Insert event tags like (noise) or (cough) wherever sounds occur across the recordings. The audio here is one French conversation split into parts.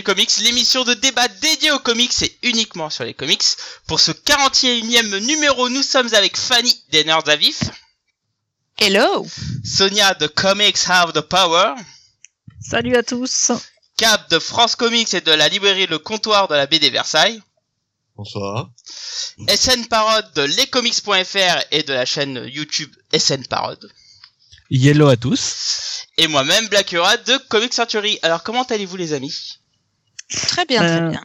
les Comics, l'émission de débat dédiée aux comics et uniquement sur les comics. Pour ce 41e numéro, nous sommes avec Fanny des Nerds à Vif, Hello Sonia de Comics Have the Power, Salut à tous. Cap de France Comics et de la librairie Le Comptoir de la BD Versailles, Bonsoir. SN Parode de lescomics.fr et de la chaîne YouTube SN Parode, Yellow à tous. et moi-même Black Hura de Comics Century. Alors comment allez-vous les amis? Très bien, très Euh, bien.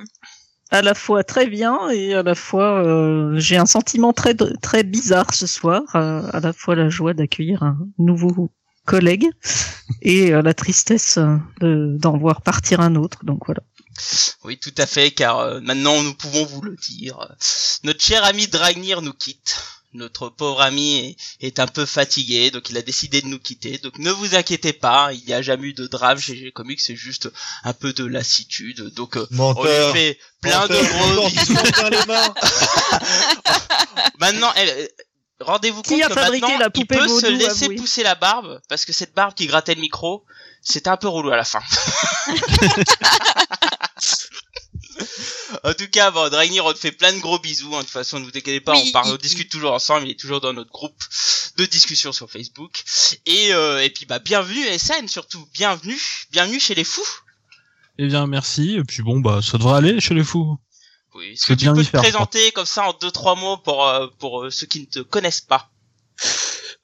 À la fois très bien et à la fois euh, j'ai un sentiment très très bizarre ce soir. euh, à la fois la joie d'accueillir un nouveau collègue (laughs) et euh, la tristesse euh, de- d'en voir partir un autre. Donc voilà. Oui, tout à fait, car euh, maintenant nous pouvons vous le dire. Notre cher ami Dragnir nous quitte. Notre pauvre ami est, est un peu fatigué, donc il a décidé de nous quitter. Donc ne vous inquiétez pas, il n'y a jamais eu de drame chez G Comics, c'est juste un peu de lassitude. Donc euh, on lui Menteur. fait plein de gros bisous. (laughs) Maintenant, eh, eh, rendez-vous Qui compte a que fabriqué maintenant, la il peut se laisser pousser la barbe, parce que cette barbe qui grattait le micro, c'était un peu relou à la fin. (laughs) en tout cas, bon, Dragnir, on te fait plein de gros bisous. hein. De toute façon, ne vous inquiétez pas, Oui, on, parle, on discute toujours ensemble. Il est toujours dans notre groupe de discussion sur Facebook. Et, euh, et puis, bah, bienvenue SN, surtout. Bienvenue. Bienvenue chez les fous. Eh bien, merci. Et puis bon, bah, ça devrait aller chez les fous. Oui. Est-ce que tu bien peux te faire, présenter comme ça en deux, trois mots pour, euh, pour euh, ceux qui ne te connaissent pas?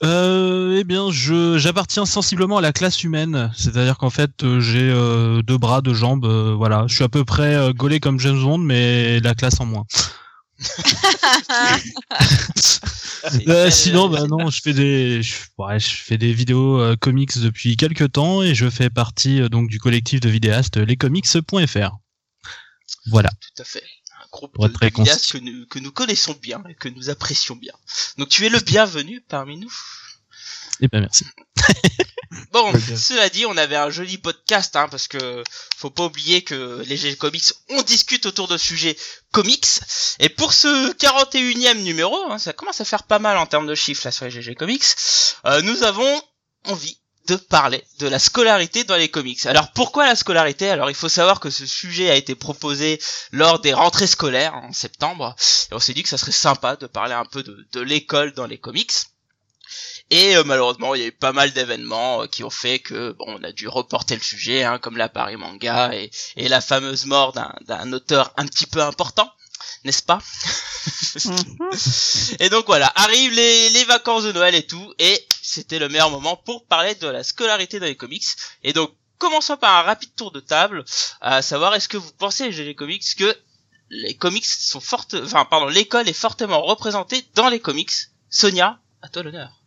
Euh, eh bien, je j'appartiens sensiblement à la classe humaine, c'est-à-dire qu'en fait, euh, j'ai euh, deux bras, deux jambes, euh, voilà. Je suis à peu près euh, gaulé comme James Bond, mais la classe en moins. Euh, sinon, bah non, je fais des, je, ouais, je fais des vidéos euh, comics depuis quelques temps et je fais partie euh, donc du collectif de vidéastes lescomics.fr. Voilà. Tout à fait. Groupe de, de que nous, que nous connaissons bien et que nous apprécions bien. Donc tu es le bienvenu parmi nous. Eh ben merci. (laughs) Bon, bien. cela dit, on avait un joli podcast, hein, parce que faut pas oublier que les GG Comics, on discute autour de sujets comics. Et pour ce 41e numéro, hein, ça commence à faire pas mal en termes de chiffres là sur les GG Comics, euh, nous avons envie de parler de la scolarité dans les comics. Alors pourquoi la scolarité? Alors il faut savoir que ce sujet a été proposé lors des rentrées scolaires en septembre, et on s'est dit que ça serait sympa de parler un peu de, l'école dans les comics. Et euh, malheureusement, il y a eu pas mal d'événements euh, qui ont fait que bon, on a dû reporter le sujet, hein, comme la Paris Manga et, la fameuse mort d'un auteur un petit peu important, n'est-ce pas Mhm. (laughs) Et donc voilà, arrivent les, les vacances de Noël et tout, et c'était le meilleur moment pour parler de la scolarité dans les comics. Et donc, commençons par un rapide tour de table, à savoir est-ce que vous pensez, les comics, que les comics sont fortes, enfin pardon, l'école est fortement représentée dans les comics? Sonia, à toi l'honneur.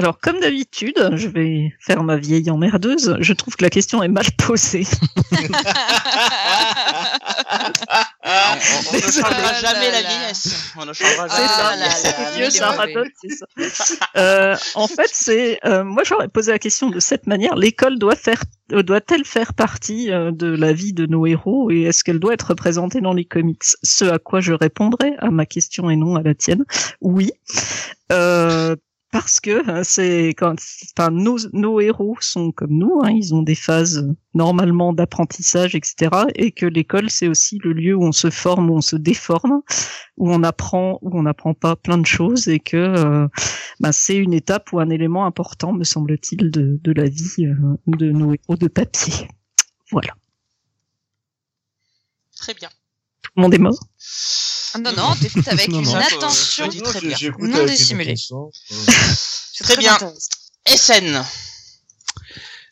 Alors comme d'habitude, je vais faire ma vieille emmerdeuse. Je trouve que la question est mal posée. Ah, (laughs) on, on ne changera Ah jamais la là. vieillesse. On ne changera C'est jamais ça, la vieillesse. là. c'est ça mauvais. radote, c'est ça. Euh, en fait, c'est euh, moi j'aurais posé la question de cette manière l'école doit faire euh, doit-elle faire partie euh, de la vie de nos héros et est-ce qu'elle doit être représentée dans les comics? Ce à quoi je répondrai à ma question et non à la tienne. Oui. Parce que euh, c'est quand enfin, nos, nos héros sont comme nous, hein, ils ont des phases normalement d'apprentissage, etc. Et que l'école c'est aussi le lieu où on se forme, où on se déforme, où on apprend, où on n'apprend pas plein de choses, et que euh, bah, c'est une étape ou un élément important, me semble-t-il, de, de la vie euh, de nos héros de papier. Voilà. Très bien. Le monde est mort. Ah non, non, t'écoutes (laughs) avec Non, une non. attention Non, très bien, non dissimulée. (laughs) C'est Très bien. SN.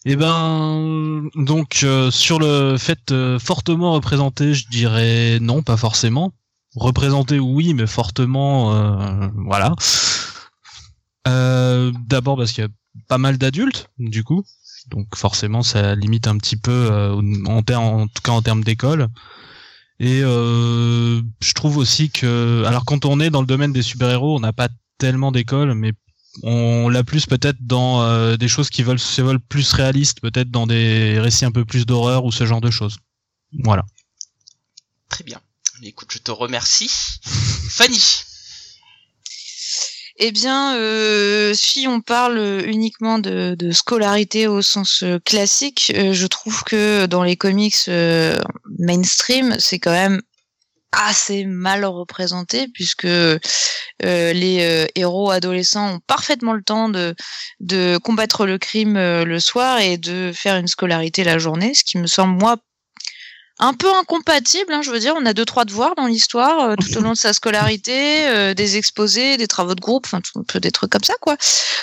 Eh ben, donc euh, sur le fait euh, fortement représenté, je dirais non, pas forcément. Représenté, oui, mais fortement, euh, voilà. Euh, D'abord parce qu'il y a pas mal d'adultes, du coup, donc forcément ça limite un petit peu euh, en, en tout cas en termes d'école. Et euh, je trouve aussi que, alors quand on est dans le domaine des super-héros, on n'a pas tellement d'école, mais on l'a plus peut-être dans euh, des choses qui veulent se veulent plus réalistes, peut-être dans des récits un peu plus d'horreur ou ce genre de choses. Voilà. Très bien. Écoute, je te remercie. Fanny. Eh bien, euh, si on parle uniquement de, scolarité au sens euh, classique, euh, je trouve que dans les comics mainstream, c'est quand même assez mal représenté puisque les héros adolescents ont parfaitement le temps de, combattre le crime le soir et de faire une scolarité la journée, ce qui me semble moi un peu incompatible. Hein, je veux dire, on a deux trois devoirs dans l'histoire euh, tout au long de sa scolarité, euh, des exposés, des travaux de groupe, enfin tout- un peu des trucs comme ça quoi.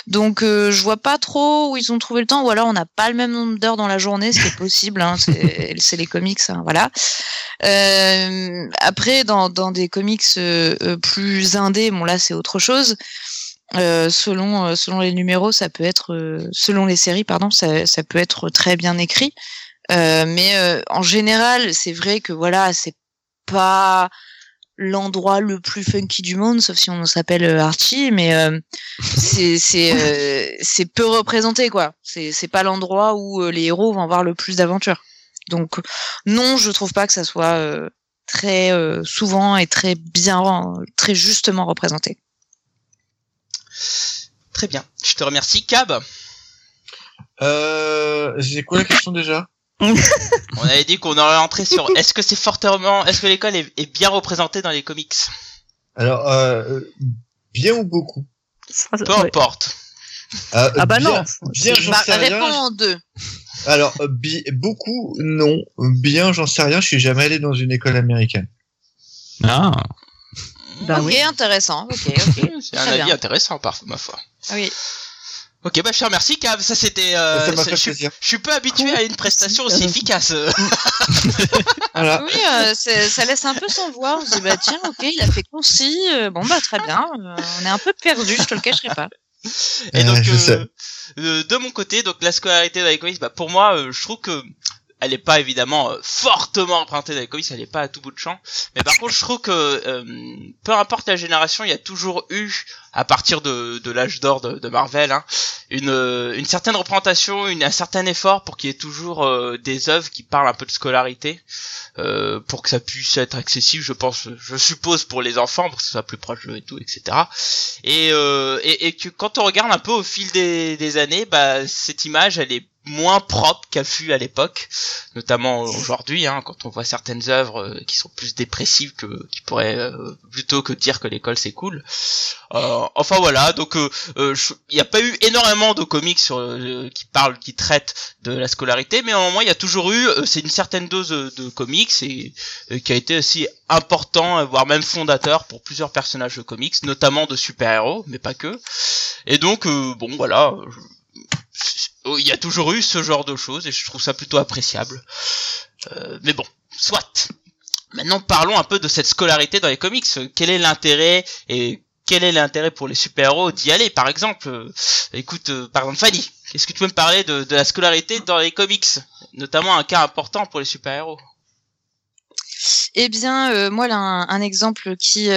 Donc euh, je vois pas trop où ils ont trouvé le temps, ou alors on n'a pas le même nombre d'heures dans la journée, ce qui est possible. Hein, c'est (laughs) c'est les comics, hein, voilà. Après, dans, dans des comics plus indés, bon là c'est autre chose. Euh, selon selon les numéros, ça peut être selon les séries, pardon, ça, ça peut être très bien écrit. Euh, mais euh, en général, c'est vrai que voilà, c'est pas l'endroit le plus funky du monde, sauf si on s'appelle euh, Archie, mais euh, c'est c'est euh, (laughs) c'est peu représenté quoi. C'est c'est pas l'endroit où euh, les héros vont avoir le plus d'aventures. Donc non, je trouve pas que ça soit euh, très euh, souvent et très bien, très justement représenté. Très bien. Je te remercie. Cab, Euh, c'est quoi la question déjà? (laughs) on avait dit qu'on aurait entré sur est-ce que c'est fortement, est-ce que l'école est, est bien représentée dans les comics? Alors, euh, bien ou beaucoup? Peu ouais. importe. Euh, Ah bah bien- non. Bien, j'en Bah, sais rien. réponds en deux. Alors, euh, bi- beaucoup, non. Bien, j'en sais rien. Je suis jamais allé dans une école américaine. Ah, Bah ok, oui. intéressant. Ok, ok. (laughs) C'est un Très avis bien. intéressant, par ma foi. Oui. Ok, bah je te remercie, Cab. Ça c'était. Euh, je, suis- plaisir. je suis peu habitué à une prestation aussi (laughs) efficace. (laughs) Voilà. Oui, euh, ça laisse un peu sans voix. On se dit bah tiens, ok, il a fait concis. euh, bon bah très bien. euh, on est un peu perdu, je te le cacherai pas. Et Euh, donc, je euh, sais. euh, de mon côté, donc la scolarité dans les comics, bah pour moi, euh, je trouve que elle est pas évidemment euh, fortement représentée dans les comics, elle est pas à tout bout de champ. Mais par contre, je trouve que euh, peu importe la génération, il y a toujours eu, à partir de, de l'âge d'or de, de Marvel, hein, une, euh, une certaine représentation, une, un certain effort pour qu'il y ait toujours euh, des œuvres qui parlent un peu de scolarité, euh, pour que ça puisse être accessible, je pense, je suppose pour les enfants, pour que ce soit plus proche et tout, etc. Et, euh, et, et que quand on regarde un peu au fil des, des années, bah, cette image, elle est moins propre qu'elle fut à l'époque, notamment aujourd'hui, hein, quand on voit certaines œuvres euh, qui sont plus dépressives que qui pourraient euh, plutôt que dire que l'école c'est cool. Enfin voilà, donc euh, euh, il n'y a pas eu énormément de comics euh, qui parlent, qui traitent de la scolarité, mais au moins il y a toujours eu, c'est une certaine dose de comics et qui a été aussi important, voire même fondateur pour plusieurs personnages de comics, notamment de super-héros, mais pas que. Et donc bon voilà, il y a toujours eu ce genre de choses et je trouve ça plutôt appréciable. Mais bon, soit. Maintenant parlons un peu de cette scolarité dans les comics. Quel est l'intérêt et quel est l'intérêt pour les super-héros d'y aller par exemple euh, Écoute, euh, par exemple Fanny, est-ce que tu peux me parler de, la scolarité dans les comics Notamment un cas important pour les super-héros? Eh bien, euh, moi, là, un, exemple qui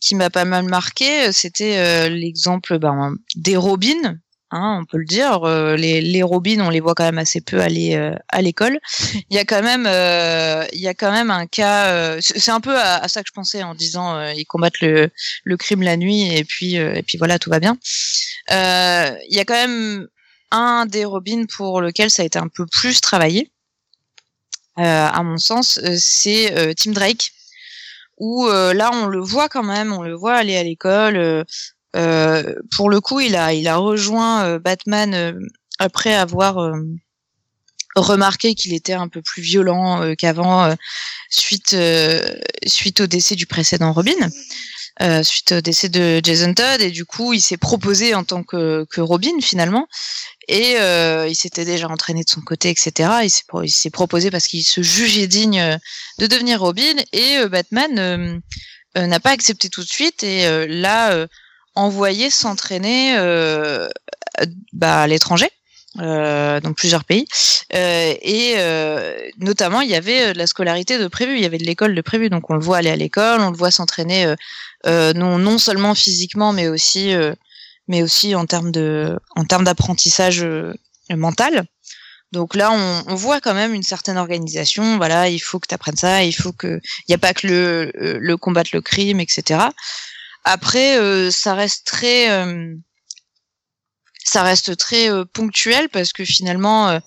qui m'a pas mal marqué, c'était l'exemple ben, des Robins. Hein, on peut le dire, euh, les, les Robins, on les voit quand même assez peu aller euh, à l'école. Il y a quand même, euh, il y a quand même un cas. c'est un peu à, ça que je pensais en disant ils combattent le, crime la nuit et puis et puis voilà tout va bien. Il y a quand même un des Robins pour lequel ça a été un peu plus travaillé à mon sens, c'est Tim Drake, où là on le voit quand même, on le voit aller à l'école. Pour le coup, il a, il a rejoint euh, Batman euh, après avoir euh, remarqué qu'il était un peu plus violent euh, qu'avant euh, suite euh, suite au décès du précédent Robin. euh, suite au décès de Jason Todd et du coup il s'est proposé en tant que, que Robin finalement et euh, il s'était déjà entraîné de son côté, etc. Il s'est, il s'est proposé parce qu'il se jugeait digne euh, de devenir Robin et euh, Batman euh, euh, n'a pas accepté tout de suite et euh, l'a euh, envoyé s'entraîner euh, bah, à l'étranger. euh, dans plusieurs pays Euh, et euh, notamment il y avait euh, de la scolarité de prévu il y avait de l'école de prévu donc on le voit aller à l'école on le voit s'entraîner euh, non non seulement physiquement mais aussi mais aussi en termes de en termes d'apprentissage mental. Donc là, on, on voit quand même une certaine organisation. Voilà, il faut que tu apprennes ça, il faut que il n'y a pas que le, le combattre le crime, etc. Après, euh, ça reste très, euh, ça reste très euh, ponctuel parce que finalement, euh,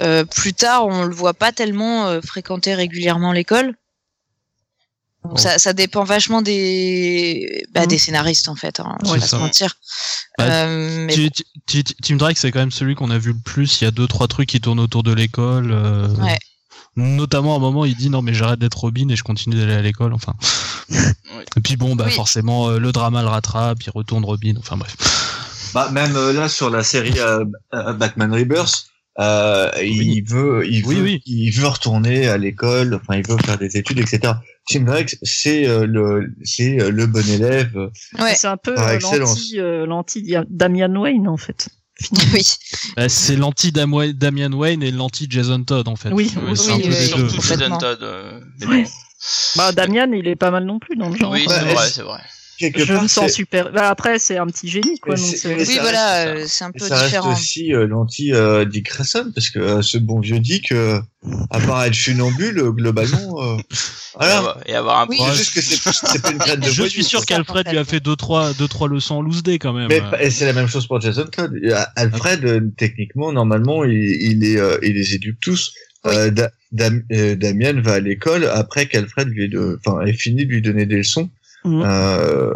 euh, plus tard, on le voit pas tellement euh, fréquenter régulièrement l'école. Oh. ça, ça dépend vachement des, bah, Mhm. des scénaristes en fait. Hein, on Ouais, va se mentir. Bah, Euh, mais Ti- Team Drake, c'est quand même celui qu'on a vu le plus. Il y a deux, trois trucs qui tournent autour de l'école. euh, Ouais. Notamment, à un moment, il dit non, mais j'arrête d'être Robin et je continue d'aller à l'école. Enfin. Et puis bon, bah Oui. forcément, euh, le drama le rattrape, il retourne Robin. Enfin bref. Bah, même euh, là sur la série euh, Batman Rebirth, euh, il veut, il Oui, veut, oui. il veut retourner à l'école. Enfin, il veut faire des études, etc. Tim Drake, c'est euh, le, c'est le bon élève. ouais, C'est un peu euh, l'anti, l'anti Damian Wayne en fait. oui, Bah, c'est l'anti Dam- Damian Wayne et l'anti Jason Todd en fait. Oui, oui, Surtout. Jason. Todd. Bah, Damian, il est pas mal non plus dans le genre. Oui, Ouais, c'est vrai, c'est vrai. Quelque je part, me sens super. Bah, après, c'est un petit génie, quoi. Donc oui, voilà, euh, c'est un peu ça reste différent. aussi euh, l'anti euh, Dick Grayson parce que euh, ce bon vieux Dick, euh, à part être funambule, globalement, euh, voilà. Et avoir un Oui. Juste que c'est pas une graine de Je suis sûr qu'Alfred lui a fait deux trois, deux, trois leçons en loose day quand même. Mais et c'est la même chose pour Jason Todd. Alfred, euh, techniquement, normalement, il, il, est, euh, il les éduque tous. Oui. Euh, Da- Dam- euh, Damien va à l'école après qu'Alfred lui enfin, ait fini de lui donner des leçons. Mhm. Euh,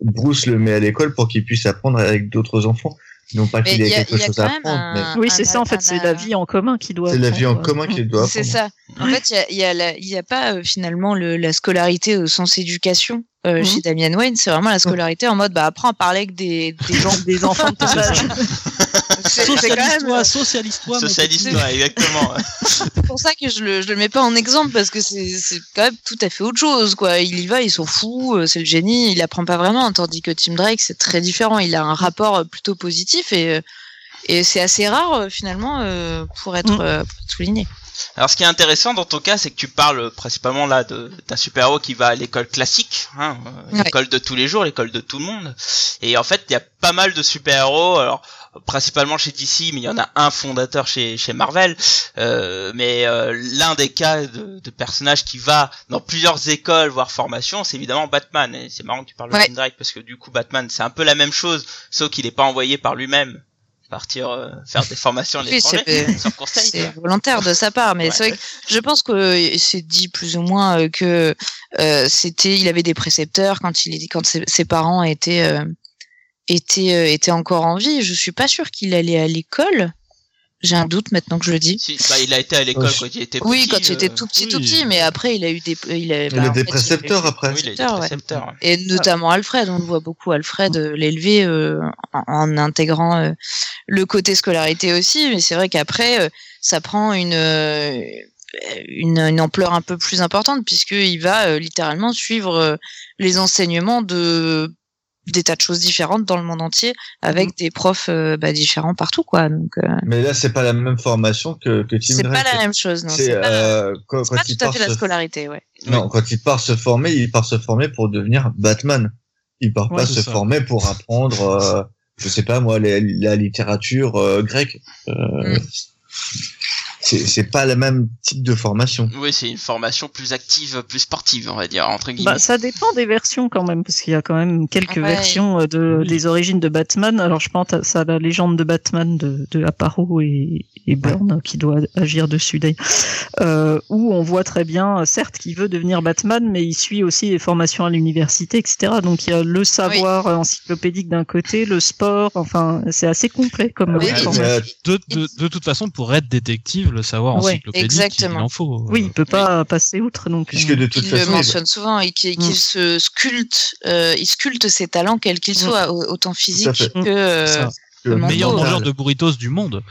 Bruce le met à l'école pour qu'il puisse apprendre avec d'autres enfants. Non pas qu'il ait il y a- quelque il y a chose à apprendre, mais Oui, c'est ça, en fait, c'est la vie en commun qui doit. c'est la vie en commun qu'il doit C'est apprendre. ça. En fait, il y a, il y a, la- il y a pas euh, finalement le, la scolarité au sens éducation euh, Mhm. chez Damien Wayne. C'est vraiment la scolarité en mode bah apprends à parler avec des, des gens. (laughs) des enfants de ton âge. Quand même Socialise-toi, socialise-toi. exactement. (laughs) c'est pour ça que je le, je le mets pas en exemple parce que c'est c'est quand même tout à fait autre chose quoi. Il y va, il s'en fout, euh, c'est le génie, il apprend pas vraiment. Tandis que Tim Drake c'est très différent. Il a un rapport euh, plutôt positif et euh, et c'est assez rare euh, finalement euh, pour être euh, pour être souligné. Alors, ce qui est intéressant dans ton cas, c'est que tu parles principalement là de- d'un super-héros qui va à l'école classique, hein, euh, Ouais. l'école de tous les jours, l'école de tout le monde. Et en fait, il y a pas mal de super-héros. Alors, principalement chez DC, mais il y en a un fondateur chez, chez Marvel. Euh, mais euh, l'un des cas de, de personnage qui va dans plusieurs écoles, voire formations, c'est évidemment Batman. Et c'est marrant que tu parles de Ouais. Tim Drake parce que du coup, Batman, c'est un peu la même chose, sauf qu'il n'est pas envoyé par lui-même partir euh, faire des formations à l'étranger, (laughs) c'est- sans conseil. C'est volontaire de sa part, mais Ouais. c'est vrai que je pense que euh, c'est dit plus ou moins euh, que euh, c'était, il avait des précepteurs quand il quand ses, ses parents étaient euh, étaient euh, étaient encore en vie. Je suis pas sûre qu'il allait à l'école. J'ai un doute maintenant que je le dis. Si, bah, il a été à l'école Ouais. quand il était Oui, petit, quand il était euh, tout petit, oui. tout petit, mais après il a eu des, il a, Il bah, a des fait, il a eu- précepteurs après. Oui, il a été précepteur, ouais. précepteur. ouais. et notamment Alfred, on le voit beaucoup Alfred euh, l'élever euh, en, en intégrant euh, le côté scolarité aussi, mais c'est vrai qu'après euh, ça prend une, euh, une une ampleur un peu plus importante puisqu'il va euh, littéralement suivre euh, les enseignements de des tas de choses différentes dans le monde entier avec des profs euh, bah, différents partout quoi donc euh, Mais là, c'est pas la même formation que, que Tim c'est pas la même chose non C'est c'est pas, euh, quand, quand pas il tout à part fait la se- scolarité ouais Non, quand il part se former, il part se former pour devenir Batman. Il part Ouais, pas se ça. former pour apprendre, euh, je sais pas moi, la, la littérature euh, grecque. Euh, Mm. C'est c'est pas le même type de formation. Oui, c'est une formation plus active, plus sportive, on va dire, entre guillemets. Bah, ça dépend des versions quand même, parce qu'il y a quand même quelques Ouais. versions euh, de, Oui. des origines de Batman. Alors je pense à la légende de Batman de, de Aparo et, et Byrne qui doit agir dessus d'ailleurs, euh, où on voit très bien, euh, certes, qu'il veut devenir Batman, mais il suit aussi les formations à l'université, etc. Donc il y a le savoir euh, encyclopédique d'un côté, le sport, enfin c'est assez complet comme Oui, euh, De, de, de toute façon, pour être détective, le savoir Ouais, encyclopédique, exactement. il en faut. Oui, il peut pas passer outre donc. puisque euh, de toute il le façon, mentionne souvent et qu'il Mm. se sculpte, euh, il sculpte ses talents quels qu'ils Mm. soient, au- autant physiques fait. que euh, Ça. le le meilleur mental. mangeur de burritos du monde.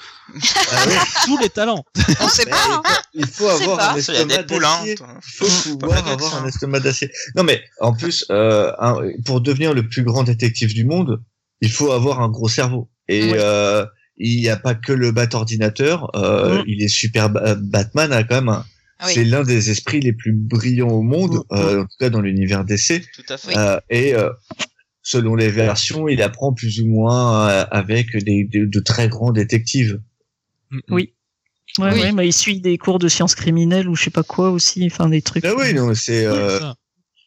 Ah ouais, (laughs) Tous les talents. on sait pas. hein. il faut On sait avoir pas. un estomac d'acier. Il faut (laughs) Pas pouvoir avoir un estomac d'acier. Non mais en plus, euh, un- pour devenir le plus grand détective du monde, il faut avoir un gros cerveau. Et euh, il n'y a pas que le bat ordinateur. Euh, Mm. Il est super. ba- Batman a quand même. un- Ah oui. C'est l'un des esprits les plus brillants au monde, Mm. euh, en tout cas dans l'univers DC. Tout à fait. Euh, et euh, selon les versions, il apprend plus ou moins euh, avec des, de, de très grands détectives. Oui. Ouais, Oui. ouais, mais il suit des cours de sciences criminelles ou je sais pas quoi aussi, enfin des trucs. Ah oui, non, c'est. Euh.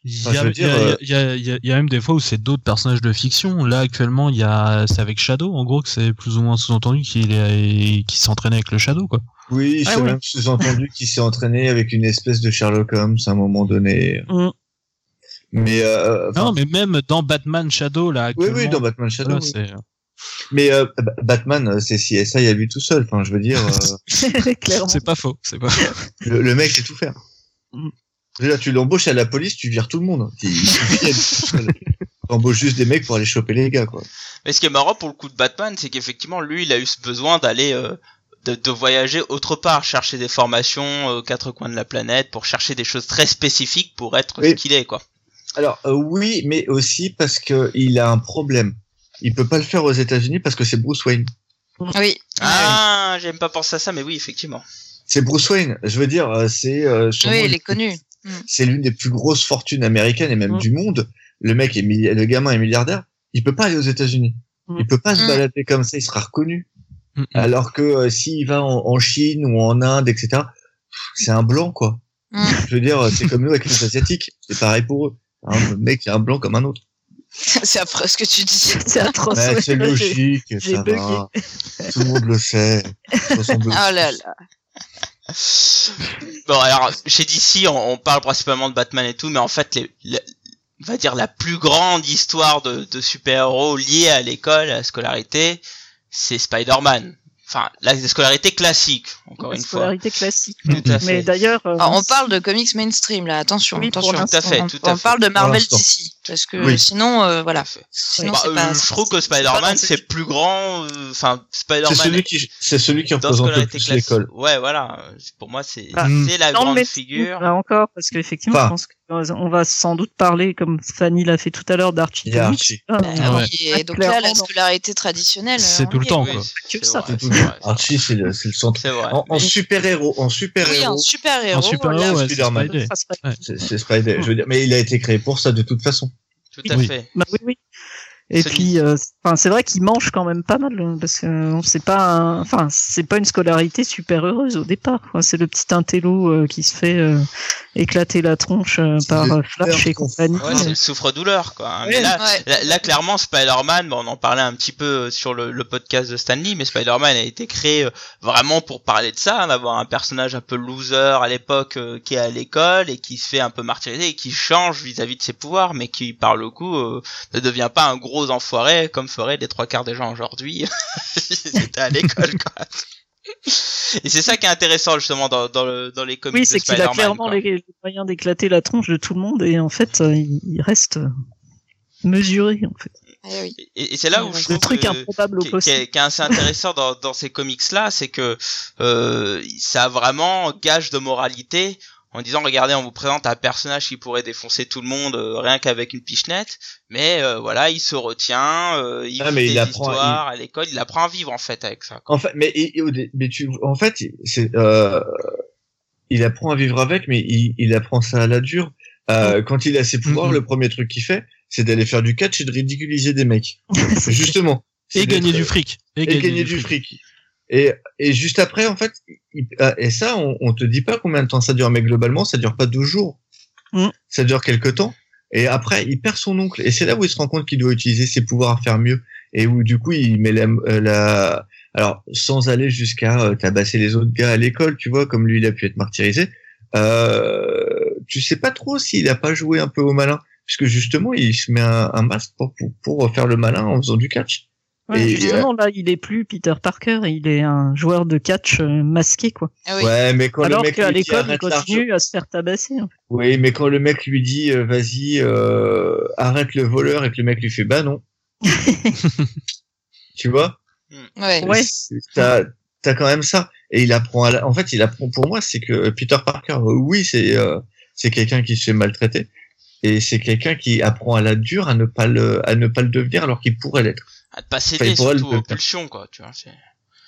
Il y, Enfin, a, y euh, y y y même des fois où c'est d'autres personnages de fiction. Là, actuellement, il y a, c'est avec Shadow, en gros, que c'est plus ou moins sous-entendu qu'il est, qu'il s'entraînait avec le Shadow, quoi. Oui, Ah c'est oui. même sous-entendu qu'il s'est entraîné avec une espèce de Sherlock Holmes à un moment donné. Mm. Mais euh, enfin, non, mais même dans Batman Shadow, là, oui, actuellement. oui, dans Batman Shadow. voilà, oui. Mais euh, Ba- Batman, euh, c'est CSI à lui tout seul. Enfin, je veux dire, euh, (laughs) c'est pas faux, c'est pas le, le mec sait tout faire. Déjà, tu l'embauches à la police, tu vires tout le monde. (laughs) Tu embauches juste des mecs pour aller choper les gars, quoi. Mais ce qui est marrant pour le coup de Batman, c'est qu'effectivement, lui, il a eu ce besoin d'aller, euh, de, de voyager autre part, chercher des formations euh, aux quatre coins de la planète, pour chercher des choses très spécifiques pour être Oui. ce qu'il est, quoi. Alors euh, oui, mais aussi parce que il a un problème. Il peut pas le faire aux États-Unis parce que c'est Bruce Wayne. Oui. Ah, j'aime pas penser à ça, mais oui, effectivement. C'est Bruce Wayne. Je veux dire, euh, c'est euh, Oui, il est connu. C'est l'une des plus grosses fortunes américaines et même Mm. du monde. Le mec est le gamin est milliardaire. Il peut pas aller aux États-Unis. Mm. Il peut pas se Mm. balader comme ça. Il sera reconnu. Mm, mm. Alors que euh, s'il va en, en Chine ou en Inde, etc., c'est un blanc quoi. Mm. Je veux dire, c'est comme nous avec les asiatiques. C'est pareil pour eux. Un le mec est un blanc comme un autre. (laughs) C'est après ce que tu dis. (laughs) C'est atroce. Ouais, ouais. c'est logique. j'ai bugué. Tout le monde le sait. (laughs) Oh là là. (laughs) Bon, alors, chez DC, on, parle principalement de Batman et tout, mais en fait, on va dire la plus grande histoire de, de super-héros liée à l'école, à la scolarité, c'est Spider-Man. Enfin, la scolarité classique, encore La une fois. scolarité classique. Tout à Mais fait. d'ailleurs, euh, Alors, on parle de comics mainstream là, attention, Oui, pour attention. l'instant. Tout à fait, on, tout à on fait. parle de Marvel d'ici, parce que Oui. sinon, euh, voilà. Sinon, Bah, c'est euh, pas. je trouve que c'est Spider-Man, c'est plus grand, euh, enfin, C'est Spider-Man celui qui, c'est celui qui représente le scolarité plus classique. l'école. Ouais, voilà. Pour moi, c'est Ah, c'est la le grande figure. Là encore, parce qu'effectivement, Enfin. je pense qu'on va sans doute parler, comme Fanny l'a fait tout à l'heure, d'Archie. Archie. Ah, Bah, ouais. et donc là, la scolarité traditionnelle. C'est euh, tout le temps, quoi. Que ça, Archie, c'est le, centre. Vrai. En, en super héros, en super Oui, héros, un super héros. En super-héros, là, ouais, c'est Spider-Man. C'est c'est Spider. Je veux dire, mais il a été créé pour ça de toute façon. Tout à Oui. fait. Bah oui, oui. Et puis, euh, enfin, c'est vrai qu'il mange quand même pas mal, euh, parce que euh, c'est pas, un- enfin, c'est pas une scolarité super heureuse au départ. quoi. C'est le petit intello euh, qui se fait euh, éclater la tronche euh, par euh, Flash et compagnie. Ouais, c'est le souffre-douleur, quoi. hein. Là, Ouais. là, là, clairement, Spider-Man, bon, on en parlait un petit peu sur le, le podcast de Stanley, mais Spider-Man a été créé euh, vraiment pour parler de ça, hein, d'avoir un personnage un peu loser à l'époque euh, qui est à l'école et qui se fait un peu martyriser et qui change vis-à-vis de ses pouvoirs, mais qui, par le coup, euh, ne devient pas un gros enfoiré comme feraient les trois quarts des gens aujourd'hui (laughs) s'ils étaient à l'école, quoi. Et c'est ça qui est intéressant justement dans, dans, le, dans les comics Oui, c'est qu'il a clairement quoi. les, les moyens d'éclater la tronche de tout le monde et en fait, euh, il, il reste euh, mesuré en fait. Oui. Et, et c'est là où je Le trouve truc que- improbable au qui, qui est, assez intéressant dans, dans ces comics là, c'est que euh, ça a vraiment gage de moralité en disant regardez on vous présente un personnage qui pourrait défoncer tout le monde euh, rien qu'avec une pichenette, mais euh, voilà il se retient, euh, il Ah, mais il des apprend- histoires à l'école, il apprend à vivre en fait avec ça. quoi. En fait, mais, et- et au dé- mais tu, en fait, c'est, euh, il apprend à vivre avec, mais il, il apprend ça à la dure. Euh, quand il a ses pouvoirs, Mhm. le premier truc qu'il fait, c'est d'aller faire du catch et de ridiculiser des mecs. (laughs) Justement. Et C'est gagner du fric. et gagner du fric. Et, et juste après, en fait, il- ah, et ça, on, on te dit pas combien de temps ça dure, mais globalement, ça dure pas deux jours. Mm. Ça dure quelques temps. Et après, il perd son oncle. Et c'est là où il se rend compte qu'il doit utiliser ses pouvoirs à faire mieux. Et où, du coup, il met la, euh, la- alors, sans aller jusqu'à euh, tabasser les autres gars à l'école, tu vois, comme lui, il a pu être martyrisé. Euh, tu sais pas trop s'il a pas joué un peu au malin. Puisque justement, il se met un, un masque pour, pour, pour faire le malin en faisant du catch. Ouais, Et- justement, là, il est plus Peter Parker, il est un joueur de catch euh, masqué, quoi. Ah oui. Ouais, mais quand Alors le mec qu'à l'école, il continue à se faire tabasser. fait. Oui, mais quand le mec lui dit euh, vas-y, euh, arrête le voleur et que le mec lui fait bah non. (laughs) tu vois? Ouais. Ouais. T'as t'as quand même ça. Et il apprend à la... En fait, il apprend pour moi, c'est que Peter Parker, euh, oui, c'est euh, c'est quelqu'un qui se fait maltraiter. Et c'est quelqu'un qui apprend à la dure à ne pas le, à ne pas le devenir alors qu'il pourrait l'être. À te pas céder surtout aux pulsions quoi, tu vois. c'est-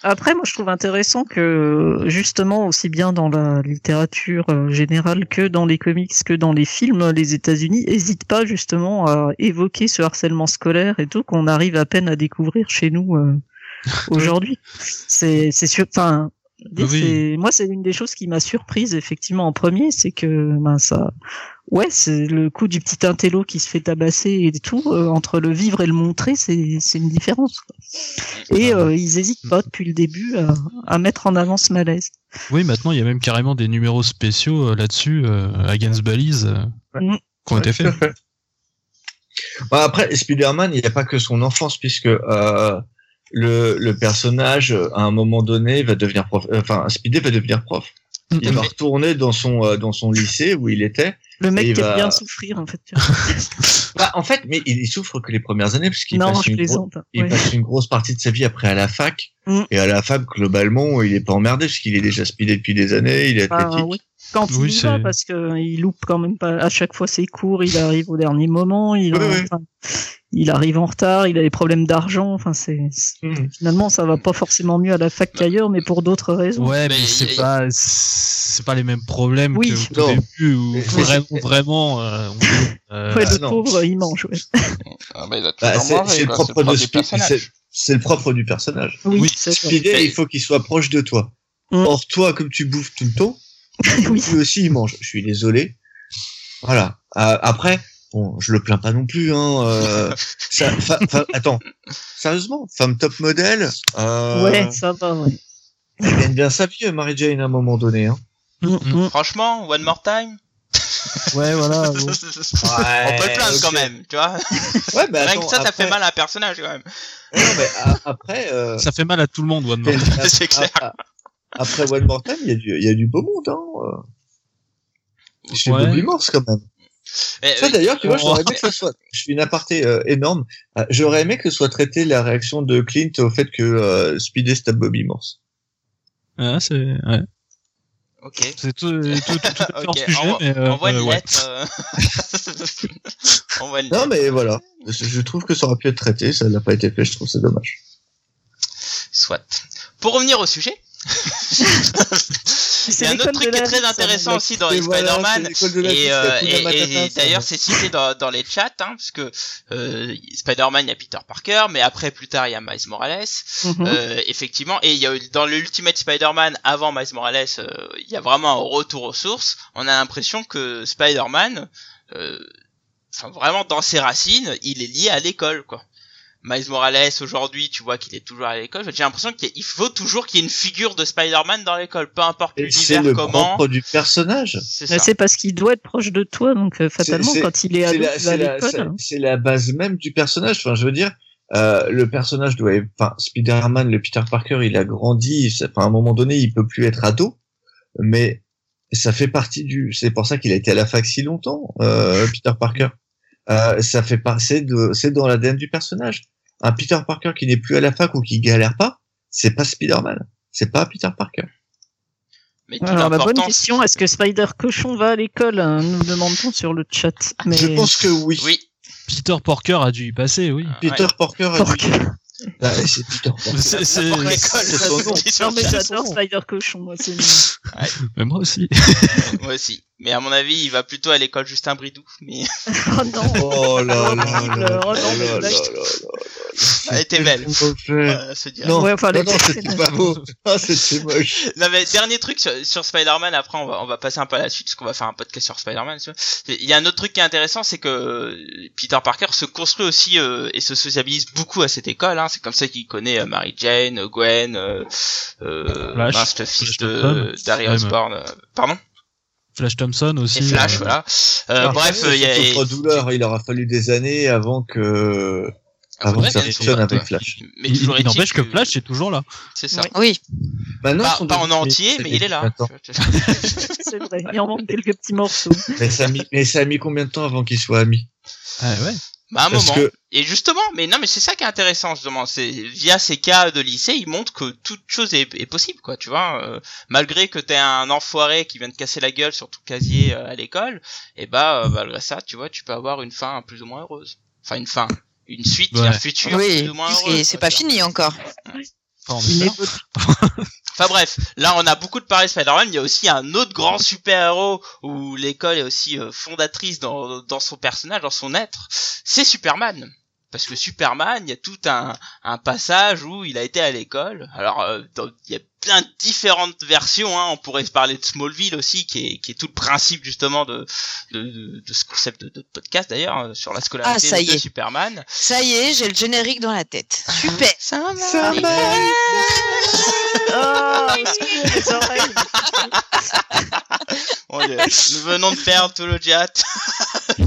Après, moi, je trouve intéressant que, justement, aussi bien dans la littérature euh, générale que dans les comics, que dans les films, les États-Unis hésitent pas, justement, à évoquer ce harcèlement scolaire et tout, qu'on arrive à peine à découvrir chez nous euh, (laughs) aujourd'hui. C'est, c'est sûr, enfin, Oui. moi, c'est une des choses qui m'a surprise, effectivement, en premier, c'est que, ben, ça, ouais, c'est le coup du petit intello qui se fait tabasser et tout. euh, entre le vivre et le montrer, c'est c'est une différence. quoi. Et euh, ils hésitent pas depuis le début à, à mettre en avant ce malaise. Oui, maintenant il y a même carrément des numéros spéciaux euh, là-dessus, euh, Against Balize, euh, Mm. qui ont été faits. fait. Bah, après, Spider-Man, il n'y a pas que son enfance, puisque euh, le, le personnage, à un moment donné, va devenir prof. Enfin, Spidey va devenir prof. Il va retourner dans son euh, dans son lycée où il était. Le mec qui aime va- bien souffrir en fait. (laughs) Bah, en fait, mais il, souffre que les premières années, puisqu'il passe, une gros- il passe une grosse partie de sa vie après à la fac. Mm. Et à la fac, globalement, il est pas emmerdé, puisqu'il est déjà speedé depuis des années, il est Ah, athlétique. oui. Quand Oui, il y va, parce que il loupe quand même pas à chaque fois ses cours, il arrive au dernier moment, il, enfin, arrive en retard, il a des problèmes d'argent, enfin c'est c'est- Mm. finalement ça va pas forcément mieux à la fac qu'ailleurs, mais pour d'autres raisons. Ouais, Mais c'est pas c'est pas les mêmes problèmes Oui. que au début où vraiment vraiment euh, on- euh, (laughs) Ouais, Ah, le non. pauvre, il mange. Ouais. Ah, bah, Bah, c'est le propre de du personnage. c'est- le propre du personnage. Oui, Oui, Mais- il faut qu'il soit proche de toi. Mm. Or, toi, comme tu bouffes tout le temps, (laughs) Oui. lui aussi, il mange. Je suis désolé. Voilà. Euh, après, bon, je le plains pas non plus. Hein, euh, (laughs) ça- fa- fa- attends, sérieusement, femme top modèle, euh, Ouais, ça va, ouais. elle gagne bien sa vie, Mary Jane, à un moment donné. Hein. Mm, mm. Franchement, one more time. (laughs) ouais voilà On peut le plaindre quand même, tu vois. Ouais, mais Rien attends, que ça, ça après- fait mal à un personnage quand même. Ouais, non, mais après, euh, ça fait mal à tout le monde One More. a- C'est clair. Après One More Time, il y a du, il y a du beau monde. Hein. euh. Chez Ouais. Bobby Morse quand même. Mais, Ça euh, d'ailleurs, tu vois, j'aurais aimé que ce soit. Je fais une aparté euh, énorme. Euh, j'aurais aimé que ce soit traité la réaction de Clint au fait que euh, Speedy tape Bobby Morse. Ah, c'est ouais. ok. c'est tout, tout, tout, tout à fait (laughs) hors Ok, sujet envoie- mais euh, Envoie une euh, ouais. lettre. (laughs) Envoie une Non, lettre. mais voilà. Je je trouve que ça aurait pu être traité. Ça n'a pas été fait. Je trouve c'est dommage. Soit. Pour revenir au sujet. (laughs) A un autre truc qui est très intéressant aussi dans les Spider-Man. c'est Et, c'est euh, et- et d'ailleurs c'est cité dans, dans les chats, hein, parce que euh, Spider-Man il y a Peter Parker, mais après plus tard il y a Miles Morales, Mhm. euh, effectivement, et il y a dans l'Ultimate Spider-Man avant Miles Morales, euh, il y a vraiment un retour aux sources. On a l'impression que Spider-Man, euh, enfin vraiment dans ses racines, il est lié à l'école quoi. Miles Morales aujourd'hui, tu vois qu'il est toujours à l'école. J'ai l'impression qu'il faut toujours qu'il y ait une figure de Spider-Man dans l'école, peu importe C'est l'univers le comment. propre du personnage. C'est. C'est parce qu'il doit être proche de toi, donc euh, fatalement, c'est- quand il est C'est à c'est la, l'école. c'est- hein. c'est la base même du personnage. Enfin, je veux dire, euh, le personnage doit, enfin, Spider-Man, le Peter Parker, il a grandi. Enfin, à un moment donné, il peut plus être ado, mais ça fait partie du. C'est pour ça qu'il a été à la fac si longtemps, euh, Peter Parker. Euh, ça fait pas. C'est de, c'est dans l'ADN du personnage. Un Peter Parker qui n'est plus à la fac ou qui galère pas, c'est pas Spider-Man. C'est pas Peter Parker. Mais Alors la bonne question, est-ce que Spider Cochon va à l'école hein, Nous demandons sur le chat. Mais Je pense que oui. Oui. Peter Parker a dû y passer oui Peter Parker a dit. Que- Ah, c'est Peter (laughs) Parker. c'est son nom. Non mais j'adore Spider Cochon, moi c'est mais moi aussi (laughs) Moi aussi. Mais à mon avis, il va plutôt à l'école Justin Bridou. Mais (laughs) Oh non Oh là là là Oh non, là mais elle était belle. Non, Ouais, enfin, non, c'était c'est pas beau. Ah, c'était moche. Non mais dernier truc sur, sur Spider-Man, après on va, on va passer un peu à la suite parce qu'on va faire un podcast sur Spider-Man. Il y a un autre truc qui est intéressant, c'est que euh, Peter Parker se construit aussi euh, et se sociabilise beaucoup à cette école. Hein. C'est comme ça qu'il connaît euh, Mary Jane, euh, Gwen, euh, euh, Flash. mince, le fils Flash de Ouais, Osborn. Pardon Flash Thompson aussi Et Flash, euh, voilà. Euh, Alors, bref, il y a... contre douleur. Il aura fallu des années avant que, Ah, avant que ça fonctionne avec toi. Flash. Mais il, n'empêche que Flash est toujours là C'est ça. Oui. Maintenant, Pas, en entier, mais il est là. (laughs) C'est vrai. Il en manque quelques petits morceaux. Mais ça a mis, mais ça a mis combien de temps avant qu'ils soient amis? ah ouais Bah, un Parce moment. que- Et justement, mais non, mais c'est ça qui est intéressant, justement. C'est via ces cas de lycée, ils montrent que toute chose est, est possible, quoi. Tu vois, euh, malgré que t'es un enfoiré qui vient de casser la gueule sur ton casier euh, à l'école, et bah euh, malgré ça, tu vois, tu peux avoir une fin plus ou moins heureuse. Enfin, une fin, une suite, Ouais. un futur Oui. plus ou moins Et heureux. c'est quoi, pas fini encore. Enfin, (laughs) Enfin bref, là on a beaucoup de paris Spider-Man, il y a aussi un autre grand super-héros où l'école est aussi euh, fondatrice dans son personnage, dans son être, c'est Superman. Parce que Superman, il y a tout un, un passage où il a été à l'école. Alors, euh, dans- il y a plein de différentes versions. Hein. On pourrait se parler de Smallville aussi, qui est, qui est tout le principe justement de, de, de, de ce concept de, de podcast d'ailleurs euh, sur la scolarité Ah, ça y de est. Superman. Ça y est, j'ai le générique dans la tête. Super. Ça va. Ça va. Oh, excusez les oreilles. Bon, euh, nous venons de perdre tout le chat. (laughs)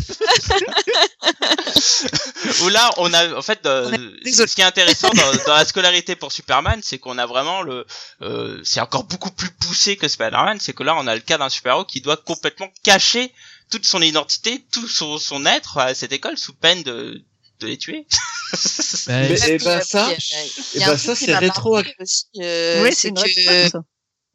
Où là, on a en fait, euh, ce qui est intéressant dans, dans la scolarité pour Superman, c'est qu'on a vraiment le, euh, c'est encore beaucoup plus poussé que Spider-Man, c'est que là, on a le cas d'un super-héros qui doit complètement cacher toute son identité, tout son, son être à cette école sous peine de, de les tuer. (laughs) Ben, Mais- Et eh ben, ça, a- il eh a ben, ça, c'est m'a rétro- marqué aussi, euh, oui, c'est c'est une que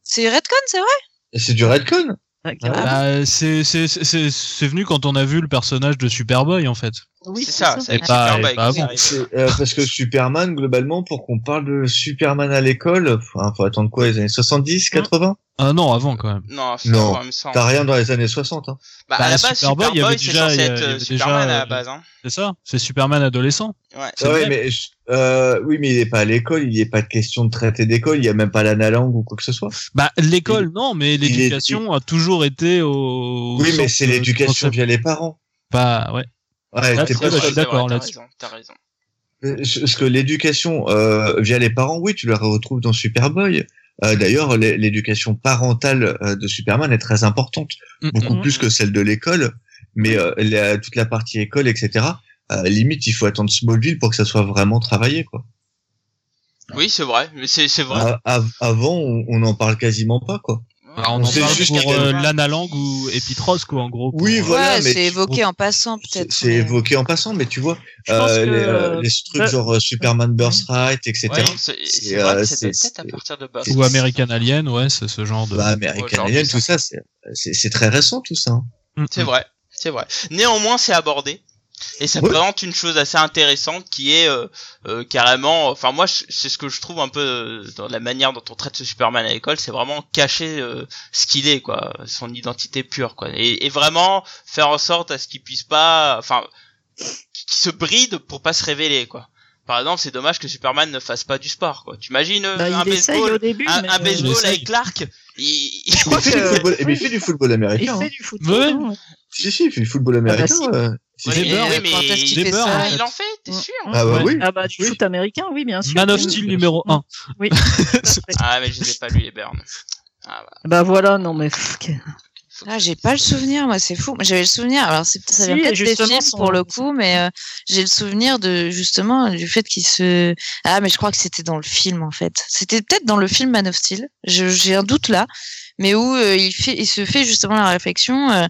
c'est Redcon, c'est vrai? C'est du Redcon Ouais, carrément. bah, c'est c'est c'est c'est- c'est venu quand on a vu le personnage de Superboy en fait. Oui, c'est ça, c'est Et c'est avant. arrivé. C'est, euh, parce que Superman, globalement, pour qu'on parle de Superman à l'école, enfin, faut attendre quoi, les années 70, 80 Ah non, avant quand même. Non, Non. T'as rien dans les années 60, hein. Bah, Bah, à la base, Superboy, il y avait déjà- avait euh, déjà, Superman à la euh, base, hein. C'est ça C'est Superman adolescent. Ouais. C'est Ouais, mais, euh, oui, mais il est pas à l'école, il est pas de question de traiter d'école, il y a même pas l'analangue ou quoi que ce soit. Bah l'école non, mais est- l'éducation a toujours été au. Oui, mais c'est l'éducation via les parents. Bah ouais. Ouais, c'est pas je suis d'accord t'as là-dessus. raison, T'as raison. Euh, Parce que l'éducation euh, via les parents, oui, tu la retrouves dans Superboy. Euh, D'ailleurs, l'é- l'éducation parentale euh, de Superman est très importante, beaucoup Mhm. plus que celle de l'école. Mais euh, la- toute la partie école, etc. euh, limite, il faut attendre Smallville pour que ça soit vraiment travaillé, quoi. Oui, c'est vrai, mais c'est c'est vrai. Avant, on on n'en parle quasiment pas, quoi. Alors, on On en parle juste pour euh, l'analangue ou Épitros quoi en gros. pour- Oui, voilà, Ouais, mais c'est tu- évoqué en passant peut-être. c'est mais- évoqué en passant, mais tu vois, Je pense euh, que, les, euh, euh, les trucs bah- genre euh, Superman Birthright, etc. Ouais, c'est euh, peut-être à partir de bas. Ou American Alien, ouais, c'est ce genre de. Bah, American Alien, tout ça, c'est- très récent, tout ça. hein. Mm, C'est mm. vrai, c'est vrai. Néanmoins, c'est abordé. Et ça Ouais. présente une chose assez intéressante qui est euh, euh, carrément, enfin moi c'est ce que je trouve un peu euh, dans la manière dont on traite ce Superman à l'école, c'est vraiment cacher euh, ce qu'il est quoi, son identité pure quoi, et, et vraiment faire en sorte à ce qu'il puisse pas, enfin, qu'il se bride pour pas se révéler quoi. Par exemple, c'est dommage que Superman ne fasse pas du sport quoi. Tu imagines euh, Bah, un baseball, au début, un, baseball avec Clark, il, Il fait, du football, eh bien, il fait du football il américain. fait hein. du football. Ouais. hein. Si, si, il fait du football bah, américain. Si, Ouais, si. mais, oui, Quand est-ce qu'il il, fait ça, ah, en fait il en fait, t'es Mm. sûr Ah bah Ouais. oui. Ah bah du Oui. foot américain, oui bien sûr. Man of Oui. Steel numéro 1. Oui. tout à fait. Ah mais je les ai pas lu les Burns. Ah bah. bah voilà, non mais Ah, j'ai pas le souvenir, moi, c'est fou. J'avais le souvenir, alors c'est, ça vient Si, peut-être des films son- pour le coup, mais euh, j'ai le souvenir de, justement, du fait qu'il se... Ah, mais je crois que c'était dans le film, en fait. C'était peut-être dans le film Man of Steel. Je, j'ai un doute là, mais où euh, il fait, il se fait justement la réflexion euh,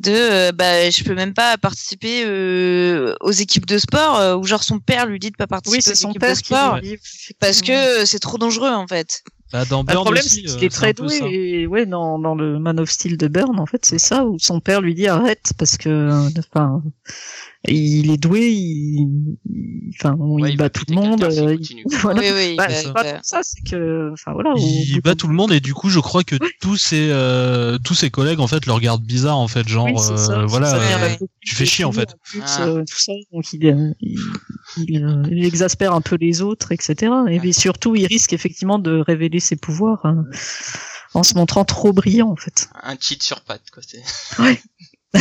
de, euh, bah, je peux même pas participer euh, aux équipes de sport, euh, ou genre son père lui dit de pas participer Oui, aux son équipes père de sport. Parce que c'est trop dangereux, en fait. Bah, dans Bah, le Burn problème, aussi, c'est euh, qu'il est très doué et ouais, dans, dans le Man of Steel de Burn, en fait, c'est ça où son père lui dit arrête parce que, euh, enfin, il est doué, il, enfin, Ouais, il il bat tout le monde. euh, il- (laughs) voilà. Oui, oui. Bah, c'est il pas va- tant ça, c'est que, enfin voilà. au Il bout bat tout le monde et du coup je crois que tous ses euh, tous ses collègues en fait le regardent bizarre en fait genre Oui, c'est ça, euh, voilà copine tu fais chier, en fait. plus, Ah. euh, tout ça, donc il, euh, euh, exaspère un peu les autres, etc. Et puis surtout, il risque effectivement de révéler ses pouvoirs hein, en se montrant trop brillant, en fait. Un cheat sur patte quoi. c'est- Ouais. (laughs)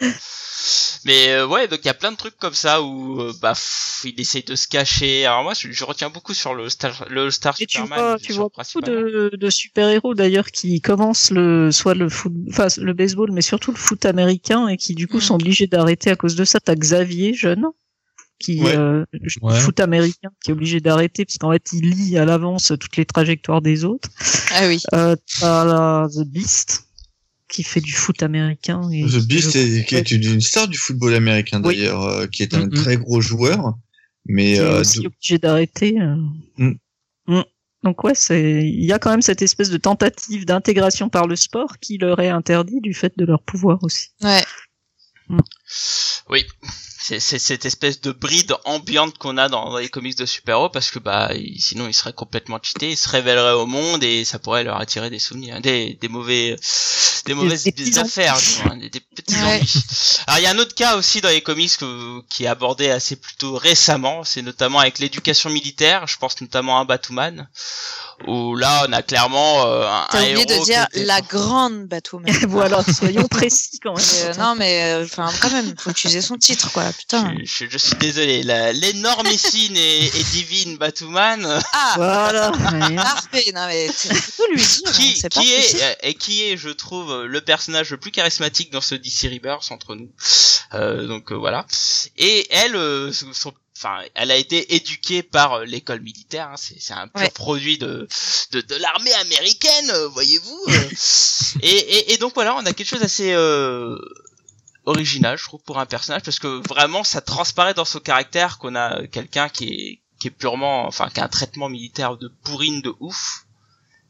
(laughs) Mais euh, ouais, donc il y a plein de trucs comme ça où euh, bah pff, il essaye de se cacher. Alors moi, je, je retiens beaucoup sur le Star, le Star Et tu Superman. vois, tu vois beaucoup de, de super-héros d'ailleurs qui commencent le, soit le foot, enfin le baseball, mais surtout le foot américain et qui du coup Mm. sont obligés d'arrêter à cause de ça. T'as Xavier, jeune, qui Ouais. euh, Ouais. foot américain, qui est obligé d'arrêter parce qu'en fait il lit à l'avance toutes les trajectoires des autres. Ah oui. Euh, t'as la The Beast qui fait du foot américain. Et The Beast est, qui est une, une star du football américain Oui. d'ailleurs, euh, qui est un très gros joueur. Mais qui est euh, aussi obligé d'arrêter. euh. Mm. Mm. Donc ouais, c'est il y a quand même cette espèce de tentative d'intégration par le sport qui leur est interdit du fait de leur pouvoir aussi. Ouais. Oui, c'est c'est cette espèce de bride ambiante qu'on a dans, dans les comics de super-héros parce que bah il- sinon ils seraient complètement cheatés, ils se révéleraient au monde et ça pourrait leur attirer des souvenirs, des des mauvais des mauvaises des affaires, des, des petits Ouais. ennuis. Alors il y a un autre cas aussi dans les comics que- qui est abordé assez plutôt récemment, c'est notamment avec l'éducation militaire, je pense notamment à Batman où là on a clairement euh, un, T'as oublié héros de dire était- la grande Batwoman. (laughs) voilà, soyons précis quand même. Euh, non mais euh, enfin quand même, faut utiliser son titre quoi, putain. je, je- je suis désolé, la- l'énormissime et, et divine Batwoman Ah, Voilà. (laughs) parfait. Non mais tu faut lui dire. qui, hein, pas qui est euh, et qui est je trouve euh, le personnage le plus charismatique dans ce DC Rebirth entre nous Euh, donc euh, voilà et elle euh, son- enfin elle a été éduquée par l'école militaire hein, c'est c'est un pur Ouais. produit de de, de l'armée américaine voyez-vous (laughs) et, et et donc voilà on a quelque chose d'assez euh, original je trouve pour un personnage parce que vraiment ça transparaît dans son caractère qu'on a quelqu'un qui est qui est purement enfin qui a un traitement militaire de bourrine de ouf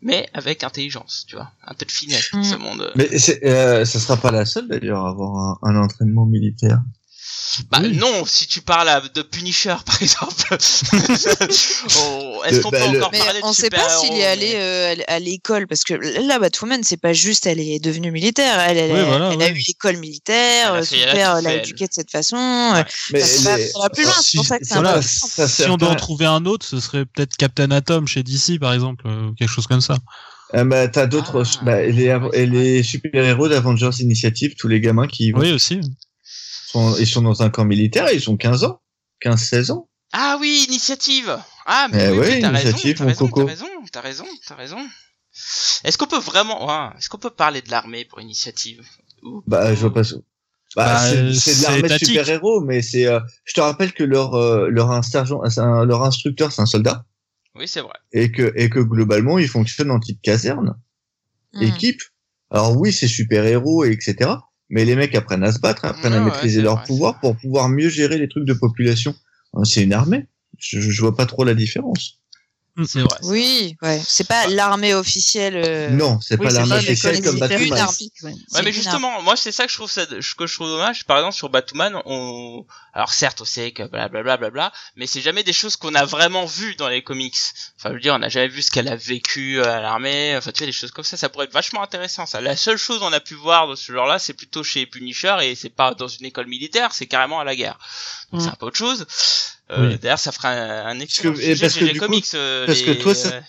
mais avec intelligence tu vois un peu de finesse dans Mm. ce monde Mais c'est, euh, ça sera pas la seule d'ailleurs à avoir un, un entraînement militaire. Bah Oui. non si tu parles à- de Punisher (laughs) par exemple (laughs) Oh, est-ce qu'on bah, peut le- encore Mais parler de on sait pas s'il est allé euh, à- l'école parce que là Batwoman c'est pas juste elle est devenue militaire, elle, elle, Oui, a- voilà, elle a ouais. eu l'école militaire, euh, son elle a père l'a elle. éduquée de cette façon. euh, Mais Ça va- les- ça va plus loin, c'est pour ça que c'est un Voilà, peu ça Si on doit en trouver un autre, ce serait peut-être Captain Atom chez DC par exemple, euh, quelque chose comme ça. Euh, bah, t'as d'autres, Ah, bah, les, les super-héros d'Avengers Initiative, tous les gamins qui y vont, Oui aussi. Sont, ils sont dans un camp militaire, ils ont 15 ans, 15, 16 ans. ah oui initiative ah mais Eh oui, ouais, oui, t'as raison Initiative, t'as mon raison coco. t'as raison t'as raison t'as raison est-ce qu'on peut vraiment ouais, est-ce qu'on peut parler de l'armée pour initiative Ou- Bah, je vois pas. ce- Bah, Bah, c'est- de l'armée de étatique. super-héros, mais c'est. euh, je te rappelle que leur euh, leur un- leur instructeur, c'est un soldat, oui c'est vrai et que et que globalement, ils fonctionnent en type caserne, hmm. équipe. Alors oui, c'est super-héros, et etc. Mais les mecs apprennent à se battre, apprennent à ouais, maîtriser leur vrai, pouvoir pour pouvoir mieux gérer les trucs de population. Hein, C'est une armée. Je, je vois pas trop la différence. C'est vrai Oui, ouais, c'est pas l'armée officielle. euh, Non, c'est Oui, pas l'armée officielle comme classique, ouais. Ouais, mais une justement, moi c'est ça que je trouve ça, que je trouve dommage. Par exemple, sur Batman, on, alors certes, on sait que blablabla, bla, bla, mais c'est jamais des choses qu'on a vraiment vues dans les comics. Enfin, je veux dire, on n'a jamais vu ce qu'elle a vécu à l'armée. Enfin, tu vois, des choses comme ça, ça pourrait être vachement intéressant. Ça, la seule chose qu'on a pu voir de ce genre-là, c'est plutôt chez Punisher et c'est pas dans une école militaire, c'est carrément à la guerre. Donc Mm. c'est un peu autre chose. Euh, Oui. D'ailleurs, ça fera un, un excellent que- sujet parce que les du coup- comics, euh, parce que les, toi, ça- euh,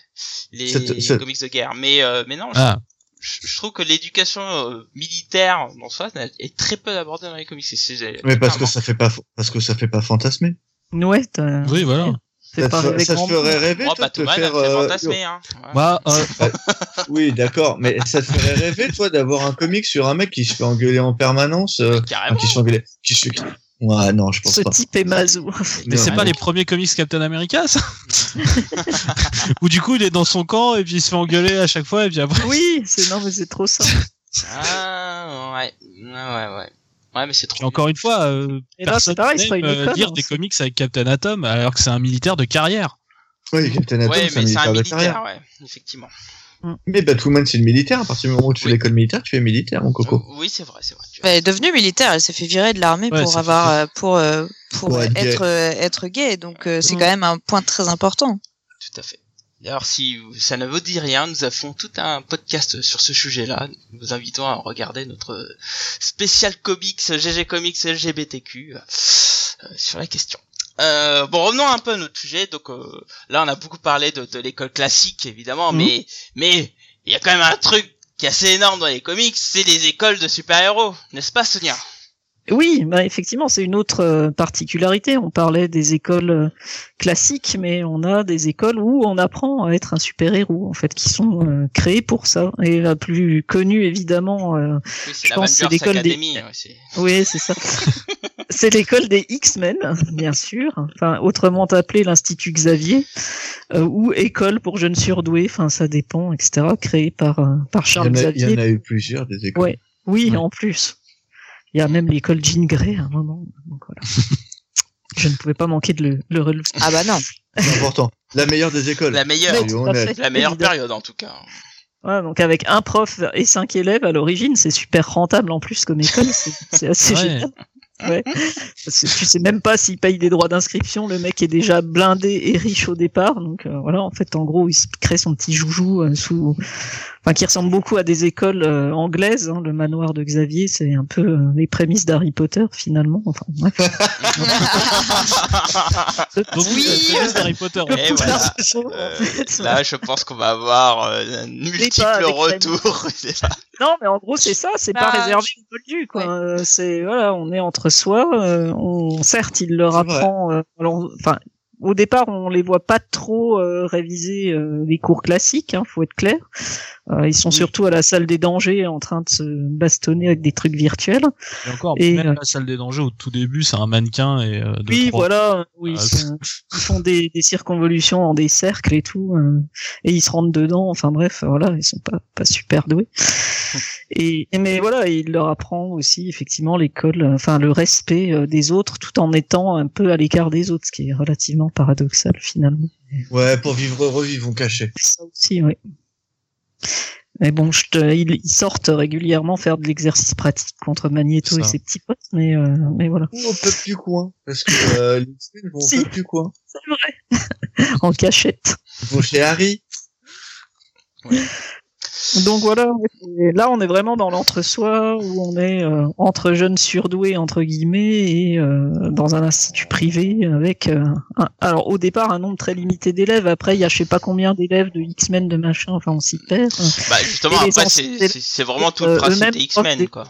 les, cette- cette- comics de guerre. Mais, euh, mais non, Ah, je, je trouve que l'éducation euh, militaire dans ça est très peu abordée dans les comics. C'est- c'est- Mais parce que ça fait pas parce que ça fait pas fantasmer. Ouais, oui voilà. Ça, pas te, ça ferait rêver Moi, toi, de te faire. euh, fantasmer, hein. Ouais. Bah, euh, (laughs) Oui, d'accord, mais ça te ferait rêver toi d'avoir un comic sur un mec qui se fait engueuler en permanence, euh, enfin, qui se fait engueuler, qui se... Ouais, non, je pense Ce pas. type est mazou. mais c'est pas les premiers comics Captain America ça (laughs) Où du coup il est dans son camp et puis il se fait engueuler à chaque fois et puis après. Oui, c'est non mais c'est trop ça. Ah, ouais. Ouais, ouais, ouais. Ouais, mais c'est trop. Et encore une fois, euh, Et là, personne pareil, n'aime, euh, école, lire hein, des comics avec Captain Atom alors que c'est un militaire de carrière. Oui, Captain Atom, Ouais, c'est un c'est un militaire de carrière. militaire, ouais, effectivement. Mais Batwoman, c'est une militaire. À partir du moment où tu fais Oui. l'école militaire, tu es militaire, mon coco. Oui, c'est vrai, c'est vrai. tu Elle est devenue militaire, elle s'est fait virer de l'armée Ouais, pour avoir euh, pour euh, pour Pour euh, être gay. être euh, être gay. Donc euh, c'est Mm. quand même un point très important. Tout à fait. D'ailleurs, si ça ne vous dit rien, nous avons tout un podcast sur ce sujet-là. Nous vous invitons à regarder notre spécial comics GG Comics LGBTQ euh, sur la question. Euh, bon, revenons un peu à notre sujet. Donc euh, là, on a beaucoup parlé de, de l'école classique, évidemment, Mhm. mais mais il y a quand même un truc qui est assez énorme dans les comics, c'est les écoles de super-héros, n'est-ce pas, Sonia? Oui, bah effectivement, c'est une autre euh, particularité. On parlait des écoles euh, classiques, mais on a des écoles où on apprend à être un super-héros, en fait, qui sont euh, créées pour ça. Et la plus connue, évidemment, euh, Oui, Je pense c'est l'école des- Academy. oui, c'est ça. (laughs) c'est l'école des X-Men, bien sûr. Enfin, autrement appelée l'Institut Xavier, euh, ou école pour jeunes surdoués. Enfin, ça dépend, etc. Créée par euh, par Il Charles en a, il y Xavier. en a eu plusieurs des écoles. Ouais. Oui, Ouais. en plus. Il y a même l'école Jean Grey à un moment. Donc voilà. (laughs) Je ne pouvais pas manquer de le, le relever. Ah bah non. C'est important. La meilleure des écoles. La meilleure, fait, la meilleure période en tout cas. Ouais, donc avec un prof et cinq élèves à l'origine, c'est super rentable en plus comme école. C'est c'est assez Ouais. génial. Tu sais même pas s'il paye des droits d'inscription. Le mec est déjà blindé et riche au départ. Donc euh, voilà, en fait, en gros, il se crée son petit joujou euh, sous, enfin, qui ressemble beaucoup à des écoles euh, anglaises. hein. Le manoir de Xavier, c'est un peu euh, les prémices d'Harry Potter finalement. Enfin. Donc, (laughs) Oui. euh, c'est juste Harry Potter. Et voilà. en Euh, fait. là, je pense qu'on va avoir euh, un multiple retour. (laughs) Non, mais en gros, c'est ça, c'est pas Bah, réservé aux moldus, quoi. Euh, C'est voilà, on est entre soi. euh, on certes, il leur apprend. euh, alors, enfin, au départ, on les voit pas trop euh, réviser euh, les cours classiques. Hein, faut être clair. Euh, ils sont Oui. surtout à la salle des dangers, en train de se bastonner avec des trucs virtuels. Et encore, Et, même euh, la salle des dangers au tout début, c'est un mannequin et euh, deux, oui, trois- voilà. Oui, Ah, ils, sont- ils font des, des circonvolutions en des cercles et tout, euh, et ils se rentrent dedans. Enfin bref, voilà, ils sont pas pas super doués. Et, mais voilà, il leur apprend aussi effectivement l'école, enfin le respect euh, des autres, tout en étant un peu à l'écart des autres, ce qui est relativement paradoxal finalement. Ouais, pour vivre heureux, vivons cachés. Ça aussi, oui. Mais bon, je te, ils, ils sortent régulièrement faire de l'exercice pratique contre Magneto et ses petits potes, mais euh, mais voilà, Ou au peuple du coin. Parce que euh, les vont Si. peuple du coin. c'est vrai. (laughs) en cachette. Ils vont chez Harry. Donc voilà, et là on est vraiment dans l'entre-soi où on est euh, entre jeunes surdoués entre guillemets et euh, dans un institut privé avec euh, un- alors au départ un nombre très limité d'élèves. Après il y a je sais pas combien d'élèves de X-Men de machin. Enfin on s'y perd. Bah justement, Et après, c'est- vraiment tout le principe des X-Men, quoi.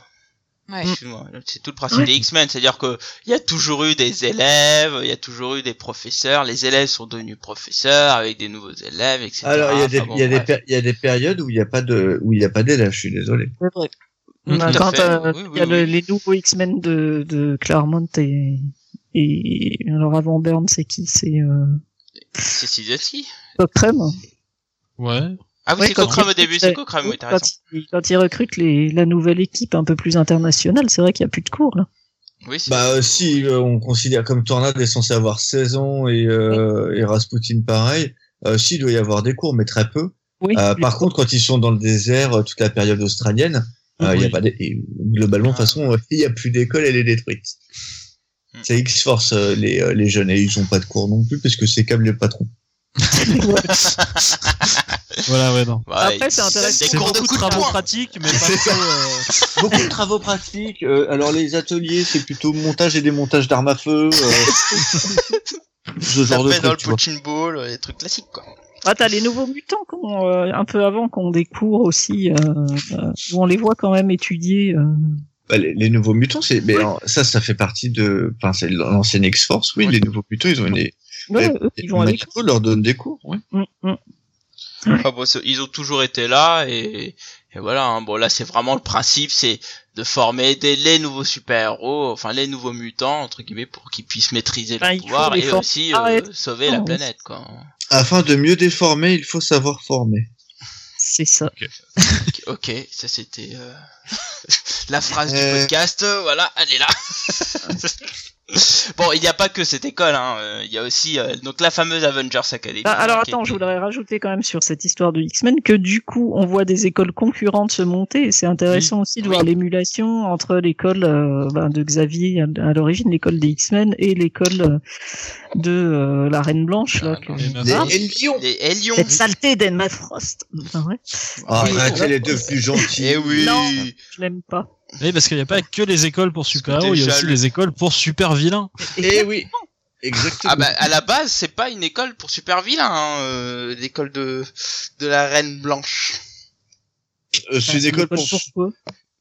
Ouais. Excuse-moi, C'est tout le principe des X-Men, c'est-à-dire que il y a toujours eu des élèves, il y a toujours eu des professeurs, les élèves sont devenus professeurs avec des nouveaux élèves, etc. Alors, il y a des, Enfin, bon, y a des, il y a des périodes où il n'y a pas de, où il n'y a pas d'élèves, je suis désolé. C'est vrai. Quand euh, oui, il oui, y a le- oui. les nouveaux X-Men de, de Claremont et, et alors avant Burn c'est qui? C'est euh, C'est Sideski. Cochrane. Ouais. Ah oui, Ouais, c'est quand Cochrane au début, c'est Cochrane, oui, t'as quand, il, quand il recrute les, la nouvelle équipe un peu plus internationale, c'est vrai qu'il n'y a plus de cours là. Oui, c'est Bah, euh, si euh, on considère comme Tornade est censé avoir 16 ans et, euh, et Rasputin pareil, euh, si, il doit y avoir des cours, mais très peu. Oui. Euh, par contre, quand ils sont dans le désert, euh, toute la période australienne, euh, il y a pas des- et globalement, de toute façon, euh, (laughs) il y a plus d'école, elle est détruite. Hmm. C'est X-Force, euh, les, euh, les jeunes, et ils ont pas de cours non plus, parce que c'est câble le patron. Voilà, ouais, non. Ouais, Après, c'est intéressant. C'est beaucoup de de travaux pratiques, mais (laughs) pas trop. euh, (laughs) Beaucoup de travaux pratiques. euh, alors les ateliers, c'est plutôt montage et démontage d'armes à feu. Euh, (laughs) ce genre de fait dans le trucs, punching ball, euh, les trucs classiques, quoi. Ah, t'as les nouveaux mutants qui ont, euh, un peu avant qui ont des cours aussi euh, euh, où on les voit quand même étudier. euh. Bah, les, les nouveaux mutants, c'est, mais alors, ça, ça fait partie de, enfin, c'est l'ancienne X-Force, oui. Ouais. Les nouveaux mutants, ils ont une, Ouais, eux, ils vont à l'école. Magneto leur donne des cours, ouais. Mm, mm. Enfin, bon, c'est- ils ont toujours été là et, et voilà. hein. Bon, là, c'est vraiment le principe, c'est de former des, les nouveaux super-héros, enfin les nouveaux mutants entre guillemets, pour qu'ils puissent maîtriser Ben, le pouvoir et aussi euh, Arrête. sauver la Oh, planète, quoi. Afin de mieux déformer, il faut savoir former. C'est ça. Ok, ok, ça c'était euh, (laughs) la phrase du Euh. podcast. euh, voilà, elle est là. (laughs) (laughs) bon, il n'y a pas que cette école, hein. euh, Il y a aussi euh, donc la fameuse Avengers Academy. Ah, alors attends, je voudrais rajouter quand même sur cette histoire de X-Men que du coup on voit des écoles concurrentes se monter et c'est intéressant aussi de Oui. voir l'émulation entre l'école euh, ben, de Xavier à, à l'origine, l'école des X-Men et l'école euh, de euh, la Reine Blanche là. Ah, que- non. Les Ah, Lions. Cette saleté d'Emma Frost. Enfin, ouais, Arrête, Oui. elle est devenue gentille. Eh oui. Non. je l'aime pas. Oui, parce qu'il n'y a pas que les écoles pour super-héros, il y a aussi le- les écoles pour super vilains. Eh oui. Exactement. Ah bah à la base c'est pas une école pour super vilains, hein, euh, l'école de de la Reine Blanche. Euh, c'est une école pour, pourquoi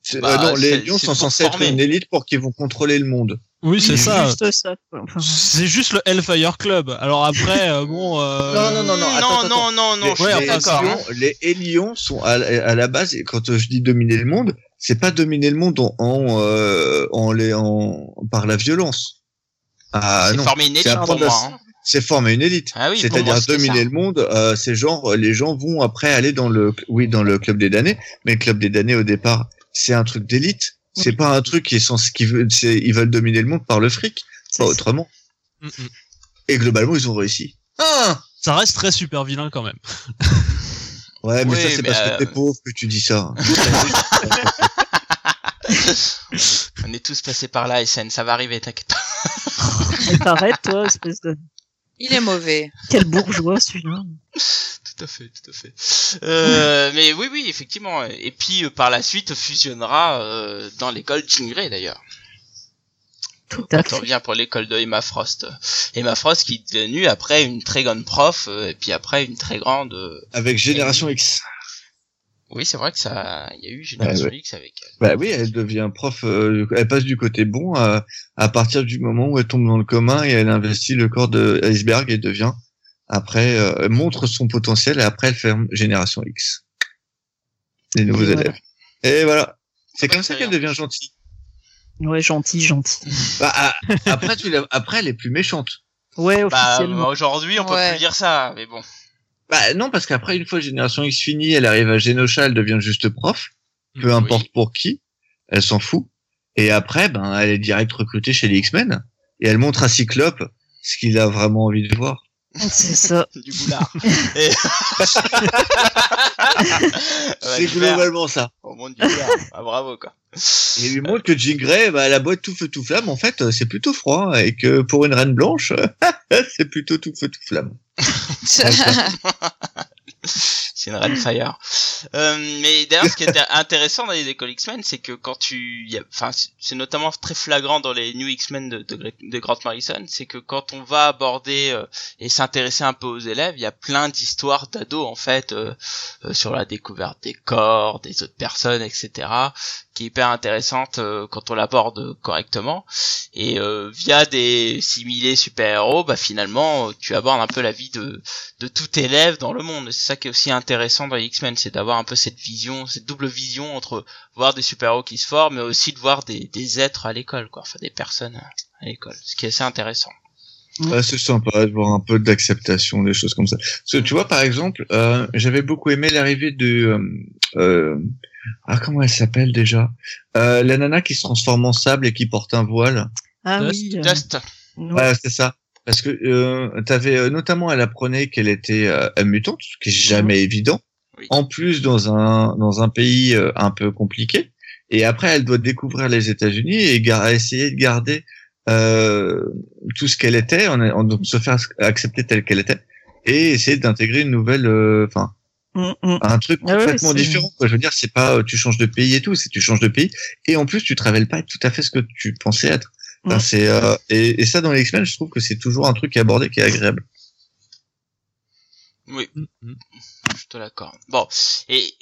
c'est- Bah, euh, non, les Lions sont pour censés être une élite pour qu'ils vont contrôler le monde. Oui, c'est ça. C'est juste le Hellfire Club. Alors après, euh, bon. Euh... Non, non, non, non, attends, non, non, non, non, les, ouais. Lions, hein. les Hélions sont à, à la base, et quand je dis dominer le monde, c'est pas dominer le monde en, en, euh, en les, en, par la violence. Ah c'est former une c'est élite pour moi. hein. c'est former une élite. Ah oui, C'est-à-dire dominer le monde, euh, c'est genre les gens vont après aller dans le oui dans le club des damnés, mais le club des damnés au départ c'est un truc d'élite, c'est Oui. pas un truc qui est censé qui veut c'est ils veulent dominer le monde par le fric, pas ça. autrement. Mm, mm. Et globalement ils ont réussi. Ah Ça reste très super vilain quand même. (laughs) ouais mais Oui, ça c'est parce euh, que t'es pauvre que tu dis ça. (laughs) On est tous passés par là, SN, ça va arriver, t'inquiète (laughs) T'arrêtes, toi, espèce de... Il est mauvais. Quel bourgeois, celui-là. Tout à fait, tout à fait. Euh, mais oui, oui, effectivement. Et puis euh, par la suite fusionnera euh, dans l'école Chingray d'ailleurs. Tout à Quand on revient pour l'école de Emma Frost. Emma Frost qui est devenue après une très grande prof euh, et puis après une très grande. euh, Avec Génération X. Oui, c'est vrai que ça, il y a eu Génération Ouais, ouais. X avec elle. Bah oui, elle devient prof, euh, elle passe du côté bon à, à partir du moment où elle tombe dans le commun et elle investit le corps de Iceberg et devient, après, euh, elle montre son potentiel et après elle ferme Génération X. Les nouveaux Et voilà. élèves. Et voilà. C'est comme ça qu'elle devient gentille. Ouais, gentil, gentil. Bah, ah, après, tu l'as- après, elle est plus méchante. Ouais, Bah, officiellement. aujourd'hui, on peut Ouais. plus dire ça, mais bon. Bah non, parce qu'après, une fois Génération X finie, elle arrive à Genosha, elle devient juste prof. Peu Oui. importe pour qui. Elle s'en fout. Et après, ben, elle est direct recrutée chez les X-Men. Et elle montre à Cyclope ce qu'il a vraiment envie de voir. (laughs) C'est ça. (laughs) Du boulard. (laughs) Et... C'est globalement ça. Au monde du boulard. Ah, bravo, quoi. Et il lui montre que Jean Grey, bah, la boîte tout feu tout flamme, en fait, c'est plutôt froid. Et que pour une reine blanche, c'est plutôt tout feu tout flamme. C'est une Red Fire. Euh, mais d'ailleurs, ce qui est (laughs) intéressant dans les écoles X-Men, c'est que quand tu, enfin, c'est- notamment très flagrant dans les New X-Men de, de, de Grant Morrison, c'est que quand on va aborder euh, et s'intéresser un peu aux élèves, il y a plein d'histoires d'ados en fait euh, euh, sur la découverte des corps, des autres personnes, etc., qui est hyper intéressante euh, quand on l'aborde correctement. Et euh, via des similés super-héros, bah finalement, tu abordes un peu la vie de de tout élève dans le monde. C'est ça qui est aussi intéressant dans les X-Men, c'est d'avoir un peu cette vision, cette double vision entre voir des super-héros qui se forment, mais aussi de voir des, des êtres à l'école, quoi, enfin des personnes à l'école, ce qui est assez intéressant. Ah, c'est sympa de voir un peu d'acceptation, des choses comme ça. Parce que tu vois, par exemple, euh, j'avais beaucoup aimé l'arrivée de... Euh, euh, ah, comment elle s'appelle déjà? Euh, La nana qui se transforme en sable et qui porte un voile. Ah Dust, oui. ouais. Ouais, c'est ça. Parce que euh, t'avais euh, notamment, elle apprenait qu'elle était euh, mutante, ce qui est jamais évident. Oui. En plus, dans un dans un pays euh, un peu compliqué. Et après, elle doit découvrir les États-Unis et essayer de garder euh, tout ce qu'elle était, en, en- donc se faire accepter telle qu'elle était, et essayer d'intégrer une nouvelle, euh, enfin, Mm, mm. un truc Ah complètement différent. Quoi. Je veux dire, c'est pas euh, tu changes de pays et tout, c'est tu changes de pays et en plus tu te révèles pas tout à fait ce que tu pensais être. Enfin, Mm. c'est euh, et, et ça dans les X-Men, je trouve que c'est toujours un truc qui est abordé qui est agréable. oui, Mhm. je te l'accorde. Bon, et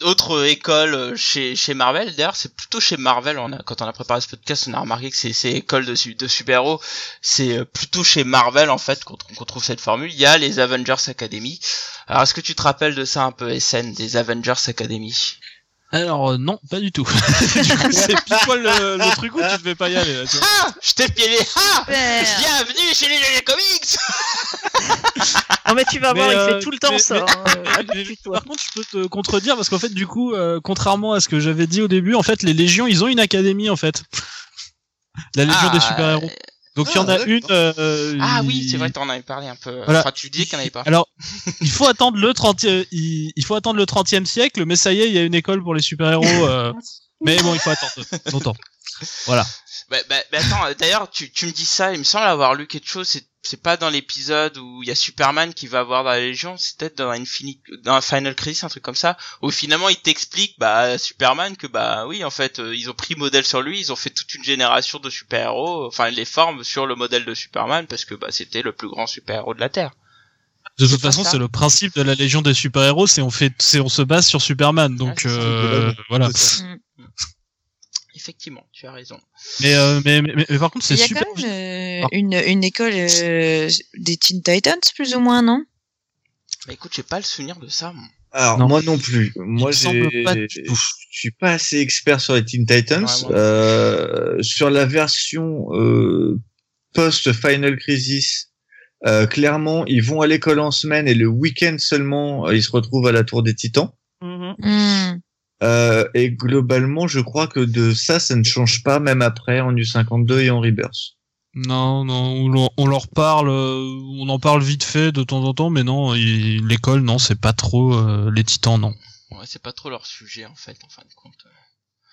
autre école euh, chez chez Marvel, d'ailleurs, c'est plutôt chez Marvel. On a, quand on a préparé ce podcast, on a remarqué que ces, ces écoles de, de super-héros, c'est euh, plutôt chez Marvel en fait qu'on qu'on trouve cette formule. Il y a les Avengers Academy. Alors, est-ce que tu te rappelles de ça un peu, SN, des Avengers Academy? Alors euh, non, pas du tout. (laughs) du coup, c'est pile poil le, le truc où tu devais pas y aller. Là, tu vois. Ah Je t'ai piégé Ah Super. Bienvenue chez les GG Comics (laughs) Non mais tu vas Mais, voir, il euh, fait tout le temps mais- ça. mais- hein. (laughs) Par contre, je peux te contredire parce qu'en fait, du coup, euh, contrairement à ce que j'avais dit au début, en fait, les légions, ils ont une académie en fait. La légion des super-héros. Donc il y en Ah, a d'accord. une. euh, Ah oui, c'est vrai, t'en avais parlé un peu. Voilà. Enfin, tu disais qu'il n'y en avait pas. Alors, (laughs) il faut attendre le 30 e il, il faut attendre le 30e siècle, mais ça y est, il y a une école pour les super-héros. euh, (laughs) mais bon, il faut attendre longtemps. Voilà. Bah, bah, bah, attends, euh, d'ailleurs, tu, tu me dis ça, il me semble avoir lu quelque chose, c'est, c'est pas dans l'épisode où il y a Superman qui va avoir dans la Légion, c'est peut-être dans Infinite, dans Final Crisis, un truc comme ça, où finalement il t'explique, bah, Superman, que bah, oui, en fait, euh, ils ont pris modèle sur lui, ils ont fait toute une génération de super-héros, enfin, ils les forment sur le modèle de Superman, parce que bah, c'était le plus grand super-héros de la Terre. De toute façon, c'est le principe de la Légion des super-héros, c'est on fait, c'est on se base sur Superman. Donc Ah, euh, voilà. Effectivement, tu as raison. Mais, euh, mais, mais, par contre, c'est Il y a super. quand même euh, Ah. une, une école euh, des Teen Titans, plus ou moins, non? Bah écoute, j'ai pas le souvenir de ça, moi. Alors Non. moi non plus. Moi je suis pas assez expert sur les Teen Titans. Ouais. Euh, sur la version euh, post Final Crisis, euh, clairement ils vont à l'école en semaine et le week-end seulement euh, ils se retrouvent à la Tour des Titans. Mhm. Euh, et globalement, je crois que de ça, ça ne change pas même après en U52 et en Rebirth. Non, non, on, leur- on leur parle, euh, on en parle vite fait de temps en temps, mais non, l'école, non, c'est pas trop euh, les titans, non. Ouais, c'est pas trop leur sujet, en fait, en fin de compte.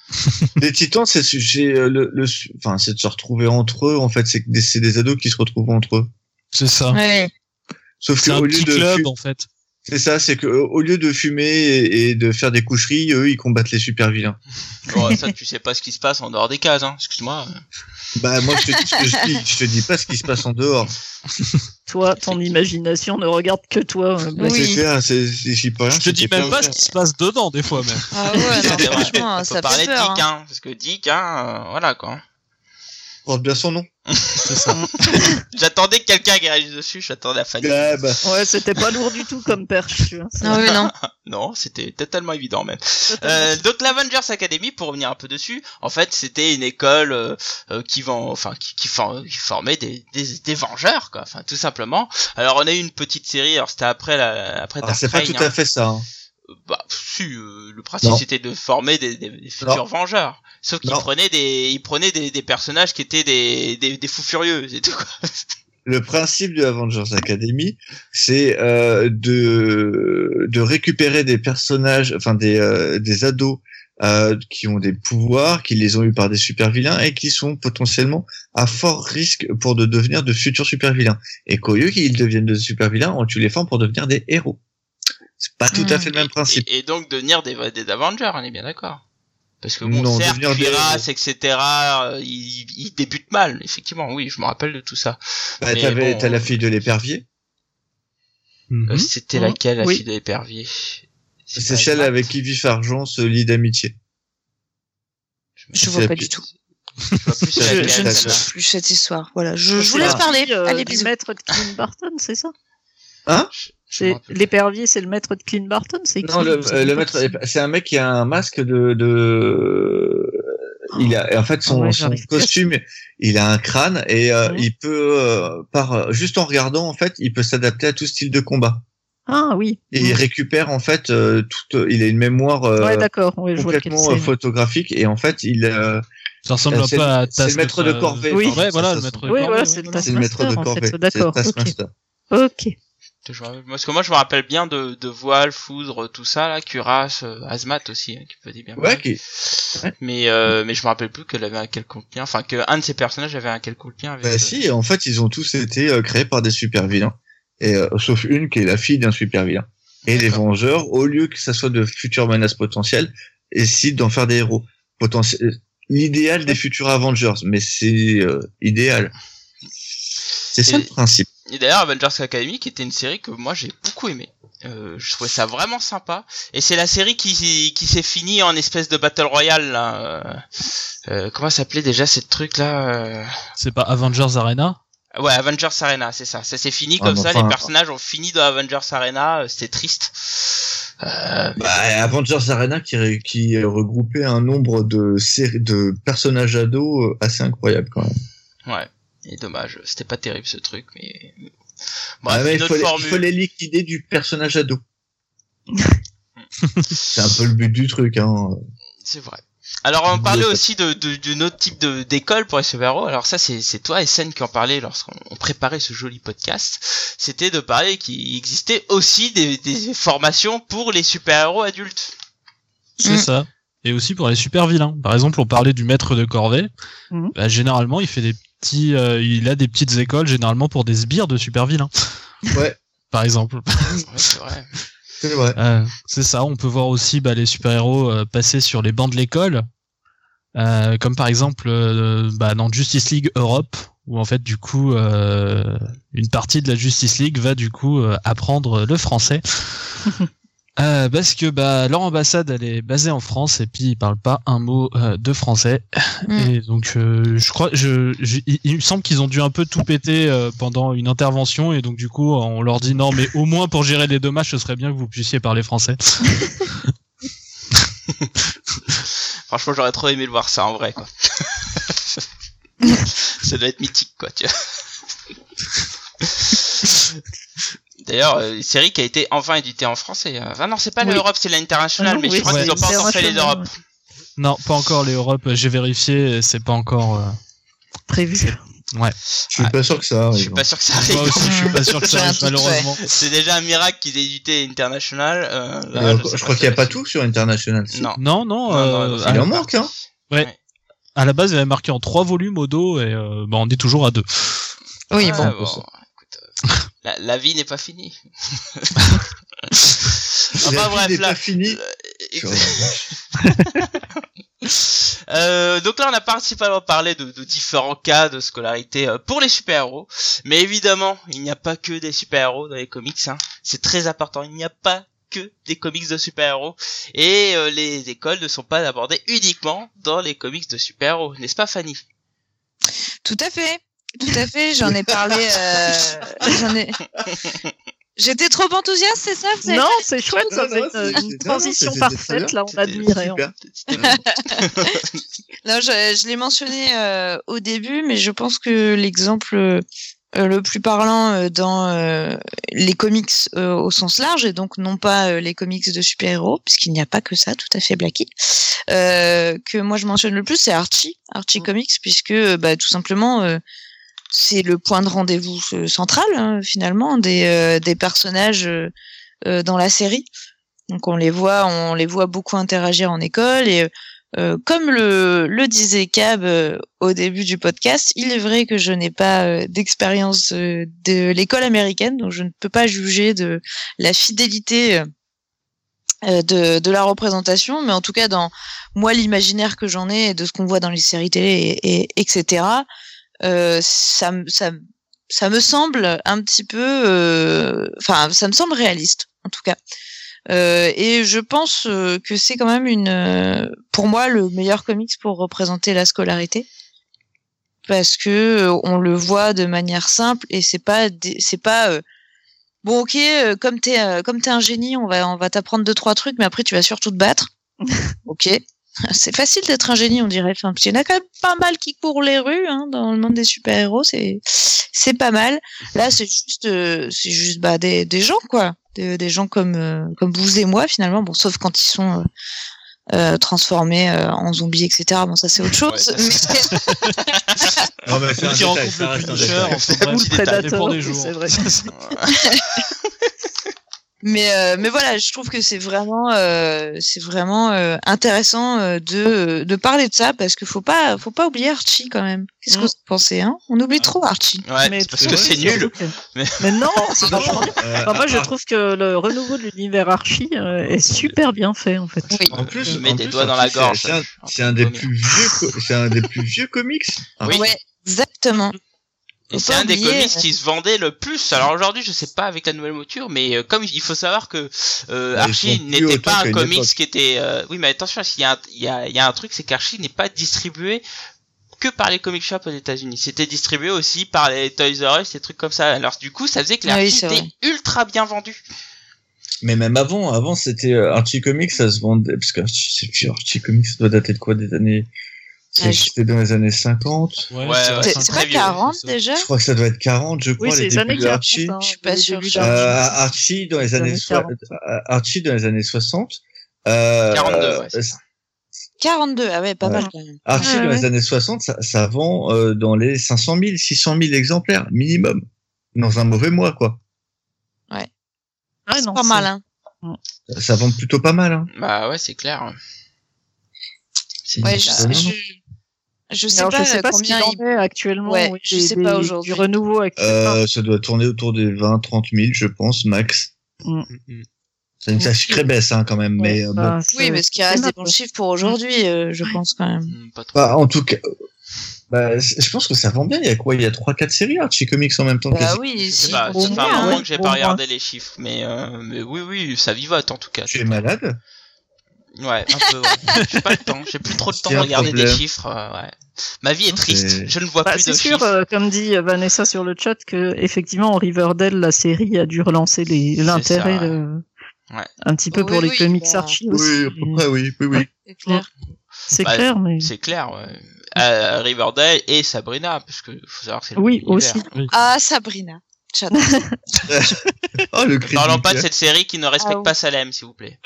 (laughs) Les titans, c'est c'est, euh, le, le, enfin, c'est de se retrouver entre eux. En fait, c'est que des- c'est des ados qui se retrouvent entre eux. C'est ça. Ouais. Sauf C'est que un au lieu petit de club en fait. C'est ça, c'est que euh, au lieu de fumer et, et de faire des coucheries, eux, ils combattent les super vilains. Bon, ça, tu sais pas ce qui se passe en dehors des cases, hein. Excuse-moi. Bah moi, je te dis ce que je dis. Je te dis pas ce qui se passe en dehors. Toi, ton imagination ne regarde que toi. euh. Oui. C'est clair, c'est c'est- j'y peux rien. Je te dis même pas ce qui se passe dedans des fois même. Ah ouais, (laughs) non, franchement, ça fait de peur. Dick, hein. hein. Parce que Dick, hein, euh, voilà, quoi. Porte bien son nom. C'est ça. (laughs) J'attendais que quelqu'un réagisse dessus, j'attendais à Fanny. Ah, bah. Ouais, c'était pas lourd du tout comme perche. Tu vois. Ah oui, non. (laughs) Non, c'était totalement évident même. Euh, donc l'Avengers Academy, pour revenir un peu dessus, en fait, c'était une école euh, euh, qui vend, enfin, qui, qui, for- qui formait des, des, des Vengeurs, quoi. Enfin, tout simplement. Alors, on a eu une petite série. Alors, c'était après la, après Alors Dark c'est pas tout hein. à fait ça. hein. Bah, si, euh, le principe Non. c'était de former des, des, des futurs Non. Vengeurs. Sauf qu'ils Non. prenaient des, ils prenaient des, des personnages qui étaient des, des, des fous furieux, c'est tout. Quoi. Le principe de Avengers Academy, c'est euh, de de récupérer des personnages, enfin des euh, des ados euh, qui ont des pouvoirs, qui les ont eu par des super vilains et qui sont potentiellement à fort risque pour de devenir de futurs super vilains. Et qu'au lieu qu'ils deviennent de super vilains, on tue les formes pour devenir des héros. C'est pas tout à Mm. fait le même principe. Et, et donc devenir des, des Avengers, on est bien d'accord. Parce que bon, Non, certes, des Cuirass, etc., euh, ils, ils débutent mal, effectivement, oui, je me rappelle de tout ça. Bah, t'avais bon, t'as la euh, fille de l'épervier, Euh, Mhm. C'était Mhm. laquelle, la Oui. fille de l'épervier? C'est celle avec qui Vif Argent se lie d'amitié. Je C'est vois pas plus- du tout. Je vois plus Je, je ne sais plus cette histoire. Voilà, je, je vous laisse la parler. euh, Allez, du bisous. maître Clint Barton, c'est ça? Hein? Je C'est l'épervier, c'est le maître de Clint Barton, c'est Non, qui le, euh, le pas maître, qui c'est un mec qui a un masque de, de, il a, en fait, son, Ouais, son pas costume, il a un crâne et euh, il peut, euh, par, juste en regardant, en fait, il peut s'adapter à tout style de combat. Ah oui. Et il récupère, en fait, euh, toute, il a une mémoire euh, ouais, d'accord. Ouais, je complètement euh, c'est. photographique et en fait, il, euh, Ça ressemble Euh, un le- à c'est le maître de euh, corvée. Oui. Voilà, le maître de Oui, corvée. voilà, c'est le le maître de corvée. D'accord, ok. Parce que moi, je me rappelle bien de, de Voile, Foudre, tout ça, là, Cuirass, euh, Azmat aussi, hein, qui faisait bien. Ouais, qui, Mais, euh, mais je me rappelle plus qu'elle avait un quelconque lien, enfin, que un de ces personnages avait un quelconque lien avec. bah euh, si, en fait, ils ont tous été euh, créés par des super vilains. Et, euh, sauf une qui est la fille d'un super vilain. Et les. Vengeurs, au lieu que ça soit de futures menaces potentielles, décident d'en faire des héros. Potentiels. L'idéal des futurs Avengers, mais c'est euh, idéal. C'est ça Et- le principe. Et d'ailleurs, Avengers Academy, qui était une série que moi j'ai beaucoup aimé. Euh, je trouvais ça vraiment sympa. Et c'est la série qui, qui s'est finie en espèce de battle royale. Là. Euh, euh, comment s'appelait déjà cette truc là C'est pas Avengers Arena? Ouais, Avengers Arena, c'est ça. Ça s'est fini Ah, comme ça. enfin- Les personnages ont fini dans Avengers Arena. C'était triste. Euh, Bah, Avengers Arena qui, qui regroupait un nombre de séries, de personnages ados assez incroyable quand même. ouais. Et dommage, c'était pas terrible ce truc, mais. Ah, Bref, mais une il, autre faut les, il faut les liquider du personnage ado. (laughs) c'est un peu le but du truc. Hein. C'est vrai. Alors on parlait aussi de de- d'une autre type de d'école pour les super-héros. Alors ça c'est c'est toi SN qui en parlait lorsqu'on on préparait ce joli podcast. C'était de parler qu'il existait aussi des, des formations pour les super-héros adultes. C'est Mm. ça. Et aussi pour les super vilains. Par exemple, on parlait du maître de corvée. Mhm. Bah, généralement, il fait des petits, euh, il a des petites écoles généralement pour des sbires de super vilains. Ouais, (laughs) Par exemple. Ouais, c'est vrai. c'est vrai. Euh, c'est ça. On peut voir aussi bah, les super héros passer sur les bancs de l'école, Euh, comme par exemple euh, bah, dans Justice League Europe, où en fait du coup euh, une partie de la Justice League va du coup euh, apprendre le français. (laughs) Euh, parce que bah leur ambassade elle est basée en France et puis ils parlent pas un mot euh, de français Mm. et donc euh, je crois je, je- il, il me semble qu'ils ont dû un peu tout péter euh, pendant une intervention et donc du coup on leur dit non mais au moins pour gérer les dommages ce serait bien que vous puissiez parler français (laughs) Franchement j'aurais trop aimé le voir ça en vrai quoi. (laughs) ça doit être mythique quoi tu vois. D'ailleurs, euh, une série qui a été enfin éditée en français. Ah non, c'est pas Oui. l'Europe, c'est l'international, Ah mais oui, je crois qu'ils ont pas encore fait les international, Europes. non pas encore les Europe j'ai vérifié c'est pas encore euh, Prévu. Je suis pas sûr que ça Je arrive. suis pas sûr que ça Moi arrive. aussi, je suis pas sûr que ça arrive, malheureusement. C'est déjà un miracle qu'ils aient édité International. Euh, là, je crois qu'il n'y a pas tout sur International. Non. Non, non, Non, euh, non, Il en manque, hein. Ouais. à la base, il avait marqué en trois volumes au dos et euh, bah, on est toujours à deux. Oui, Ah, bon. La, la vie n'est pas finie. (laughs) La enfin vie bref, n'est là. pas fini. (laughs) Euh, donc là, on a principalement parlé de, de différents cas de scolarité euh, pour les super-héros. Mais évidemment, il n'y a pas que des super-héros dans les comics. Hein. C'est très important. Il n'y a pas que des comics de super-héros. Et euh, les écoles ne sont pas abordées uniquement dans les comics de super-héros. N'est-ce pas, Fanny? Tout à fait. Tout à fait. J'en ai parlé. Euh, (laughs) j'en ai. J'étais trop enthousiaste, c'est ça vous avez- Non, c'est chouette, ça Non, fait non, une, transition parfaite, là, on admirait. bon. (laughs) Non, je, je l'ai mentionné euh, au début, mais je pense que l'exemple euh, le plus parlant euh, dans euh, les comics euh, au sens large, et donc non pas euh, les comics de super-héros, puisqu'il n'y a pas que ça, tout à fait Blacky, euh, que moi je mentionne le plus, c'est Archie, Archie Comics, puisque bah, tout simplement euh, c'est le point de rendez-vous euh, central hein, finalement des, euh, personnages euh, dans la série. Donc on les voit, on les voit beaucoup interagir en école et comme le, disait Cab au début du podcast, il est vrai que je n'ai pas d'expérience de l'école américaine, donc je ne peux pas juger de la fidélité de, la représentation, mais en tout cas dans moi l'imaginaire que j'en ai et de ce qu'on voit dans les séries télé et etc. Euh, ça, me- ça, ça me semble un petit peu, euh, enfin ça me semble réaliste en tout cas. Euh, et je pense euh, que c'est quand même une, euh, pour moi, le meilleur comics pour représenter la scolarité, parce que on le voit de manière simple et c'est pas, c'est pas euh, bon, ok, comme t'es, comme t'es un génie, on va, on va t'apprendre deux trois trucs, mais après tu vas surtout te battre. (laughs) ok, (laughs) c'est facile d'être un génie, on dirait. Enfin, qu'il y en a quand même pas mal qui courent les rues hein, dans le monde des super héros, c'est, c'est pas mal. Là, c'est juste, euh, c'est juste bah des, des gens quoi, des, des gens comme euh, comme vous et moi finalement. Bon, sauf quand ils sont euh, euh, transformés euh, en zombies, etc. Bon, ça c'est autre chose. Ouais, mais- (laughs) Non, mais c'est un qui détail, rencontre ça le reste un Punisher, détail. enfin Ou bref, le des oui, jours. c'est vrai. (laughs) Mais euh, mais voilà, je trouve que c'est vraiment euh, c'est vraiment euh, intéressant euh, de de parler de ça parce qu'il faut pas faut pas oublier Archie quand même. Qu'est-ce que Mm. vous pensez hein? On oublie trop Archie. Ouais, Mais parce que c'est nul. que- Mais- Mais non, (laughs) bien. Euh, Enfin, moi, je trouve que le renouveau de l'univers Archie euh, est super bien fait, en fait. Oui. En plus, mets en des plus, doigts dans la gorge. c'est un- des plus vieux, c'est un des plus vieux comics. Oui. Ouais, exactement. Et c'est un des comics qui se vendait le plus. Alors aujourd'hui, je sais pas avec la nouvelle mouture, mais euh, comme il faut savoir que euh, ils Archie n'était pas un comics époque. qui était. euh, Oui, mais attention, il y, a un- il y, a, il y a un truc, c'est qu'Archie n'est pas distribué que par les comic shops aux États-Unis. C'était distribué aussi par les Toys R Us, des trucs comme ça. Alors du coup, ça faisait que les oui, Archie c'est étaient vrai. ultra bien vendus. Mais même avant, avant c'était euh, Archie Comics, ça se vendait parce que Archie, Archie Comics ça doit dater de quoi des années C'était dans les années 50. Ouais, c'est ouais, C'est pas vieux, 40 ça. déjà Je crois que ça doit être 40, je crois, Oui, c'est les les années débuts d'Archie. 40. hein, Je suis pas débuts Euh. Euh, Archie dans les années années soi- 40. Archie dans les années 60. Euh, 42, ouais, c'est euh, ça. 42, ah ouais, pas Ouais. mal quand même. Archie Ouais, dans ouais. les années 60, ça, ça vend euh, dans les 500 000, 600 000 exemplaires minimum dans un mauvais mois quoi. Ah, c'est pas mal, hein. Ça vend plutôt pas mal. Hein. Bah ouais, c'est clair. C'est Ouais, je, je. Je sais Alors, pas, je sais pas ce combien qu'il il... en est actuellement. Ouais, oui, je des- sais pas aujourd'hui. Du renouveau actuellement. Euh, ça doit tourner autour des 20, 30 000, je pense, max. Mm, C'est une sacrée baisse hein, quand même, mais euh, bon. Bah, Oui, c'est- mais ce qui c'est reste des bons chiffres pour aujourd'hui, euh, je pense quand même. Pas trop. Bah, en tout cas, bah, je pense que ça vend bien. Il y a quoi? Il y a trois, quatre séries Archie Comics en même temps. Bah oui, si, pas, ça fait un moment que j'ai pas regardé les chiffres, mais, euh, mais oui, oui, ça vivote en tout cas. Tu es malade? Ouais, un peu. Ouais. (laughs) J'ai pas le temps. J'ai plus trop le temps C'est de regarder des chiffres. euh, ouais. Ma vie est triste. c'est- Je ne vois Bah, plus de c'est sûr, chiffres. euh, comme dit euh, Vanessa sur le chat, que effectivement Riverdale, la série a dû relancer l'intérêt ça, ouais. de- Ouais. un petit peu Oui, pour les oui, comics bah, Archie aussi. Oui, oui, oui, oui. C'est clair. C'est Bah, clair, mais C'est clair. Ouais. Euh, Riverdale et Sabrina, parce que faut savoir que c'est le oui aussi. Ah, Sabrina. J'adore. (laughs) (laughs) Oh, le Parlons pas de cette série qui ne respecte Ah oui. pas Salem, s'il vous plaît.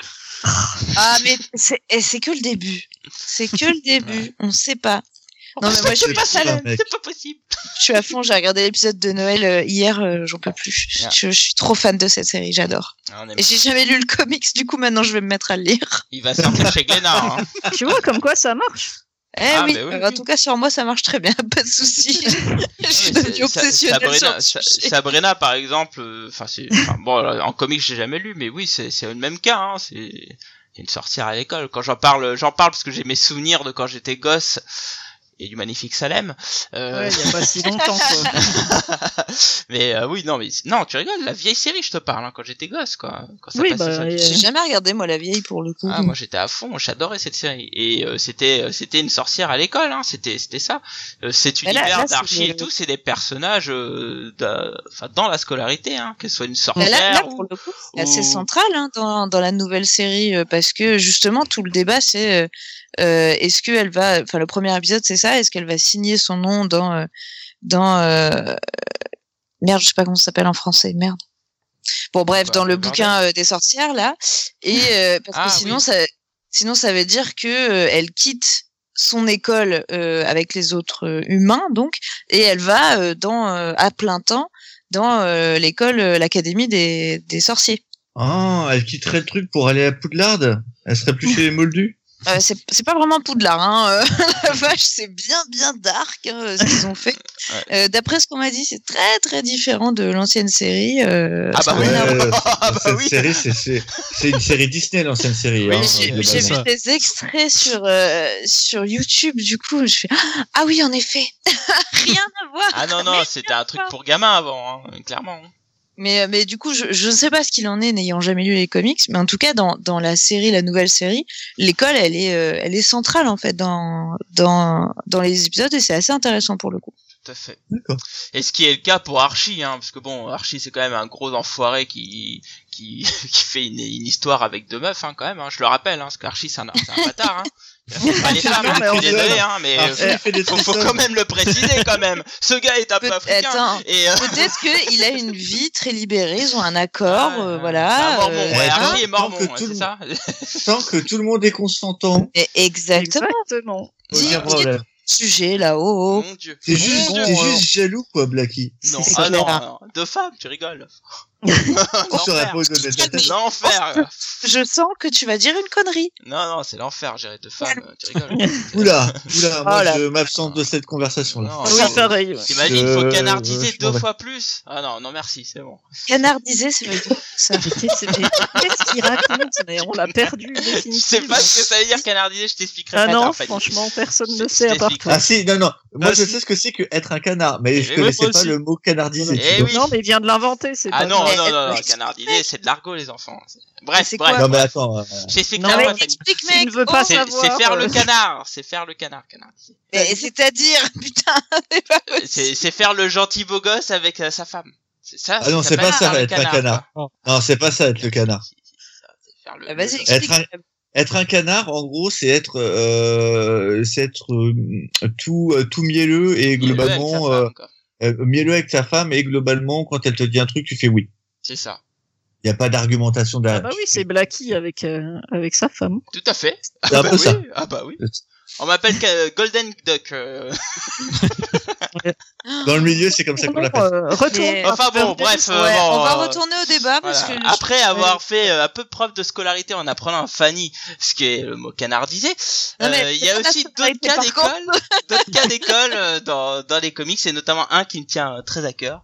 Ah, mais c'est et c'est que le début. C'est que le début. On sait pas. Non, mais moi, je suis, pas mec. c'est pas possible. je suis à fond. J'ai regardé l'épisode de Noël euh, hier. euh, J'en peux plus. Je, je suis trop fan de cette série. J'adore. Ah, Et j'ai jamais lu le comics. Du coup, maintenant, je vais me mettre à le lire. Il va sortir chez Glénat. Hein. Tu vois comme quoi ça marche Eh Ah, oui. mais oui, oui. En tout cas, sur moi, ça marche très bien. (laughs) Pas de souci. (laughs) (laughs) je suis devenue obsessionnelle Sabrina, sur le Sa- sujet. Sabrina, par exemple, euh, enfin c'est, bon, en comics j'ai jamais lu, mais oui, c'est c'est le même cas. Hein, c'est c'est une sorcière à l'école. Quand j'en parle, j'en parle parce que j'ai mes souvenirs de quand j'étais gosse et du magnifique Salem. Euh, Ouais, il y a pas si longtemps. Quoi. (laughs) mais euh, oui, non, mais non, tu rigoles. La vieille série, je te parle, hein, quand j'étais gosse, quoi. Quand ça Oui, bah, sur- et- J'ai jamais regardé moi la vieille pour le coup. Ah, moi j'étais à fond, j'adorais cette série et euh, c'était euh, c'était une sorcière à l'école, hein, c'était c'était ça. Euh, cet là- univers d'archi et tout, c'est des personnages euh, enfin dans la scolarité, hein, que ce soit une sorcière là, là, ou pour le coup, c'est assez ou- central hein, dans, dans la nouvelle série euh, parce que justement tout le débat c'est euh, euh, est-ce qu'elle va, enfin le premier épisode c'est ça, est-ce qu'elle va signer son nom dans euh, dans euh, merde je sais pas comment ça s'appelle en français merde. Bon bref Bah, dans le bouquin euh, des sorcières là et euh, (laughs) parce Ah, que sinon oui. ça sinon ça veut dire que euh, elle quitte son école euh, avec les autres euh, humains donc et elle va euh, dans euh, à plein temps dans euh, l'école euh, l'académie des, des sorciers. Ah, elle quitterait le truc pour aller à Poudlard? Elle serait plus (laughs) chez les Moldus Euh, c'est c'est pas vraiment Poudlard, hein. euh, (laughs) la vache, c'est bien bien dark hein, ce qu'ils ont fait. Euh, D'après ce qu'on m'a dit, c'est très très différent de l'ancienne série. Euh, Ah bah oui. (laughs) Ah bah cette oui. série, c'est- c'est c'est une série Disney, l'ancienne série. Oui, hein, J'ai vu des extraits sur euh, sur YouTube, du coup, je fais ah oui en effet, (laughs) rien à voir. Ah non non, c'était un truc pour gamins avant, hein, clairement. Mais, mais du coup, je, je ne sais pas ce qu'il en est n'ayant jamais lu les comics, mais en tout cas, dans, dans la série, la nouvelle série, l'école, elle est, euh, elle est centrale, en fait, dans, dans, dans les épisodes, et c'est assez intéressant pour le coup. Tout à fait. D'accord. Et ce qui est le cas pour Archie, hein, parce que bon, Archie c'est quand même un gros enfoiré qui qui, (laughs) qui fait une, une histoire avec deux meufs, hein, quand même. Hein, je le rappelle, hein, parce qu'Archie c'est un, c'est un bâtard. Hein. (laughs) Il pas (laughs) les femmes, hein, je suis désolé, hein, mais euh, faut, quand même le préciser quand même. Ce gars est un peu africain. attends. Et, euh, Peut-être qu'il a une vie très libérée, ils ont un accord, ouais, euh, voilà. Mormon, euh, ouais, hein, Archie est tant mormon, que ouais, tout c'est le ça (laughs) Tant que tout le monde est consentant, et exactement. Exactement. Dis-. Sujet là-haut. Mon dieu. T'es juste, juste jaloux, quoi, Blacky. Non, ah non, non, deux femmes, tu rigoles. (laughs) L'enfer. de. Je sens que tu vas dire une connerie. Non, non, c'est l'enfer, gérer deux femmes, tu rigoles. (laughs) Oula, oula, moi Oh là. je m'absente de cette conversation-là. Non, Oui, pareil. ouais. T'imagines, il faut Je- canardiser je deux fois plus Ah non, non merci, c'est bon. Ça. Mais Qu'est-ce qu'il raconte mais On l'a perdu Je sais pas ce que ça veut dire canardiser, je t'expliquerai Ah non, franchement, personne Je- ne je sait à part toi. Ah si, non, non. Moi je sais ce que c'est que être un canard, mais je Eh, connaissais moi pas le mot canardisé. Eh. Non, mais il vient de l'inventer, c'est Ah pas non. Non, non, non, canardiser, c'est de l'argot, les enfants. Bref, c'est bref. quoi Non mais attends. euh, Non, mais Mais Fanny. explique, Tu mec. ne veux pas oh, C'est savoir, c'est faire le canard, c'est faire le canard, canardiser. mais C'est-à-dire, (laughs) putain, c'est pas possible. C'est c'est faire le gentil beau gosse avec euh, sa femme. C'est ça Ah non, c'est pas ça, être un canard. Non, c'est pas ça être le canard. C'est c'est Ah, Vas-y, explique. Être un canard, en gros, c'est être, euh, c'est être euh, tout, euh, tout mielleux et mielleux avec sa globalement femme, euh, euh, mielleux avec ta femme et globalement, quand elle te dit un truc, tu fais oui. C'est ça. Il y a pas d'argumentation Ah derrière. bah oui, c'est Blacky avec, euh, avec sa femme. Tout à fait. C'est un bah peu oui. ça. Ah bah oui. On m'appelle Golden Duck. euh. Dans le milieu, c'est comme ça qu'on l'appelle. euh, Enfin bon, bref. euh, Ouais, bon, on va euh, retourner au débat parce Voilà. que Après je- avoir fait un peu preuve de scolarité en apprenant Fanny ce qui est le mot canardisé, euh, il y a aussi (laughs) d'autres cas d'école, d'autres cas d'école dans, dans les comics, et notamment un qui me tient très à cœur,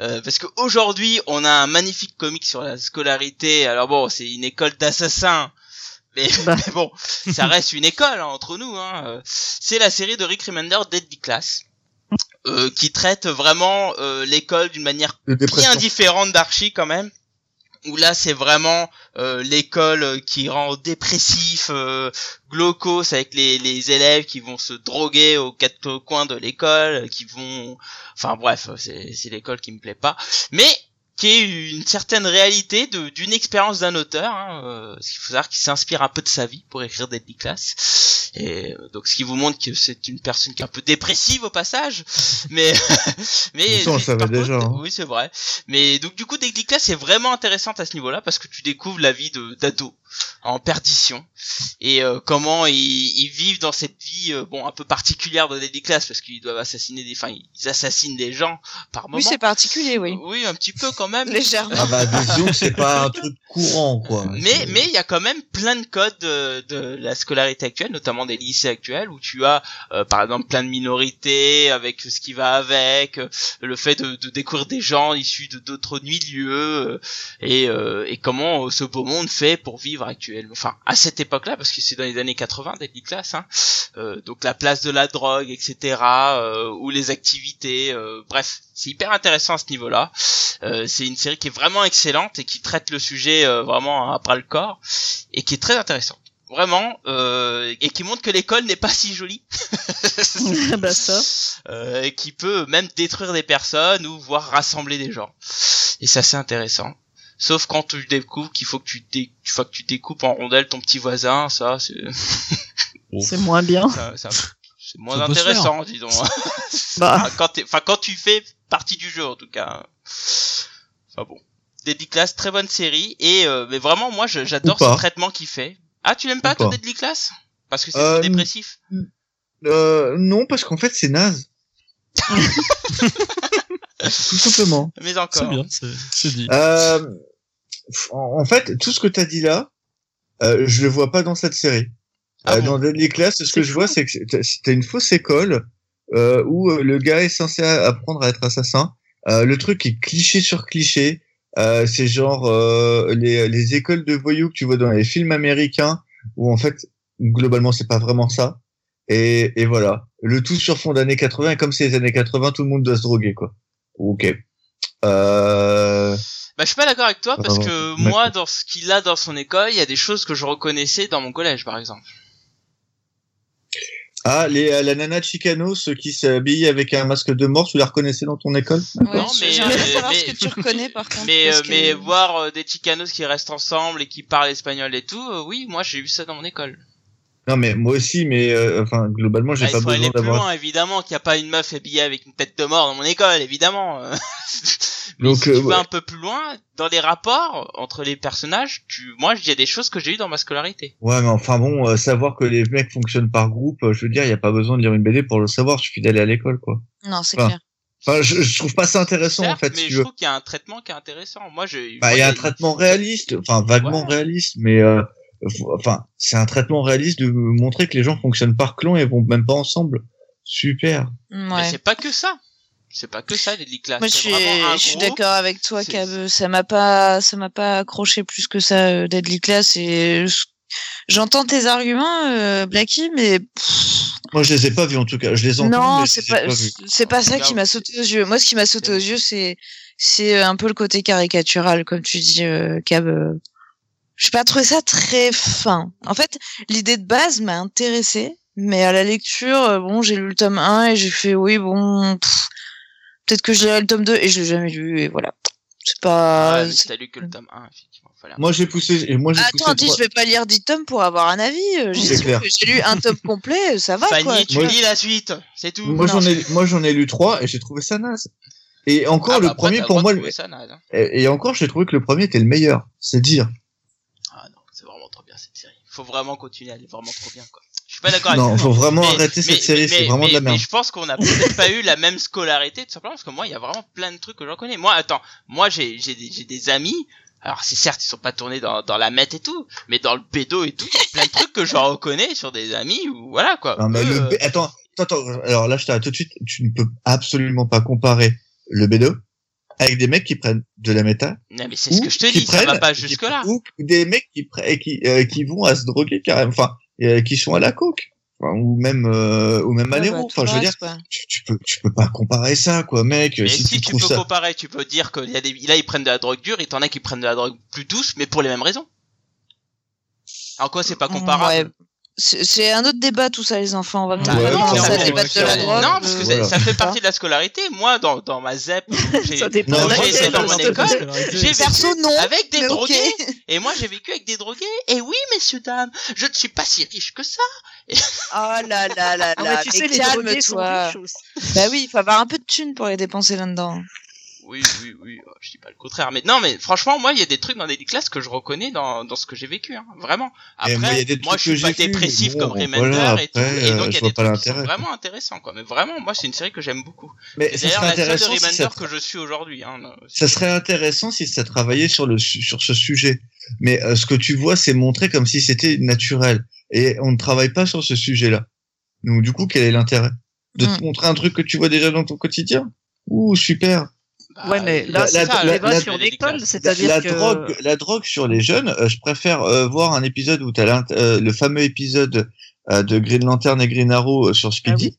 euh, parce qu'aujourd'hui on a un magnifique comic sur la scolarité. Alors bon, c'est une école d'assassins. Mais, (laughs) Bah. (laughs) mais bon, ça reste une école hein, entre nous. Hein. Euh, C'est la série de Rick Remender, Deadly Class, euh, qui traite vraiment euh, l'école d'une manière bien différente d'Archie quand même. Où là c'est vraiment euh, l'école qui rend dépressif, euh, glaucos avec les, les élèves qui vont se droguer aux quatre coins de l'école, qui vont, enfin bref, c'est c'est l'école qui me plaît pas, mais qui est une certaine réalité d'une expérience d'un auteur. Hein, euh, il faut savoir qu'il s'inspire un peu de sa vie pour écrire Deadly Class. Et euh, donc ce qui vous montre que c'est une personne qui est un peu dépressive au passage, mais (laughs) mais on savait déjà, contre, hein. oui c'est vrai. Mais donc du coup Deadly Class est vraiment intéressante à ce niveau-là parce que tu découvres la vie de d'ado en perdition et euh, comment ils, ils vivent dans cette vie euh, bon un peu particulière de Deadly Class parce qu'ils doivent assassiner des enfin ils assassinent des gens par moment Oui, c'est particulier, oui. oui un petit peu quand même Légèrement. Ah bah disons que c'est pas un truc courant quoi. mais mais il y a quand même plein de codes de, de la scolarité actuelle, notamment des lycées actuels où tu as euh, par exemple plein de minorités avec ce qui va avec, euh, le fait de, de découvrir des gens issus de d'autres milieux euh, et, euh, et comment euh, ce beau monde fait pour vivre actuellement. Enfin à cette époque-là parce que c'est dans les années 80 Deadly Class, hein, euh, donc la place de la drogue, etc. euh, ou les activités, euh, bref c'est hyper intéressant à ce niveau-là. Euh, c'est une série qui est vraiment excellente et qui traite le sujet euh, vraiment à bras le corps et qui est très intéressante. Vraiment, euh, et qui montre que l'école n'est pas si jolie. (laughs) (laughs) bah ça. Euh, et qui peut même détruire des personnes ou voire rassembler des gens. Et c'est assez intéressant. Sauf quand tu découvres qu'il faut que tu, dé... il faut que tu découpes en rondelles ton petit voisin, ça c'est (laughs) C'est moins bien. ça, ça- c'est moins Ça intéressant, disons. (laughs) Bah, Enfin, quand enfin quand tu fais partie du jeu en tout cas. Enfin bon. Deadly Class, très bonne série et euh, mais vraiment moi j'adore ce traitement qu'il fait. Ah tu l'aimes pas toi pas. Deadly Class? Parce que c'est Euh, dépressif. Euh, non parce qu'en fait c'est naze. (laughs) Tout simplement. Mais C'est encore. bien, c'est c'est dit. Euh, en fait, tout ce que t'as dit là, euh, je le vois pas dans cette série. Ah Euh, bon dans Deadly Class, ce que je vois, c'est que t'as une fausse école euh, où euh, le gars est censé apprendre à être assassin. Euh, le truc est cliché sur cliché. Euh, c'est genre euh, les, les écoles de voyous que tu vois dans les films américains, où en fait, globalement, c'est pas vraiment ça. Et, et voilà. Le tout sur fond d'années 80, et comme c'est les années 80, tout le monde doit se droguer, quoi. Ok. Euh... Bah je suis pas d'accord avec toi parce Ah, que d'accord. moi dans ce qu'il a dans son école, il y a des choses que je reconnaissais dans mon collège par exemple. Ah, les, euh, la nana de Chicano, ceux qui s'habillent avec un masque de mort, tu la reconnaissais dans ton école? Ouais, Non, mais, J'aimerais euh, savoir mais- ce que tu reconnais par contre. Mais euh, que- mais voir euh, des Chicanos qui restent ensemble et qui parlent espagnol et tout, euh, oui, moi j'ai eu ça dans mon école. Non, mais moi aussi, mais euh, enfin, globalement, j'ai Bah, il pas faut besoin aller plus d'avoir. loin, évidemment, qu'il n'y a pas une meuf habillée avec une tête de mort dans mon école, évidemment. euh. (laughs) Mais Donc, si euh, tu vas ouais. un peu plus loin, dans les rapports entre les personnages, tu, moi, il y a des choses que j'ai eues dans ma scolarité. Ouais, mais enfin bon, euh, savoir que les mecs fonctionnent par groupe, euh, je veux dire, il y a pas besoin de lire une BD pour le savoir, il suffit d'aller à l'école, quoi. Non, c'est Enfin, clair. Enfin, je, je trouve pas ça intéressant, en fait, mais si je veux. trouve qu'il y a un traitement qui est intéressant. Moi, je, Bah, il y a un traitement réaliste, enfin, vaguement Ouais. réaliste, mais euh, faut- enfin, c'est un traitement réaliste de montrer que les gens fonctionnent par clan et vont même pas ensemble. Super. Mais Ouais. c'est pas que ça. C'est pas que ça, les League Class. Moi, je suis, je suis d'accord avec toi, Cab. Ça m'a pas, ça m'a pas accroché plus que ça, euh, Deadly Class. Et je- j'entends tes arguments, euh, Blacky, mais Moi, je les ai pas vus, en tout cas. Je les entends, non, mais c'est pas, c'est pas ça qui m'a sauté aux yeux. Moi, ce qui m'a sauté aux yeux, c'est, c'est euh, un peu le côté caricatural, comme tu dis, euh, Cab. Euh. Je pas trouvé ça très fin. En fait, l'idée de base m'a intéressée, mais à la lecture, euh, bon, j'ai lu le tome 1 et j'ai fait, oui, bon, peut-être que je lirai le tome 2 et je l'ai jamais lu et voilà. C'est pas. C'est- t'as lu que le tome 1, effectivement. Moi, j'ai poussé, et moi. Attends, dis, je vais pas lire 10 tomes pour avoir un avis. euh, J'ai C'est dit clair. que j'ai lu un tome complet, ça va Fanny, quoi. tu Moi- lis la suite, c'est tout. Moi, j'en ai, moi, j'en ai lu trois et j'ai trouvé ça naze. Et encore, Ah, bah le après, premier, pour moi, le- ça naze, hein. et, et encore, j'ai trouvé que le premier était le meilleur. C'est dire. Ah non, c'est vraiment trop bien cette série. Faut vraiment continuer, elle est vraiment trop bien quoi. Je suis pas d'accord avec Non, faut vraiment Mais- arrêter mais- cette série, c'est vraiment de la merde. Mais je pense qu'on a peut-être pas eu la même scolarité, tout simplement, parce que moi, il y a vraiment plein de trucs que j'en connais. Moi, attends, moi, j'ai, j'ai des, j'ai des amis. Alors, c'est certes, ils sont pas tournés dans, dans la mette et tout, mais dans le pédo et tout, il y a plein de trucs que je reconnais sur des amis ou voilà, quoi. Non, mais le euh, attends, attends, attends, alors là, je t'arrête tout de suite. Tu ne peux absolument pas comparer le B2 avec des mecs qui prennent de la méta. non, mais c'est ce ou que je te dis, ça va prennent- pas jusque là. Ou des mecs qui, prennent- qui, euh, qui vont à se droguer carrément, enfin, euh, qui sont à la coke. Enfin, ou même, euh, ou même à Ouais, bah, Enfin, tout je veux dire, tu, tu peux, tu peux pas comparer ça, quoi, mec. Mais si, si, tu peux ça. comparer, tu peux dire qu'il y a des, là, ils prennent de la drogue dure, et t'en as qui prennent de la drogue plus douce, mais pour les mêmes raisons. En quoi c'est pas comparable? Ouais. C'est un autre débat tout ça les enfants. On va peut-être Ouais, commencer ça à débattre de la drogue. Non, parce que ça- Voilà. ça fait partie de la scolarité. Moi, dans, dans ma ZEP, (laughs) j'ai été dans mon école, j'ai Perso vécu non. avec des drogués. Et moi, j'ai vécu avec des drogués. Et oui, messieurs, dames, je ne suis pas si riche que ça. Oh là là là Ah, mais là. tu mais sais, les drogués sont calme-toi. riches aussi. Bah oui, il faut avoir un peu de thunes pour les dépenser là-dedans. Oui, oui, oui, euh, je dis pas le contraire. Mais non, mais franchement, moi, il y a des trucs dans Daily Class que je reconnais dans, dans ce que j'ai vécu, hein, vraiment. Et Après, moi, il y a des moi, trucs je suis que pas dépressif bon, comme Remender voilà, et tout. après, Et euh, donc, il y je a vois des pas trucs qui sont l'intérêt. vraiment intéressants, quoi. Mais vraiment, moi, c'est une série que j'aime beaucoup. Mais d'ailleurs, la seule de si Remender ça, que je suis aujourd'hui, hein. ça serait intéressant si ça travaillait sur le su- sur ce sujet. Mais euh, ce que tu vois, c'est montré comme si c'était naturel. Et on ne travaille pas sur ce sujet-là. Donc du coup, quel est l'intérêt de te montrer un truc que tu vois déjà dans ton quotidien? Ouh, super. Bah, Ouais, mais euh, là, la- ça, la- sur Class. c'est-à-dire la que drogue, la drogue sur les jeunes, euh, je préfère euh, voir un épisode où t'as l'int- euh, le fameux épisode euh, de Green Lantern et Green Arrow euh, sur Speedy,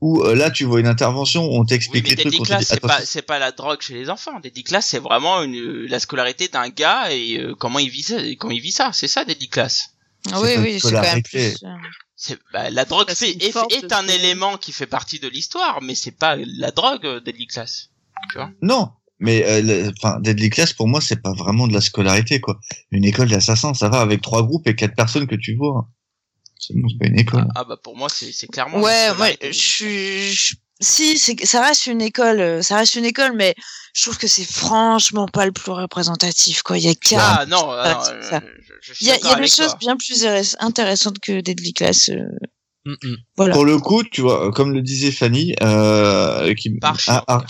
où euh, là tu vois une intervention, où on Oui, t'explique mais les trucs, c'est pas, c'est pas la drogue chez les enfants. Deadly Class, c'est vraiment une, la scolarité d'un gars et euh, comment il vit ça, comment il vit ça. C'est ça, Deadly Class. Ah oui, oui, c'est quand même plus. euh, C'est, bah, la drogue est, un élément qui fait partie de l'histoire, mais c'est pas la drogue, euh, Deadly Class. Non, mais euh, enfin Deadly Class pour moi c'est pas vraiment de la scolarité quoi. Une école d'assassins, ça va avec trois groupes et quatre personnes que tu vois. C'est bon, c'est pas une école. Ah, ah, bah, pour moi, c'est, clairement. Ouais, scolarité. je suis. Si, ça reste une école, euh, ça reste une école, mais je trouve que c'est franchement pas le plus représentatif, quoi. Il y a qu'à. Ah, non, ah, non, ça. je, je suis Il y a, il y a des choses bien plus intéressantes que Deadly Class. euh, Mm, mm. voilà. Pour le coup, tu vois, comme le disait Fanny, euh, qui Archie, Ar- en Ar-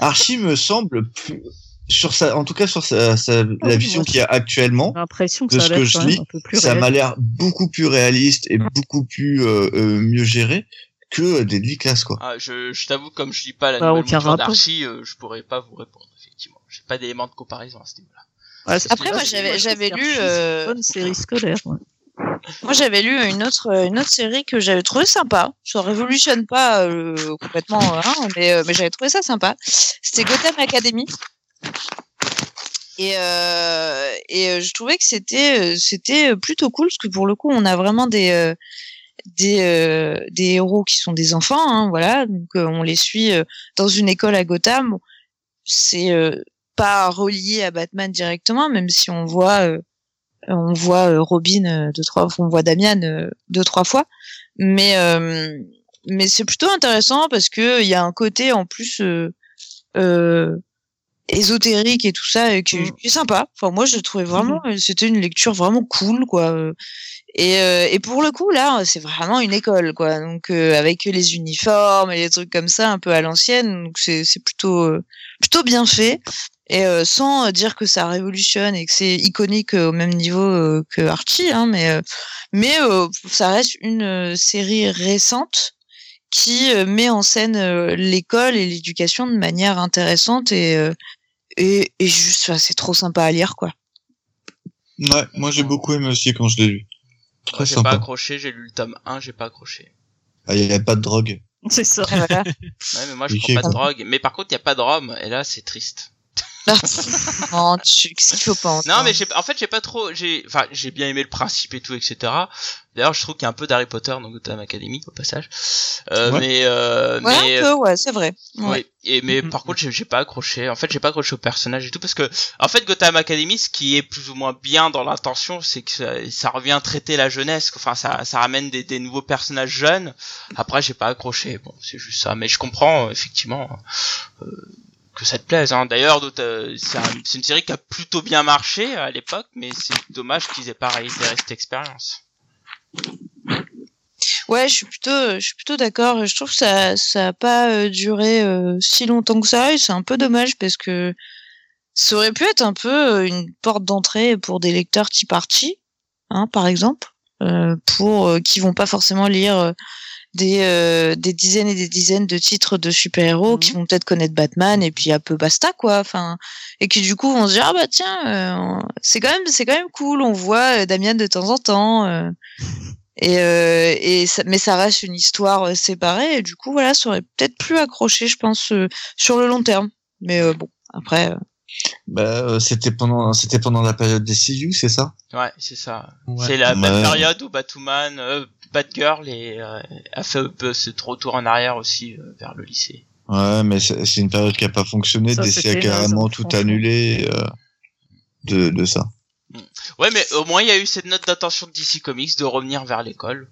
Archie me semble plus sur sa, en tout cas sur sa, sa- la oui, vision qu'il y a actuellement, j'ai l'impression que de ça ce que je lis, ça m'a l'air beaucoup plus réaliste et beaucoup plus euh, euh, mieux géré que Deadly Class quoi. Ah, je, je t'avoue, comme je lis pas la Bah, nouvelle d'Archie, euh, je pourrais pas vous répondre, effectivement. J'ai pas d'éléments de comparaison à ce niveau-là. Ouais, Après, moi, j'avais- lu, euh, une bonne série scolaire. ouais. Moi, j'avais lu une autre, euh, une autre série que j'avais trouvé sympa. Ça révolutionne pas euh, complètement, hein, mais, euh, j'avais trouvé ça sympa. C'était Gotham Academy. Et, euh, euh, je trouvais que c'était, euh, plutôt cool parce que pour le coup, on a vraiment des, euh, euh, héros qui sont des enfants, hein, voilà. Donc, euh, on les suit euh, dans une école à Gotham. C'est euh, pas relié à Batman directement, même si on voit euh, on voit euh, Robin euh, deux trois on voit Damian euh, deux trois fois mais euh, mais c'est plutôt intéressant parce que il y a un côté en plus euh, euh, ésotérique et tout ça euh, qui, Mm. qui est sympa enfin moi je trouvais vraiment euh, c'était une lecture vraiment cool quoi. Et euh, et pour le coup là c'est vraiment une école quoi donc euh, avec les uniformes et les trucs comme ça un peu à l'ancienne donc c'est plutôt euh, plutôt bien fait et euh, sans dire que ça révolutionne et que c'est iconique euh, au même niveau euh, que Archie, hein, mais mais ça reste une série récente qui met en scène l'école et l'éducation de manière intéressante et et, et juste, c'est trop sympa à lire quoi. Ouais, moi j'ai beaucoup aimé aussi quand je l'ai lu. Très j'ai pas accroché, j'ai lu le tome 1, j'ai pas accroché. Ah, il y a pas de drogue. C'est ça. Ouais, mais moi, je prends pas de drogue. Mais par contre, il y a pas de rhum, et là, c'est triste. Non, tu- qu'est-ce qu'il faut pas Non, entendre mais j'ai, en fait, j'ai pas trop, j'ai, enfin, j'ai bien aimé le principe et tout, etc. D'ailleurs, je trouve qu'il y a un peu d'Harry Potter dans Gotham Academy, au passage. Euh, Ouais. mais, euh, Ouais, mais, un peu, ouais, c'est vrai. Ouais. Oui, et mais Mhm. par contre j'ai j'ai pas accroché. En fait j'ai pas accroché au personnage et tout parce que en fait Gotham Academy ce qui est plus ou moins bien dans l'intention c'est que ça, ça revient traiter la jeunesse. Enfin ça ça ramène des, des nouveaux personnages jeunes. Après j'ai pas accroché. Bon c'est juste ça. Mais je comprends euh, effectivement euh, que ça te plaise. Hein. D'ailleurs euh, c'est un- une série qui a plutôt bien marché à l'époque mais c'est dommage qu'ils aient pas réitéré cette expérience. Ouais, je suis plutôt, je suis plutôt d'accord. Je trouve que ça, ça a pas euh, duré euh, si longtemps que ça, c'est un peu dommage parce que ça aurait pu être un peu euh, une porte d'entrée pour des lecteurs type Archie, hein, par exemple, euh, pour euh, qui vont pas forcément lire euh, des euh, des dizaines et des dizaines de titres de super-héros, Mhm. qui vont peut-être connaître Batman et puis un peu basta quoi. Enfin, et qui du coup vont se dire ah bah tiens, euh, c'est quand même c'est quand même cool. On voit euh, Damien de temps en temps. euh, et, euh, et ça, mais ça reste une histoire euh, séparée et du coup voilà ça aurait peut-être plus accroché je pense euh, sur le long terme mais euh, bon après euh, Bah, euh, c'était pendant, c'était pendant la période des CU, c'est ça? Ouais c'est ça. Ouais. C'est la même période où Batwoman, euh, Batgirl et, euh, a fait un peu ce retour en arrière aussi euh, vers le lycée. Ouais, mais c'est une période qui a pas fonctionné. Ça, DC a carrément tout annulé euh, de, de ça. Ouais, mais au moins il y a eu cette note d'attention de DC Comics de revenir vers l'école.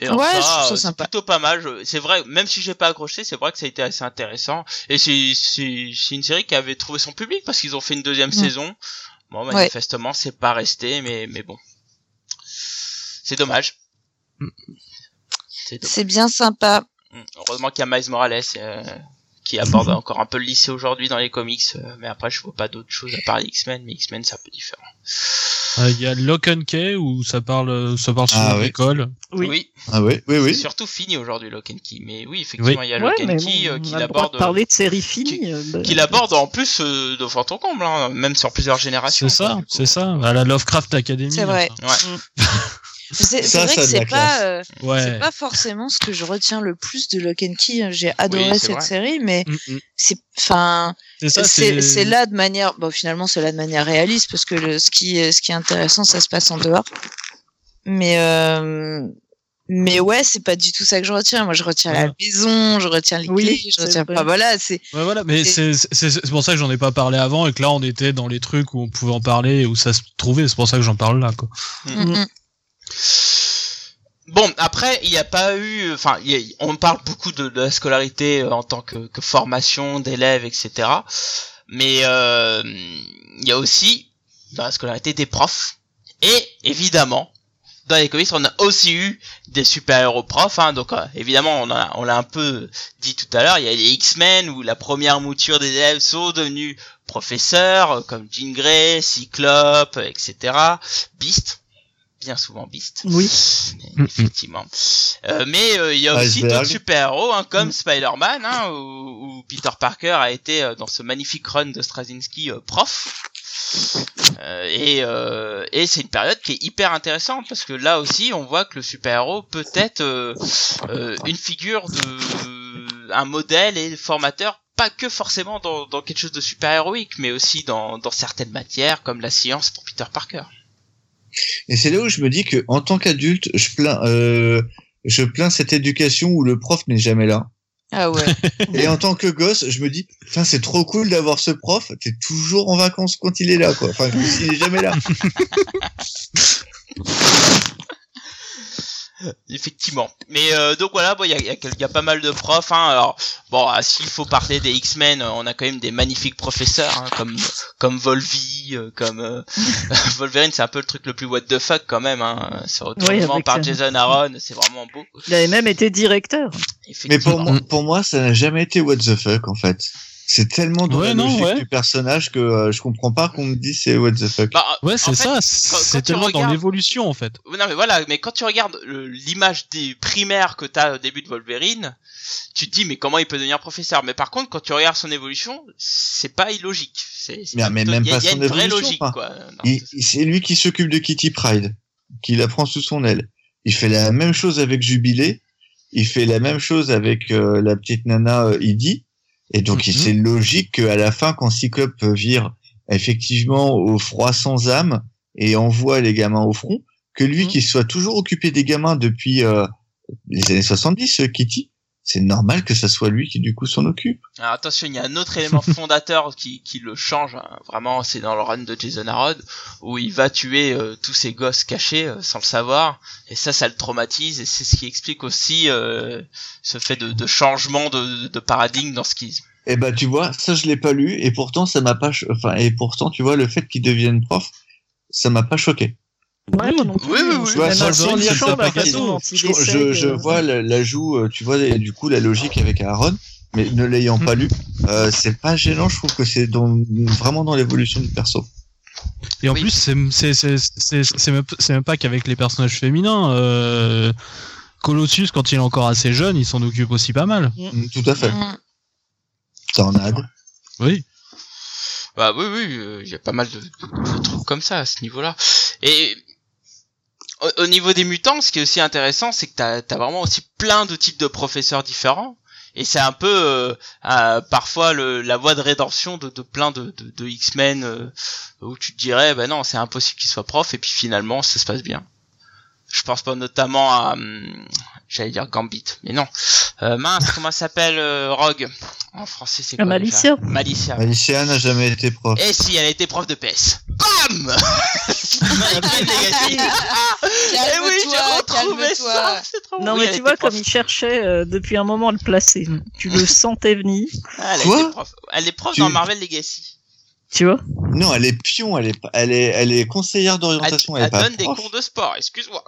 Et Ouais, ça, euh, c'est sympa. plutôt pas mal. C'est vrai, même si j'ai pas accroché, c'est vrai que ça a été assez intéressant. Et c'est une série qui avait trouvé son public parce qu'ils ont fait une deuxième Mm. saison. Bon, Ouais. manifestement, c'est pas resté, mais mais bon, c'est dommage. Mm. C'est bien sympa. Mm. Heureusement qu'il y a Miles Morales euh, qui aborde (laughs) encore un peu le lycée aujourd'hui dans les comics, euh, mais après je vois pas d'autres choses à part les X-Men, mais X-Men c'est un peu différent. Euh, Il y a Lock and Key où ça parle, ça parle sur Ah oui. l'école. Oui. Ah oui, oui, C'est oui. surtout fini aujourd'hui Lock and Key, mais oui effectivement il y a Ouais, Lock and mais Key euh, qui on a le droit l'aborde de parler de séries finies. euh, bah, qui l'aborde en plus euh, de fond en comble, hein, même sur plusieurs générations. C'est ça, c'est ça. À la Lovecraft Academy. C'est vrai. enfin. Ouais. (laughs) C'est vrai que c'est pas, euh, Ouais. pas forcément ce que je retiens le plus de Lock and Key. J'ai adoré Oui, cette vrai. série, mais Mm, mm. c'est, enfin, C'est là de manière, bon finalement c'est là de manière réaliste parce que le, ce qui est, ce qui est intéressant ça se passe en dehors. Mais euh, mais ouais c'est pas du tout ça que je retiens. Moi je retiens la maison, je retiens les Oui, clés, je retiens vrai. pas. Voilà c'est Ouais, voilà, mais C'est- pour ça que j'en ai pas parlé avant et que là on était dans les trucs où on pouvait en parler et où ça se trouvait. C'est pour ça que j'en parle là, quoi. Mm, mm. Bon, après, il n'y a pas eu, enfin, on parle beaucoup de, la scolarité euh, en tant que, formation d'élèves, etc. Mais euh, il y a aussi dans la scolarité des profs. Et évidemment, dans les comics, on a aussi eu des super-héros profs. Hein, donc euh, évidemment, on a- on l'a un peu dit tout à l'heure, il y a les X-Men où la première mouture des élèves sont devenus professeurs, comme Jean Grey, Cyclope, etc. Beast, bien souvent Beast. Oui. (laughs) Effectivement. Euh, mais euh, il y a aussi d'autres super-héros, hein, comme Mm. Spider-Man, hein, où, où Peter Parker a été euh, dans ce magnifique run de Straczynski euh, prof. Euh, et euh, et c'est une période qui est hyper intéressante parce que là aussi on voit que le super-héros peut être euh, euh, une figure de un modèle et formateur pas que forcément dans, dans quelque chose de super héroïque mais aussi dans, dans certaines matières comme la science pour Peter Parker. Et c'est là où je me dis que en tant qu'adulte, je plains, euh, je plains cette éducation où le prof n'est jamais là. ah ouais. (laughs) Et en tant que gosse, je me dis, enfin, c'est trop cool d'avoir ce prof. T'es toujours en vacances quand il est là, quoi. Enfin, il est jamais là. (laughs) (laughs) Effectivement. Mais euh, donc voilà, bon, il y a, il y a quel- il y a pas mal de profs. Hein. Alors bon, ah, s'il faut parler des X-Men, euh, on a quand même des magnifiques professeurs, hein, comme comme Volvi, euh, comme euh, (laughs) Wolverine. C'est un peu le truc le plus what the fuck quand même. Hein. Ce retournement avec, par Jason Aaron, c'est vraiment beau. Il avait même été directeur. Mais pour moi, pour moi, ça n'a jamais été what the fuck, en fait. C'est tellement dans Ouais, la non, logique ouais. du personnage que euh, je comprends pas qu'on me dise c'est what the fuck. Bah, Ouais, en c'est fait, ça. C'est tellement dans l'évolution en fait. Non mais voilà, mais quand tu regardes le- l'image des primaires que t'as au début de Wolverine, tu te dis mais comment il peut devenir professeur? Mais par contre, quand tu regardes son évolution, c'est pas illogique. C'est Mais- même il y a, pas il y a son une vraie évolution, c'est lui qui s'occupe de Kitty Pride, qui la prend sous son aile. Il fait la même chose avec Jubilé. Il fait la même chose avec euh, la petite nana euh, Edie. Et donc, Mhm. c'est logique qu'à la fin, quand Cyclope vire effectivement au froid sans âme et envoie les gamins au front, que lui Mhm. qui soit toujours occupé des gamins depuis euh, les années 70, euh, Kitty, c'est normal que ça soit lui qui du coup s'en occupe. Alors attention, il y a un autre élément (laughs) fondateur qui, qui le change. hein. Vraiment, c'est dans le run de Jason Aaron où il va tuer euh, tous ces gosses cachés euh, sans le savoir. Et ça, ça le traumatise et c'est ce qui explique aussi euh, ce fait de, de changement de, de paradigme dans ce qu'il. Eh ben, tu vois, ça je l'ai pas lu et pourtant ça m'a pas, cho- enfin et pourtant tu vois le fait qu'il devienne prof, ça m'a pas choqué. Ouais, non. Oui, oui, oui. Tu vois, Même sans- ça, pas Je, euh, vois l'ajout, euh, tu vois, du coup la logique avec Aaron, mais ne l'ayant pas lu, euh, c'est pas gênant. Je trouve que c'est dans, vraiment dans l'évolution du perso. Et en Oui. plus, c'est même, pas qu'avec les personnages féminins. Euh, Colossus, quand il est encore assez jeune, il s'en occupe aussi pas mal. Mm, Tout à fait. Mm. Tornade. Oui. Bah oui, oui, euh, il y a pas mal de, de- de trucs comme ça à ce niveau-là. Et au niveau des mutants, ce qui est aussi intéressant, c'est que t'as as vraiment aussi plein de types de professeurs différents. Et c'est un peu euh, euh, parfois le, la voie de rédemption de, plein de, de, X-Men euh, où tu te dirais, bah non, c'est impossible qu'il soit prof, et puis finalement, ça se passe bien. Je pense pas notamment à, hum, j'allais dire Gambit, mais non. Euh, mince, comment s'appelle euh, Rogue? En français, c'est quoi déjà? Malicia. Malicia. Alicia n'a jamais été prof. Et si elle était prof de PS Bam Legacy. (laughs) Eh oui, j'ai retrouvé ça. C'est trop Non, mais tu vois, comme il cherchait euh, depuis un moment à le placer. Tu le (laughs) sentais venir, Ah, elle, a Quoi? été prof. elle est prof Tu- dans Marvel Legacy. tu vois? Non, elle est pion, elle est, elle est, elle est conseillère d'orientation, elle, elle est pas donne des cours de sport, excuse-moi.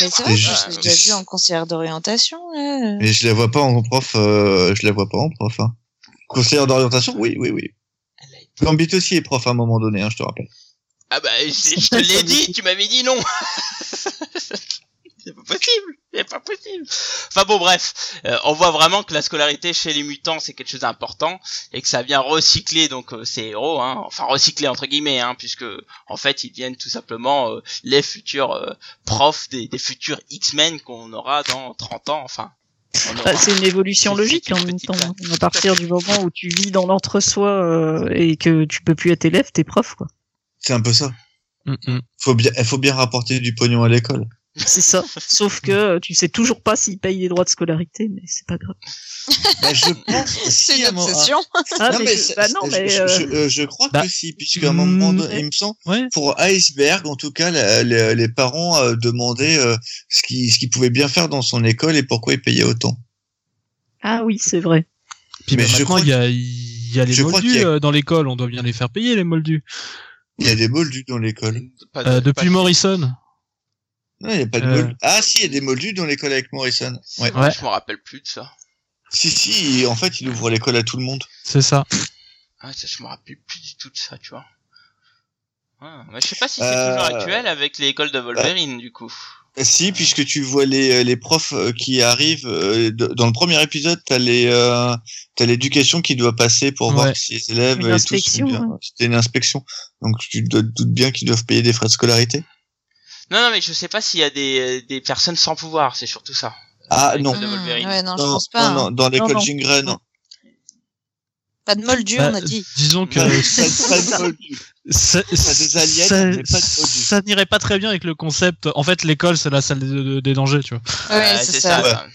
Mais c'est vrai, je l'ai déjà vu en conseillère d'orientation. là. Mais je la vois pas en prof, euh, je la vois pas en prof. Hein. Conseillère d'orientation, oui, oui, oui. Été- Gambit aussi est prof à un moment donné, hein, je te rappelle. Ah bah, je (laughs) je te l'ai dit, tu m'avais dit non. (laughs) c'est pas possible, c'est pas possible. Enfin bon, bref, euh, on voit vraiment que la scolarité chez les mutants c'est quelque chose d'important et que ça vient recycler donc euh, ces héros, hein, enfin recycler entre guillemets, hein, puisque en fait ils deviennent tout simplement euh, les futurs euh, profs des, des futurs X-Men qu'on aura dans 30 ans, enfin. Bah, c'est une évolution logique en même temps. classe. À partir du moment où tu vis dans l'entre-soi euh, et que tu peux plus être élève, t'es prof, quoi. C'est un peu ça. Mm, mm. Faut bien, il faut bien rapporter du pognon à l'école. C'est ça. Sauf que euh, tu sais toujours pas s'ils payent les droits de scolarité, mais c'est pas grave. Bah, je pense, (laughs) C'est si, une obsession. Ah, non, mais, mais, je- c'est- bah non, mais je, je, je crois bah, que si, puisqu'à un moment mm, donné, il me semble, Ouais. pour Iceberg, en tout cas, la- les, les parents euh, demandaient euh, ce qu'ils ce pouvaient bien faire dans son école et pourquoi ils payaient autant. ah oui, c'est vrai. Puis Mais bah, je maintenant, crois il y a, il y a les moldus qu'il a- euh, dans l'école. On doit bien les faire payer, les moldus. Il y a des moldus dans l'école. Euh, depuis de- Morrison. Non, il y a pas de Euh. moldus. Ah si, il y a des moldus dans l'école avec Morrison. Ouais. Ouais. Je me rappelle plus de ça. Si, si, en fait, il ouvre l'école à tout le monde. C'est ça. Ah, ça, je me rappelle plus du tout de ça, tu vois. Ah, mais je sais pas si c'est Euh, toujours actuel avec l'école de Wolverine, du coup. Euh, Si, puisque tu vois les, les profs qui arrivent dans le premier épisode, t'as les euh, t'as l'éducation qui doit passer pour voir si les élèves et tout sont inspection, bien. ouais. C'était une inspection, donc tu te doutes bien qu'ils doivent payer des frais de scolarité. Non, non, mais je sais pas s'il y a des, des personnes sans pouvoir, c'est surtout ça. Ah non, Wolverine. ouais, non, je non, pense pas. non, hein. non, dans l'école non. Gingren, Non. Pas de moldu, Bah, on a dit. Disons que ça, des aliens, ça, mais pas de moldus. ça n'irait pas très bien avec le concept. En fait, l'école, c'est la salle des, de- des dangers, tu vois. Ouais, c'est ça. ça.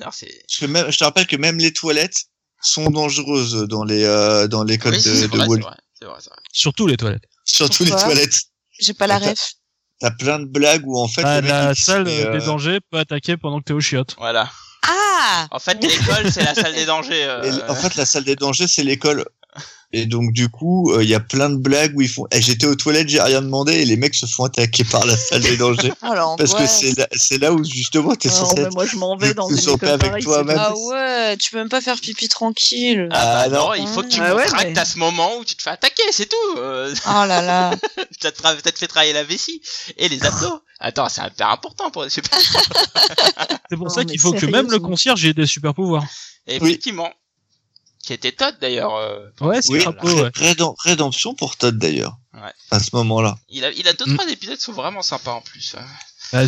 Non, c'est... Parce que même, je te rappelle que même les toilettes sont dangereuses dans les euh, dans l'école Oui, de, de vrai, Wall. vrai, c'est vrai, c'est vrai. Surtout les toilettes. Surtout les toilettes. J'ai pas la ref. T'as plein de blagues où en fait Ah, mec, la salle euh, des dangers peut attaquer pendant que t'es au chiottes. Voilà. Ah En fait, l'école, c'est la salle des dangers. euh, en fait, la salle des dangers, c'est l'école. Et donc, du coup, euh, il y a plein de blagues où ils font. Eh, J'étais aux toilettes, j'ai rien demandé, et les mecs se font attaquer par la salle des dangers. (laughs) Parce que c'est là, c'est là où justement t'es Non, censé moi je m'en vais (laughs) dans tu une école avec toi-même. c'est Ah ouais, tu peux même pas faire pipi tranquille. Ah, Ah, bah non, non. il faut que tu Ah ouais, mais- à ce moment où tu te fais attaquer, c'est tout. Euh, Oh là là. (laughs) ça te ça te fait travailler la vessie et les abdos. Attends, c'est hyper important pour les super. C'est pour Non, ça qu'il faut que même le concierge ait des super pouvoirs. Effectivement. Qui était Todd d'ailleurs. euh, Ouais, c'est Oui, un peu, ouais. rédem- rédemption pour Todd d'ailleurs. Ouais. À ce moment-là. Il a, il a deux Mm. trois épisodes qui sont vraiment sympas en plus. hein. Bah,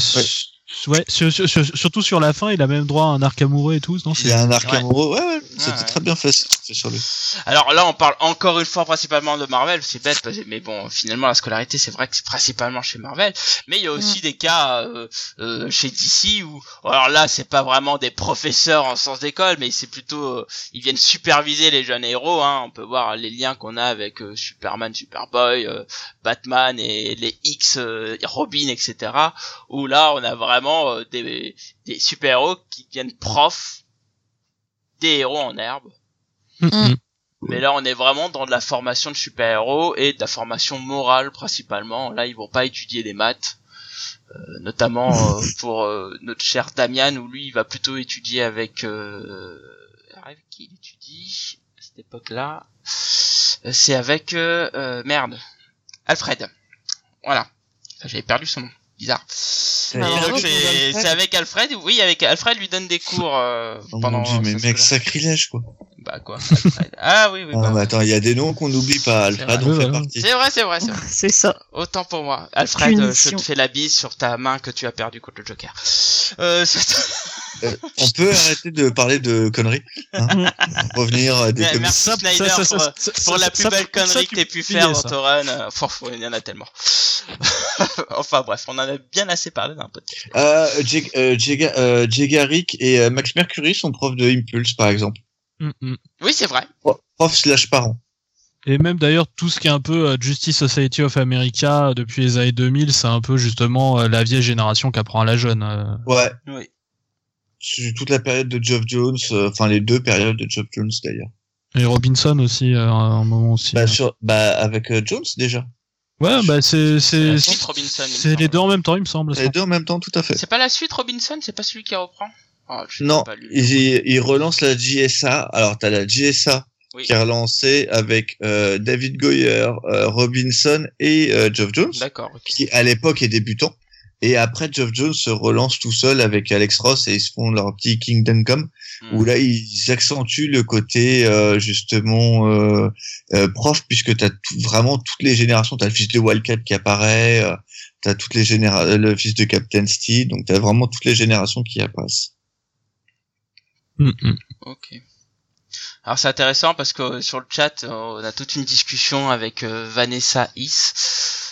ouais, sur- sur- sur- surtout sur la fin, il a même droit à un arc amoureux et tout. Non, Il a un arc amoureux. Ouais, ouais, c'était ouais. très bien fait, sur lui. Alors là, on parle encore une fois principalement de Marvel, c'est bête, mais bon, finalement la scolarité, c'est vrai que c'est principalement chez Marvel, mais il y a aussi des cas euh, euh, chez DC où, alors là, c'est pas vraiment des professeurs en sens d'école, mais c'est plutôt, euh, ils viennent superviser les jeunes héros. Hein. On peut voir les liens qu'on a avec euh, Superman, Superboy, euh, Batman et les X, euh, Robin, etc. Où là, on a vraiment euh, des, des super héros qui deviennent profs des héros en herbe. Mm, mm. Mais là, on est vraiment dans de la formation de super-héros et de la formation morale principalement. Là, ils vont pas étudier les maths, euh, notamment euh, (laughs) pour euh, notre cher Damian, où lui, il va plutôt étudier avec... Euh... Avec qui il étudie à cette époque-là Euh, C'est avec... Euh, euh, merde. Alfred. Voilà. J'avais perdu son nom. Bizarre. Bravo, c'est avec Alfred, oui, avec Alfred lui donne des cours euh, Oh pendant... mon dieu, mais mec, sacrilège quoi. Bah quoi Alfred. Ah oui, oui. Ah, bah, mais attends, il y a des noms qu'on n'oublie pas. Alfred Ouais, fait partie. C'est vrai, c'est vrai, c'est vrai. C'est ça. Autant pour moi. Alfred, euh, je te fais la bise sur ta main que tu as perdue contre le Joker. Euh, (laughs) Euh, on peut arrêter de parler de conneries. Hein Revenir à des Ouais, merci Snyder pour, pour la plus belle connerie que t'aies pu faire dans ton run. Il y en a tellement. (laughs) enfin bref, on en a bien assez parlé d'un podcast. Euh, Jay, euh, Ga- euh, et euh, Max Mercury sont profs de Impulse, par exemple. Mm, mm. Oui, c'est vrai. Pro- Prof slash parent. Et même d'ailleurs tout ce qui est un peu Justice Society of America depuis les années 2000, c'est un peu justement la vieille génération qui apprend à la jeune. Ouais. Oui. Sur toute la période de Geoff Jones, euh, enfin les deux périodes de Geoff Jones d'ailleurs. Et Robinson aussi, euh, à un moment aussi. Bah, sur, bah avec euh, Jones déjà. Ouais, bah c'est C'est la c'est suite Robinson. il me c'est les deux en même temps, il me semble. Les deux en même temps, tout à fait. C'est pas la suite Robinson, c'est pas celui qui reprend? Je sais Non, ils, ils relancent la GSA. Alors t'as la GSA Oui. qui est relancée avec euh, David Goyer, euh, Robinson et euh, Geoff Jones, D'accord. ok. qui à l'époque est débutant. Et après, Geoff Jones se relance tout seul avec Alex Ross et ils se font leur petit Kingdom Come, Hmm. où là, ils accentuent le côté euh, justement euh, euh, prof, puisque tu as vraiment toutes les générations. Tu as le fils de Wildcat qui apparaît, euh, tu as toutes les générations, le fils de Captain Steed, donc tu as vraiment toutes les générations qui apparaissent. Mm, mm. Ok. Alors c'est intéressant parce que sur le chat, euh, on a toute une discussion avec euh, Vanessa Is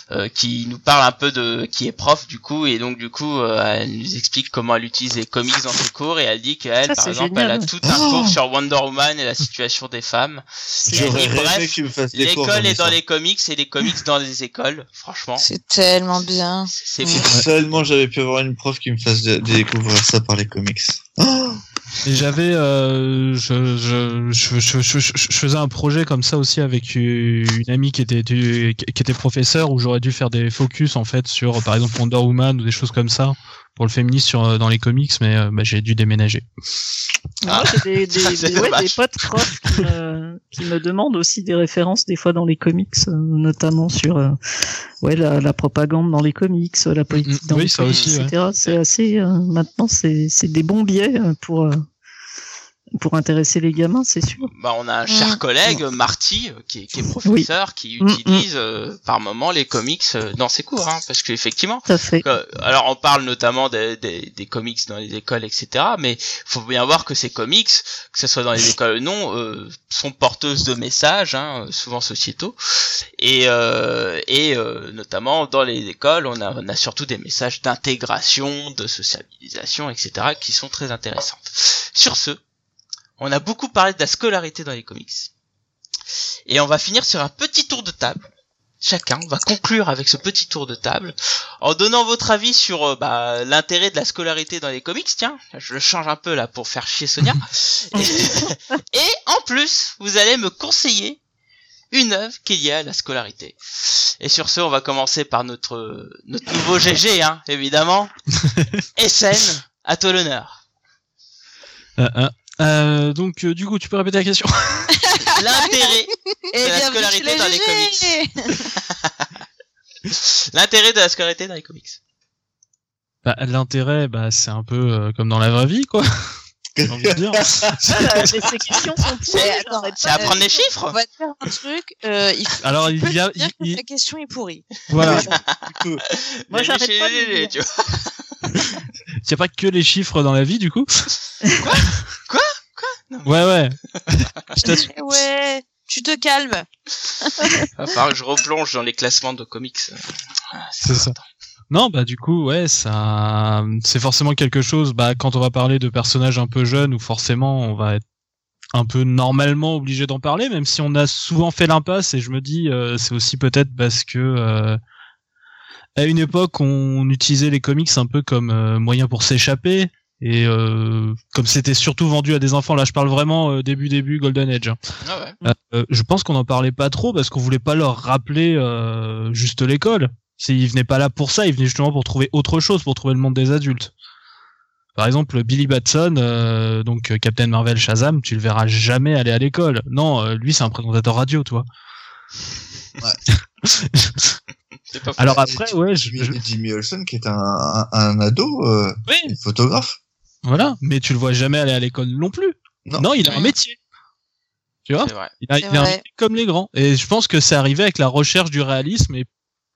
euh, qui nous parle un peu de qui est prof du coup et donc du coup euh, elle nous explique comment elle utilise les comics dans ses cours et elle dit qu'elle par exemple génial. elle a tout un Oh cours sur Wonder Woman et la situation des femmes. (laughs) Et rêvé bref. L'école est dans les comics et les comics dans les écoles. Franchement, C'est tellement bien. c'est Ouais. Seulement j'avais pu avoir une prof qui me fasse de- découvrir ça par les comics. Oh Et j'avais, euh, je, faisais un projet comme ça aussi avec une amie qui était, qui était professeur où j'aurais dû faire des focus en fait sur, par exemple, Wonder Woman ou des choses comme ça pour le féminisme sur, dans les comics, mais euh, bah, j'ai dû déménager. Ah. Moi, j'ai des, (laughs) des, Ça, des- ouais, des potes profs qui me, qui me demandent aussi des références des fois dans les comics, euh, notamment sur euh, ouais la, la propagande dans les comics, la politique Mm, dans oui, les ça comics, aussi, ouais. etc. C'est assez euh, maintenant c'est c'est des bons biais euh, pour euh, pour intéresser les gamins, c'est sûr. Bah, on a un cher Mm. collègue, Marty, euh, qui est, qui est professeur, qui Mm, utilise euh, par moment les comics euh, dans ses cours, hein, parce qu'effectivement, Tout à fait. Euh, alors on parle notamment des, des, des comics dans les écoles, etc. Mais faut bien voir que ces comics, que ce soit dans les écoles ou non, euh, sont porteuses de messages, hein, souvent sociétaux, et, euh, et euh, notamment dans les écoles, on a, on a surtout des messages d'intégration, de sociabilisation, etc. qui sont très intéressantes. Sur ce, on a beaucoup parlé de la scolarité dans les comics, et on va finir sur un petit tour de table chacun va conclure avec ce petit tour de table en donnant votre avis sur euh, bah, l'intérêt de la scolarité dans les comics. Tiens, je le change un peu là pour faire chier Sonia. (laughs) et, et en plus, vous allez me conseiller une œuvre qui est liée à la scolarité. Et sur ce, on va commencer par notre notre nouveau GG, hein, évidemment. (laughs) SN, à toi l'honneur. Euh, euh, euh, donc, euh, du coup, tu peux répéter la question (laughs) L'intérêt, Et la scolarité dans les GG. (laughs) l'intérêt de la scolarité dans les comics. bah, L'intérêt, bah, c'est un peu euh, comme dans la vraie vie, quoi. (laughs) J'ai envie de dire. Ah, ces questions sont pourries, C'est apprendre les On chiffres. va te faire un truc. Euh, il faut Alors, il y a, dire il- que ta question est pourrie. voilà, Moi, Les j'arrête pas les- de les- dire. tu vois. Il n'y a pas que les chiffres dans la vie, du coup. Quoi? Quoi? Non. Ouais, ouais. (laughs) Je t'assure. Ouais, tu te calmes. (laughs) Que je replonge dans les classements de comics. Ah, C'est ça. Non, bah du coup, ouais, ça, c'est forcément quelque chose. Bah, quand on va parler de personnages un peu jeunes, où forcément, on va être un peu normalement obligé d'en parler, même si on a souvent fait l'impasse. Et je me dis, euh, c'est aussi peut-être parce que euh, à une époque, on utilisait les comics un peu comme euh, moyen pour s'échapper. Et euh, comme c'était surtout vendu à des enfants, là je parle vraiment euh, début début Golden Age. hein. Ah ouais. Euh, je pense qu'on en parlait pas trop parce qu'on voulait pas leur rappeler euh, juste l'école. Ils venaient pas là pour ça, ils venaient justement pour trouver autre chose, pour trouver le monde des adultes. Par exemple, Billy Batson, euh, donc euh, Captain Marvel Shazam, tu le verras jamais aller à l'école. Non, euh, lui c'est un présentateur radio, toi. C'est (laughs) pas. Alors après, ouais, je, Jimmy, je- Jimmy Olsen qui est un, un, un ado, euh, oui, photographe. voilà, mais tu le vois jamais aller à l'école non plus. Non. Non, il a un métier. Tu vois? Vrai. Il a, C'est il a un métier comme les grands. Et je pense que c'est arrivé avec la recherche du réalisme. Et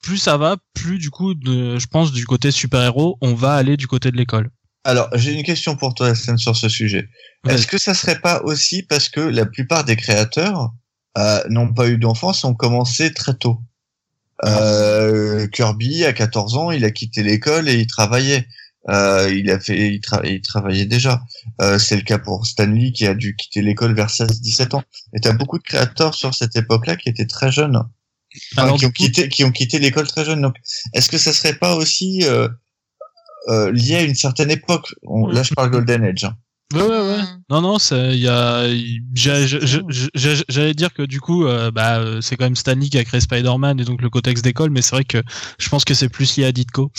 plus ça va, plus du coup, de, je pense, du côté super-héros, on va aller du côté de l'école. Alors, j'ai une question pour toi, Stan, sur ce sujet. Est-ce que ça serait pas aussi parce que la plupart des créateurs euh, n'ont pas eu d'enfance, ont commencé très tôt? Euh, Kirby, à 14 ans, il a quitté l'école et il travaillait. euh, il a fait, il, tra- il travaillait déjà. Euh, c'est le cas pour Stanley qui a dû quitter l'école vers 16-17 ans. Et t'as beaucoup de créateurs sur cette époque-là qui étaient très jeunes, Enfin, Alors, qui ont coup- quitté, qui ont quitté l'école très jeunes. Donc, est-ce que ça serait pas aussi euh, euh, lié à une certaine époque? On- Là, je parle (laughs) Golden Age. hein. Ouais, ouais, ouais. Non, non, ça, il y a, j'allais dire que du coup, euh, bah, euh, c'est quand même Stanley qui a créé Spider-Man et donc le contexte d'école, mais c'est vrai que je pense que c'est plus lié à Ditko.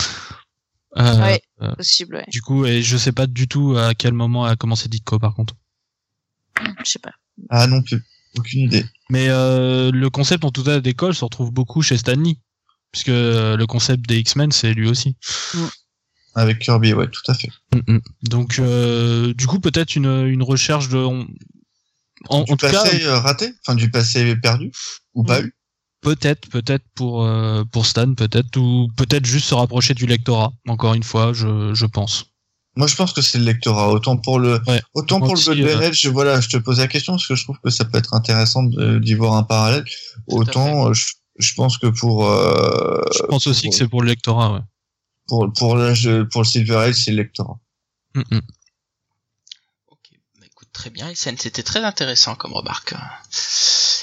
Euh, Ouais. euh, Possible, ouais. du coup, et je sais pas du tout à quel moment a commencé Ditko par contre. Je sais pas. Ah non plus, aucune idée. Mais euh, le concept en tout cas d'école se retrouve beaucoup chez Stanley, puisque le concept des X-Men c'est lui aussi. Avec Kirby, ouais, tout à fait. Mm, mm. Donc, euh, du coup, peut-être une, une recherche de. on- En, du en tout cas, passé euh, raté, enfin du passé perdu? Ou pas Mm. eu? peut-être, peut-être pour euh, pour Stan, peut-être ou peut-être juste se rapprocher du lectorat. Encore une fois, je, je pense. Moi, je pense que c'est le lectorat. Autant pour le, Ouais. autant pour le euh, Age, voilà, je te pose la question parce que je trouve que ça peut être intéressant de- d'y voir un parallèle. Autant, je, je pense que pour, euh, Je pense aussi pour- que c'est pour le lectorat. Ouais. Pour pour l'âge, de- pour le Silver Age, c'est le lectorat. Mm, mm. Ok, bah, écoute, très bien, Isen, c'était très intéressant comme remarque.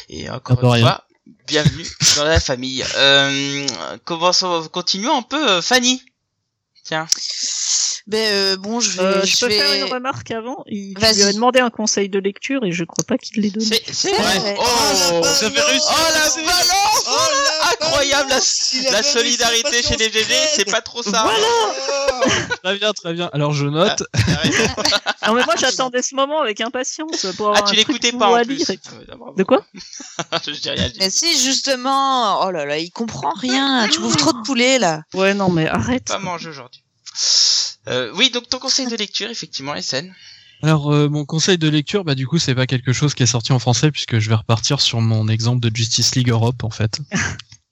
Et encore Ah, une fois, bienvenue (laughs) dans la famille. Euh, commençons, continuons un peu, euh, Fanny. Tiens. Ben euh, bon, je vais. Euh, je je peux vais... faire une remarque avant? Il lui a demandé un conseil de lecture et je crois pas qu'il l'ait donné. C'est, c'est Ouais, vrai. ouais. Oh, Oh, la ça fait balance. Oh, la balance! Oh, la, A la solidarité chez les GG, c'est pas trop ça. Très bien, très bien. Alors je note. Non mais moi j'attendais ce moment avec impatience pour Ah, avoir tu un truc l'écoutais pas en à plus. et- Ah bravo. De quoi (laughs) Je dis rien dit. Mais si, justement. Oh là là, il comprend rien. Tu bouffes trop de poulet là. Ouais non mais arrête. Pas manger aujourd'hui. Euh, oui, donc ton conseil de lecture, effectivement, SN. Alors euh, mon conseil de lecture, bah du coup c'est pas quelque chose qui est sorti en français puisque je vais repartir sur mon exemple de Justice League Europe en fait.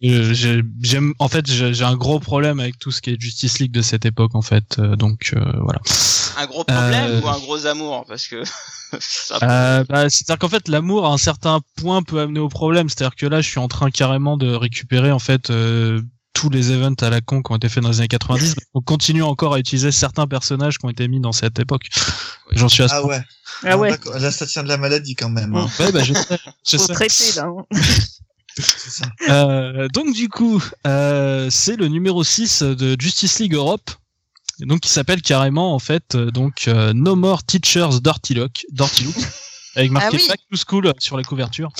Euh, j'ai- J'aime, en fait, j'ai j'ai un gros problème avec tout ce qui est Justice League de cette époque en fait. euh, donc euh, voilà. Un gros problème Euh, ou un gros amour Parce que. (laughs) Euh, bah, c'est-à-dire qu'en fait, l'amour à un certain point peut amener au problème. C'est-à-dire que là, je suis en train carrément de récupérer en fait euh, tous les events à la con qui ont été faits dans les années 90. (laughs) On continue encore à utiliser certains personnages qui ont été mis dans cette époque. J'en suis à Ah ouais. Ah Non, ouais. Là, ça tient de la maladie quand même. hein. Ouais, bah, je sais, je Faut sais. traiter là. (laughs) Euh, donc du coup, euh, c'est le numéro 6 de Justice League Europe. Donc qui s'appelle carrément en fait euh, donc euh, No More Teachers Dirty Look, Dirty Look (laughs) avec marqué Ah oui. Back to School sur la couverture.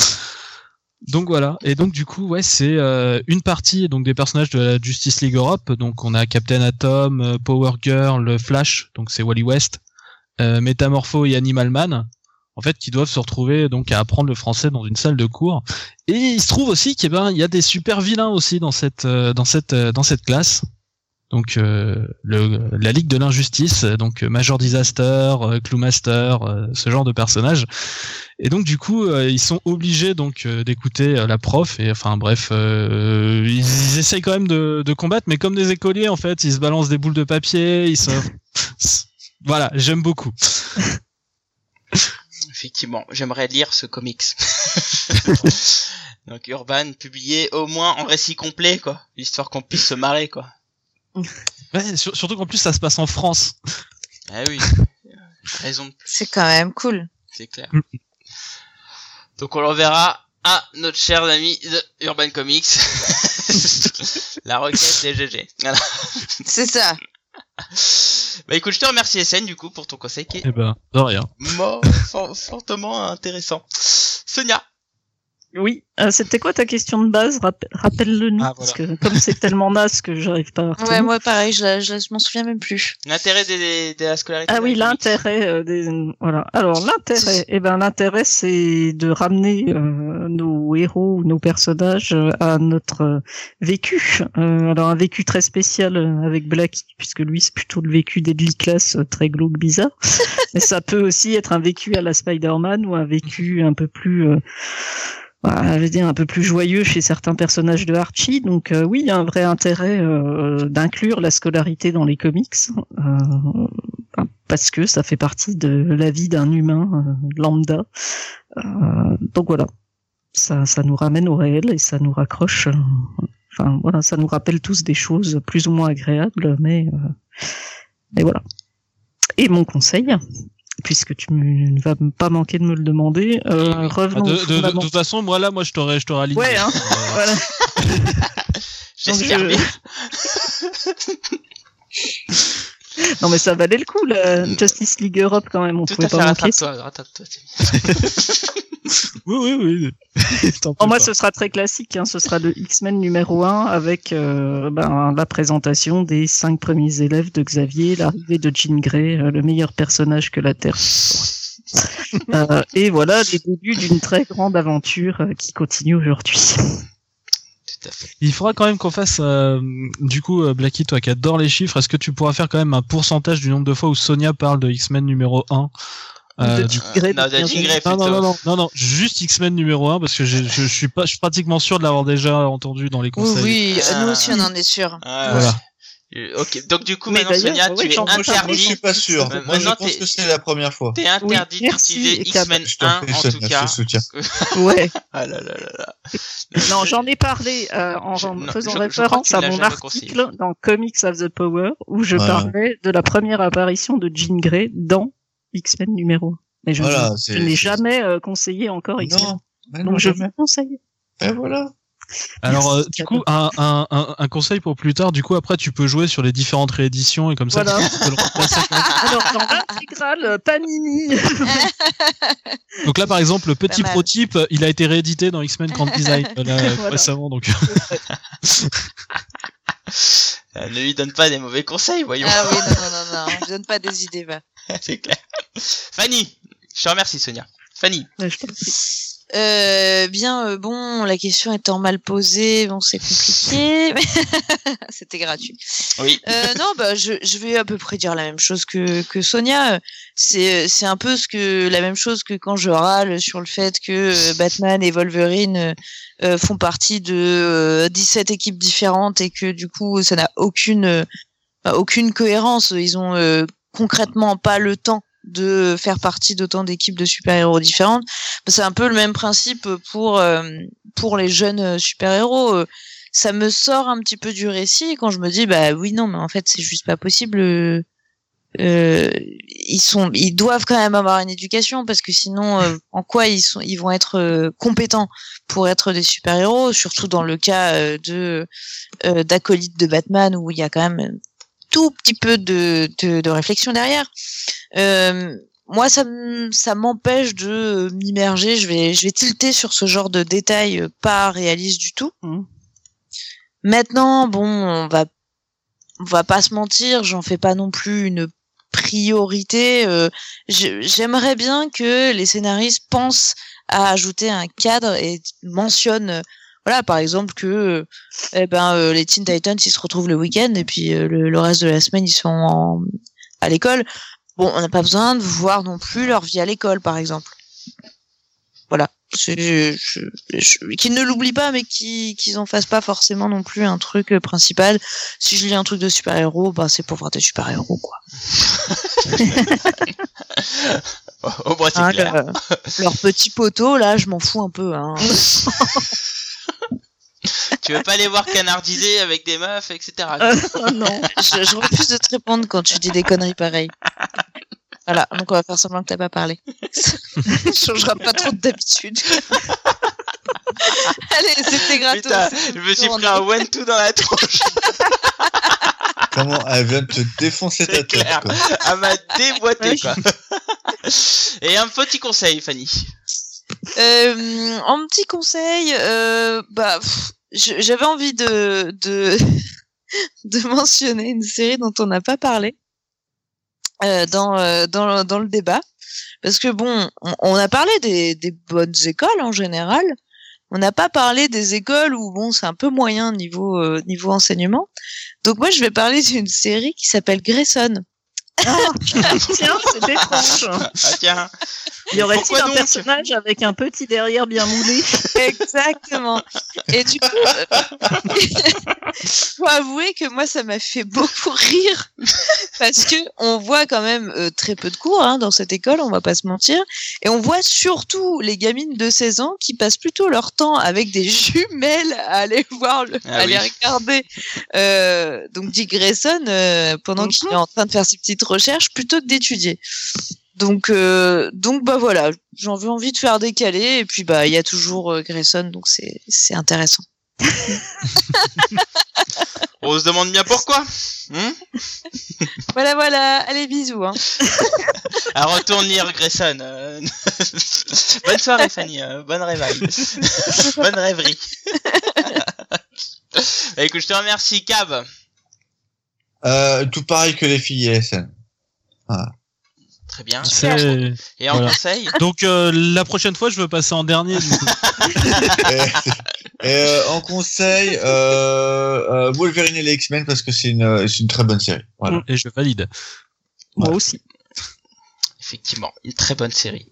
Donc voilà, et donc du coup ouais c'est une partie donc des personnages de la Justice League Europe. Donc on a Captain Atom, Power Girl, Flash, donc c'est Wally West, Métamorpho et Animal Man. En fait, qui doivent se retrouver donc à apprendre le français dans une salle de cours. Et il se trouve aussi qu'il ben, il y a des super vilains aussi dans cette euh, dans cette euh, dans cette classe. Donc euh, le, la Ligue de l'injustice, donc euh, Major Disaster, Cluemaster, euh, ce genre de personnages. Et donc du coup, euh, ils sont obligés donc euh, d'écouter la prof et enfin bref, euh, ils, ils essayent quand même de, de combattre, mais comme des écoliers en fait, ils se balancent des boules de papier, ils se (laughs) voilà, j'aime beaucoup. (laughs) Effectivement, j'aimerais lire ce comics. (laughs) donc Urban publié au moins en récit complet, quoi. Histoire qu'on puisse se marrer, quoi. (laughs) Ouais, sur- surtout qu'en plus ça se passe en France. Ah oui. Raison de plus, C'est quand même cool. c'est clair. Mm. Donc on l'enverra à notre cher ami de Urban Comics. (laughs) La requête des GG. Voilà. C'est ça. (laughs) Bah écoute, je te remercie SN du coup pour ton conseil qui est Eh ben, de rien. fortement intéressant. Sonia. Oui. Euh, C'était quoi ta question de base? Rapp- Rappelle-le-nous Ah, parce que comme c'est tellement naze que j'arrive pas à retenir. Ouais, moi pareil, je, je, je m'en souviens même plus. L'intérêt des- des- de la scolarité. Ah oui, l'intérêt euh, des voilà. Alors l'intérêt, eh ben l'intérêt c'est de ramener euh, nos héros ou nos personnages euh, à notre euh, vécu. Euh, alors un vécu très spécial euh, avec Blackie puisque lui c'est plutôt le vécu d'Edley Class euh, très glauque bizarre. (laughs) Mais ça peut aussi être un vécu à la Spider-Man ou un vécu un peu plus voilà, je veux dire un peu plus joyeux chez certains personnages de Archie. Donc euh, oui, il y a un vrai intérêt euh, d'inclure la scolarité dans les comics. Euh, parce que ça fait partie de la vie d'un humain euh, lambda. Donc voilà, ça, ça nous ramène au réel et ça nous raccroche. enfin voilà, ça nous rappelle tous des choses plus ou moins agréables, mais Et voilà. Et mon conseil, puisque tu ne vas pas manquer de me le demander, euh, Ah, revenons de, aux de- de- de fondamentaux. toute façon, moi là, moi je t'aurais, je t'aurais aligné. Ouais, hein. Euh, (laughs) Voilà. (laughs) J'espère bien. Non mais ça valait le coup, la Justice League Europe quand même, on Tout pouvait à fait, pas manquer. rattrape-toi, rattrape-toi. (laughs) Oui, oui, oui. (laughs) Fais moi, pas. ce sera très classique. Hein. Ce sera le X-Men numéro 1 avec euh, ben, la présentation des cinq premiers élèves de Xavier, l'arrivée de Jean Grey, euh, le meilleur personnage que la Terre. Euh, et voilà les débuts d'une très grande aventure euh, qui continue aujourd'hui. Tout à fait. Il faudra quand même qu'on fasse, euh, du coup, euh, Blacky, toi qui adore les chiffres, est-ce que tu pourras faire quand même un pourcentage du nombre de fois où Sonia parle de X-Men numéro 1 euh, non, non, non, non, non, non, non, juste X-Men numéro 1 parce que j'ai- je, je suis pas, je suis pratiquement sûr de l'avoir déjà entendu dans les Oui, conseils. oui, Ah. nous aussi on en est sûr. Ah, Voilà. Euh, Ok, donc du coup Mais maintenant Sonia, oui, tu es Moi, je interdit. suis pas sûr. Euh, Moi, je pense que c'est la première fois. T'es interdit Oui, merci, d'utiliser. X-Men Je t'en 1 prie, en tout je cas. (laughs) Ouais. Ah là là là là. Non, j'en ai parlé euh, en Je- non, faisant je- je référence tu à mon article dans Comics of the Power où je Ouais. parlais de la première apparition de Jean Grey dans X-Men numéro 1. Mais je, Voilà, je n'ai jamais euh, conseillé encore X-Men. Non, mais non, Donc je jamais. vous conseille. Et voilà. (laughs) Alors, euh, du coup, un, un, un, un conseil pour plus tard, du coup, après, tu peux jouer sur les différentes rééditions et comme ça, Voilà. tu peux le. (laughs) Alors dans l'intégrale euh, Panini. (laughs) Donc là, par exemple, le petit prototype, il a été réédité dans X-Men Grand Design euh, là, Voilà. récemment. Donc, Euh, ne lui donne pas des mauvais conseils, voyons. Ah oui, non, non, non, non, je donne pas des idées, va. (laughs) c'est clair. Fanny, je te remercie Sonia. Fanny, Ouais. Euh, bien, euh, bon, la question étant mal posée, bon, c'est compliqué. (laughs) (laughs) C'était gratuit. oui. Euh, non, bah, je, je vais à peu près dire la même chose que, que Sonia. C'est, c'est un peu ce que, la même chose que quand je râle sur le fait que euh, Batman et Wolverine euh, font partie de euh, 17 équipes différentes et que du coup, ça n'a aucune, aucune cohérence. Ils ont euh, concrètement pas le temps de faire partie d'autant d'équipes de super-héros différentes. C'est un peu le même principe pour, euh, pour les jeunes super-héros. Euh, ça me sort un petit peu du récit quand je me dis bah oui non mais en fait c'est juste pas possible euh, ils sont ils doivent quand même avoir une éducation parce que sinon euh, en quoi ils sont ils vont être euh, compétents pour être des super héros surtout dans le cas euh, de d'acolytes de Batman où il y a quand même tout petit peu de de, de réflexion derrière euh, moi ça ça m'empêche de m'immerger je vais je vais tilter sur ce genre de détails pas réalistes du tout Mhm. Maintenant, bon, on va, on va pas se mentir, j'en fais pas non plus une priorité. euh, J'aimerais bien que les scénaristes pensent à ajouter un cadre et mentionnent, voilà, par exemple que, euh, eh ben, euh, les Teen Titans ils se retrouvent le week-end et puis euh, le, le reste de la semaine ils sont en- à l'école. Bon, on n'a pas besoin de voir non plus leur vie à l'école, par exemple. Voilà. C'est- je- je- je- qu'ils ne l'oublient pas, mais qu'ils qu'ils en fassent pas forcément non plus un truc principal. Si je lis un truc de super-héros, bah c'est pour voir des super-héros, quoi. (laughs) Au moins c'est Hein, clair. le- leur petit poteau, là, je m'en fous un peu. Hein. (laughs) (laughs) Tu veux pas aller voir canardiser avec des meufs, etc. Euh, oh non. je, je refuse de te répondre quand tu dis des conneries pareilles. Voilà, donc on va faire semblant que t'as pas parlé. (laughs) Ça changera pas trop d'habitude. (laughs) Allez, c'était gratos. Putain, je me suis pris un one-two dans la tronche. Comment elle vient de te défoncer ta tête, quoi. Elle m'a déboîté, quoi. Et un petit conseil, Fanny. Euh, en petit conseil, euh, bah, j'avais envie de, de, (laughs) de mentionner une série dont on n'a pas parlé euh, dans, euh, dans, dans le débat. Parce que bon, on, on a parlé des, des bonnes écoles en général. On n'a pas parlé des écoles où bon, c'est un peu moyen niveau, euh, niveau enseignement. Donc moi, je vais parler d'une série qui s'appelle Grayson. Ah, tiens, c'est étrange. Ah tiens. Y aurait-il un personnage avec un petit derrière bien moulé Exactement. Et du coup, euh, (laughs) faut avouer que moi, ça m'a fait beaucoup rire parce que on voit quand même euh, très peu de cours hein, dans cette école, on va pas se mentir, et on voit surtout les gamines de 16 ans qui passent plutôt leur temps avec des jumelles à aller voir, le, Ah à aller oui. regarder. Euh, donc Dick Grayson euh, pendant qu'il Mhm. est en train de faire ses petites recherches plutôt que d'étudier. Donc, euh, donc bah voilà, j'en veux envie de faire décaler et puis bah il y a toujours euh, Grayson, donc c'est c'est intéressant. (laughs) On se demande bien pourquoi. Hmm Voilà voilà, allez bisous. Hein. (laughs) Ah, retourne lire Grayson. euh. (laughs) Bonne soirée Fanny, bonne réveil. bonne rêverie. Bah, écoute, je te remercie Cab. Euh, tout pareil que les filles Très bien. Et en Voilà. conseil (laughs) Donc euh, la prochaine fois, je veux passer en dernier. du coup. et, et, euh, en conseil, euh, euh, Wolverine et les X-Men parce que c'est une, c'est une très bonne série. Voilà. Et je valide. Moi aussi. Effectivement, une très bonne série.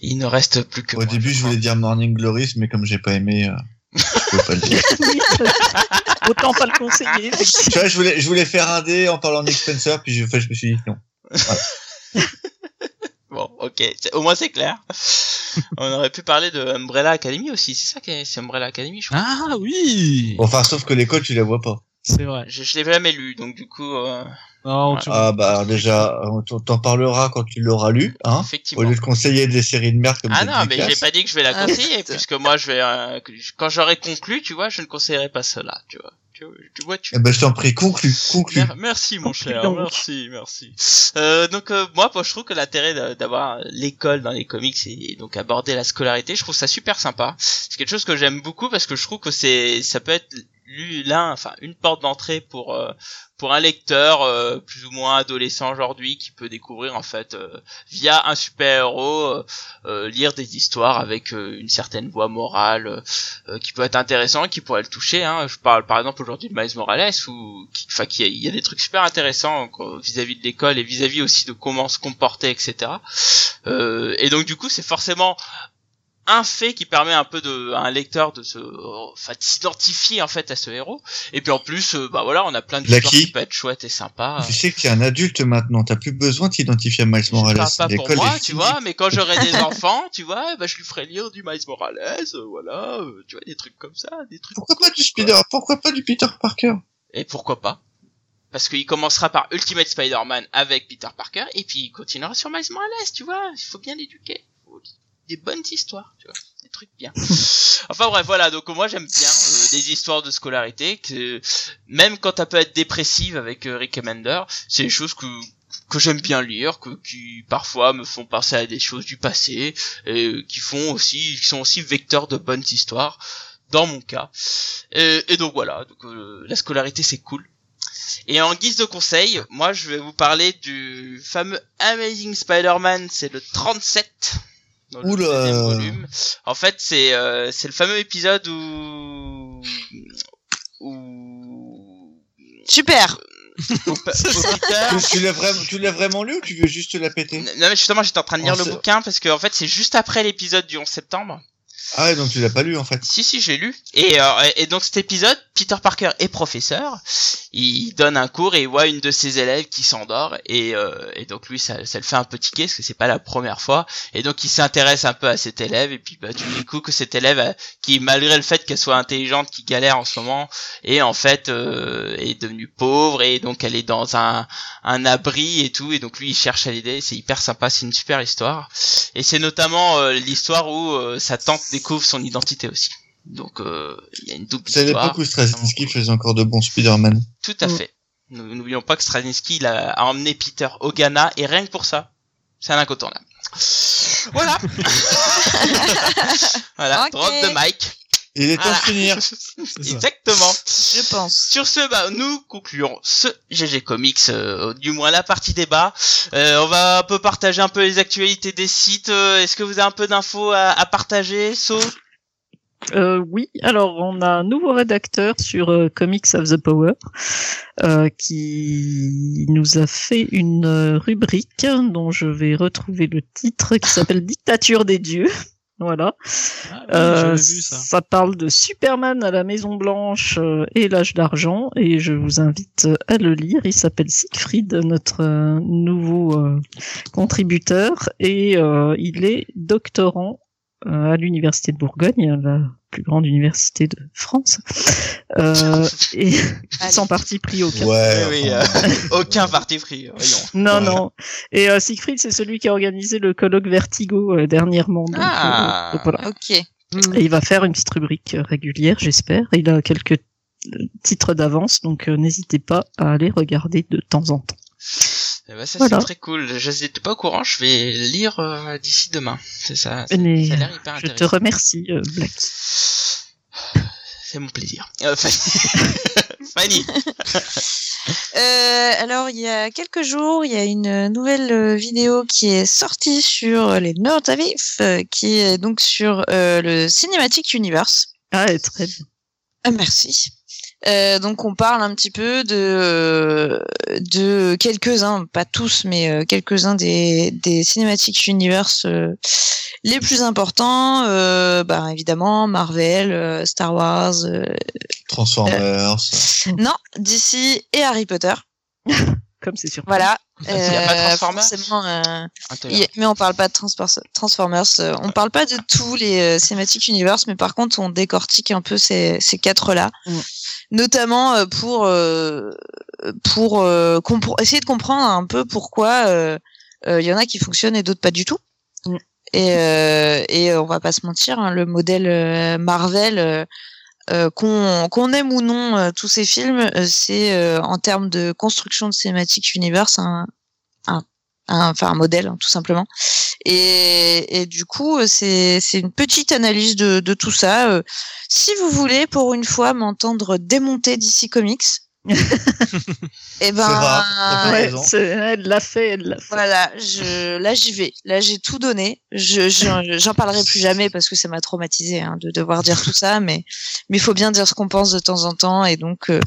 Il ne reste plus que Au moi, début, je voulais dire Morning Glories, mais comme j'ai pas aimé, euh, je peux pas le dire. (laughs) Autant pas le conseiller. effectivement. tu vois, je voulais, je voulais faire un dé en parlant Spencer, puis je, enfin, je me suis dit non. (laughs) Bon, ok, au moins c'est clair. On aurait pu parler de Umbrella Academy aussi, c'est ça qui est, c'est Umbrella Academy, je crois. Ah oui, Enfin, sauf que l'école, tu la vois pas. c'est vrai. Je, je l'ai jamais lu, donc du coup, euh, Non, tu- Ah bah alors déjà, on t'en- parleras quand tu l'auras lu, hein. Au effectivement. lieu de conseiller des séries de merde comme Ah non, mais j'ai pas dit que je vais la Ah, conseiller, puisque moi je vais, euh, quand j'aurai conclu, tu vois, je ne conseillerai pas cela, tu vois. Tu, tu vois, tu. Eh ben, je t'en prie, conclue, conclue. Mer- Merci mon cher, donc. merci, merci. Euh, donc euh, moi, je trouve que l'intérêt d'a- d'avoir l'école dans les comics et donc aborder la scolarité, je trouve ça super sympa. C'est quelque chose que j'aime beaucoup parce que je trouve que c'est, ça peut être l'un, enfin une porte d'entrée pour euh, pour un lecteur euh, plus ou moins adolescent aujourd'hui qui peut découvrir en fait euh, via un super héros euh, euh, lire des histoires avec euh, une certaine voie morale qui peut être intéressant, qui pourrait le toucher. Hein. Je parle par exemple aujourd'hui de Miles Morales ou qui, enfin, qui il y a des trucs super intéressants vis-à-vis de l'école et vis-à-vis aussi de comment se comporter, etc. Et donc du coup, c'est forcément un fait qui permet un peu de à un lecteur de se enfin de s'identifier en fait à ce héros et puis en plus euh, bah voilà on a plein d'histoires Lucky. qui peuvent être chouettes et sympas Tu sais que t'es un adulte maintenant, t'as plus besoin de t'identifier à Miles Morales. parle pas pour moi tu vois mais quand j'aurai des (laughs) enfants tu vois bah je lui ferai lire du Miles Morales euh, voilà euh, tu vois des trucs comme ça des trucs Pourquoi pas du Spider, pourquoi pas du Peter Parker? Et pourquoi pas? Parce qu'il commencera par Ultimate Spider-Man avec Peter Parker, et puis il continuera sur Miles Morales, tu vois. Il faut bien l'éduquer. Des bonnes histoires, tu vois. Des trucs bien. (laughs) enfin bref, voilà. Donc moi j'aime bien euh, des histoires de scolarité, que même quand elle peut être dépressive avec euh, Rick Commander, c'est des choses que que j'aime bien lire, que qui parfois me font penser à des choses du passé, et euh, qui font aussi, qui sont aussi vecteurs de bonnes histoires dans mon cas. Et, et donc voilà, donc, euh, la scolarité c'est cool. Et en guise de conseil, moi je vais vous parler du fameux Amazing Spider-Man, c'est le 37 dans le Oula. deuxième volume. En fait, c'est euh, c'est le fameux épisode où où Super. où- où Peter- Tu, l'as vraiment, tu l'as vraiment lu ou tu veux juste la péter? Non mais justement j'étais en train de lire Oh, le bouquin parce que en fait c'est juste après l'épisode du 11 septembre. Ah donc tu l'as pas lu en fait. Si si j'ai lu. Et, euh, et donc cet épisode Peter Parker est professeur. Il donne un cours et il voit une de ses élèves qui s'endort et, euh, et donc lui ça, ça le fait un peu tiquer parce que c'est pas la première fois. Et donc il s'intéresse un peu à cet élève et puis bah tu découvres que cet élève euh, qui malgré le fait qu'elle soit intelligente qui galère en ce moment est en fait euh, est devenue pauvre et donc elle est dans un, un abri et tout. Et donc lui il cherche à l'aider. C'est hyper sympa. C'est une super histoire. Et c'est notamment euh, l'histoire où euh, sa tante découvre son identité aussi donc euh, il y a une double C'est histoire l'époque où Straczynski faisait encore de bons Spider-Man. tout à Mm. fait. Nous- N'oublions pas que Straczynski il a, a emmené Peter au Ghana et rien que pour ça, c'est un incontournable. Voilà. (laughs) voilà. Drop de mic. Il est temps Voilà. de finir. (laughs) Exactement. Je pense. Sur ce, bah, nous concluons ce GG Comics, euh, du moins la partie débat. Euh, on va un peu partager un peu les actualités des sites. Euh, Est-ce que vous avez un peu d'infos à, à partager, So Euh, oui, alors on a un nouveau rédacteur sur euh, Comics of the Power euh, qui nous a fait une rubrique dont je vais retrouver le titre qui s'appelle Dictature des dieux. Voilà. Ah, oui, Euh, vu ça. ça parle de Superman à la Maison Blanche euh, et l'âge d'argent et je vous invite euh, à le lire. Il s'appelle Siegfried, notre nouveau euh, contributeur et euh, il est doctorant à l'université de Bourgogne, la plus grande université de France, euh, (laughs) et sans parti pris aucun. Ouais. Oui, euh, (laughs) aucun parti pris, voyons. Non, Ouais. non. Et euh, Siegfried, c'est celui qui a organisé le colloque Vertigo euh, dernièrement. Donc, Ah. euh, donc voilà. Ok. Et il va faire une petite rubrique euh, régulière, j'espère. Il a quelques titres d'avance, donc euh, n'hésitez pas à aller regarder de temps en temps. Eh ben, ça Voilà. c'est très cool. Je n'étais pas au courant, je vais lire euh, d'ici demain. C'est ça. ça- Mais, ça a l'air hyper Je te remercie, euh, Black. C'est mon plaisir. Euh, (laughs) Fanny. (laughs) Fanny. Euh, alors, il y a quelques jours, il y a une nouvelle vidéo qui est sortie sur les Nerds à vif, qui est donc sur euh, le Cinematic Universe. Ah, très bien. Ah, merci. Euh, donc on parle un petit peu de de quelques-uns, pas tous, mais euh, quelques-uns des des Cinematic Universe euh, les plus importants. Euh, bah évidemment Marvel, euh, Star Wars, euh, Transformers. non DC et Harry Potter. Comme c'est sûr. Voilà. (laughs) Il y a pas Euh, Transformers euh, y- mais on parle pas de Transpor- Transformers. euh, on parle pas de tous les euh, Cinematic Universe, mais par contre, on décortique un peu ces, ces quatre-là, Mm. Notamment euh, pour euh, pour euh, essayer de comprendre un peu pourquoi il y en a qui fonctionnent et d'autres pas du tout. Mm. Et euh, et on va pas se mentir, hein, le modèle Marvel. euh, qu'on qu'on aime ou non euh, tous ces films, euh, c'est euh, en termes de construction de Cinematic Universe un, un, un- enfin un modèle hein, tout simplement. Et, et du coup, euh, c'est une petite analyse de, de tout ça. Euh, Si vous voulez, pour une fois, m'entendre démonter DC Comics, (laughs) et ben rare, ça fait Ouais, elle l'a fait, elle l'a fait. voilà, je, là j'y vais. Là j'ai tout donné. Je, je- j'en parlerai plus jamais parce que ça m'a traumatisé hein, de devoir dire tout ça, mais mais il faut bien dire ce qu'on pense de temps en temps et donc euh,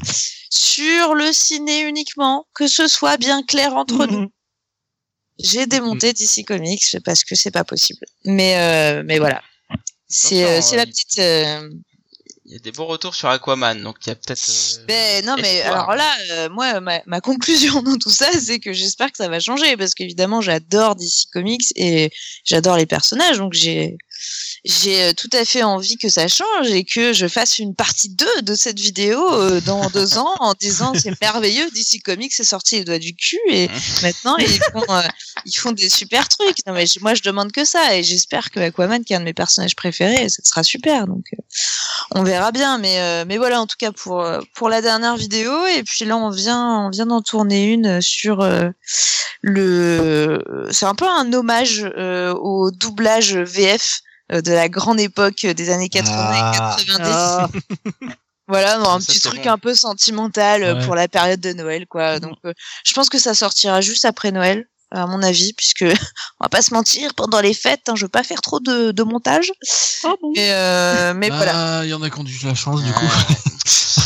sur le ciné uniquement, que ce soit bien clair entre (laughs) nous. J'ai démonté DC Comics parce que c'est pas possible. Mais euh, mais voilà. C'est euh, c'est euh, la petite. euh, Il y a des bons retours sur Aquaman, donc il y a peut-être. Ben non, mais espoir. alors là, euh, moi, ma, ma conclusion (laughs) dans tout ça, c'est que j'espère que ça va changer parce qu'évidemment, j'adore DC Comics et j'adore les personnages, donc j'ai j'ai euh, tout à fait envie que ça change et que je fasse une partie 2 de cette vidéo euh, dans (laughs) deux ans en disant c'est merveilleux, DC Comics est sorti les doigts du cul et maintenant ils font euh, ils font des super trucs. Non mais moi je demande que ça et j'espère que Aquaman qui est un de mes personnages préférés, ça sera super donc. euh, on verra bien mais euh, mais voilà en tout cas pour euh, pour la dernière vidéo et puis là on vient on vient d'en tourner une sur euh, le c'est un peu un hommage euh, au doublage VF de la grande époque des années 80 Ah. et 90 Ah, voilà non, un Ça, petit truc bon. un peu sentimental euh, Ouais. pour la période de Noël quoi donc euh, je pense que ça sortira juste après Noël à mon avis puisque (laughs) on va pas se mentir pendant les fêtes hein, je veux pas faire trop de, de montage ah bon. mais euh, mais Bah, voilà il y en a qui ont eu de la chance du coup. (laughs)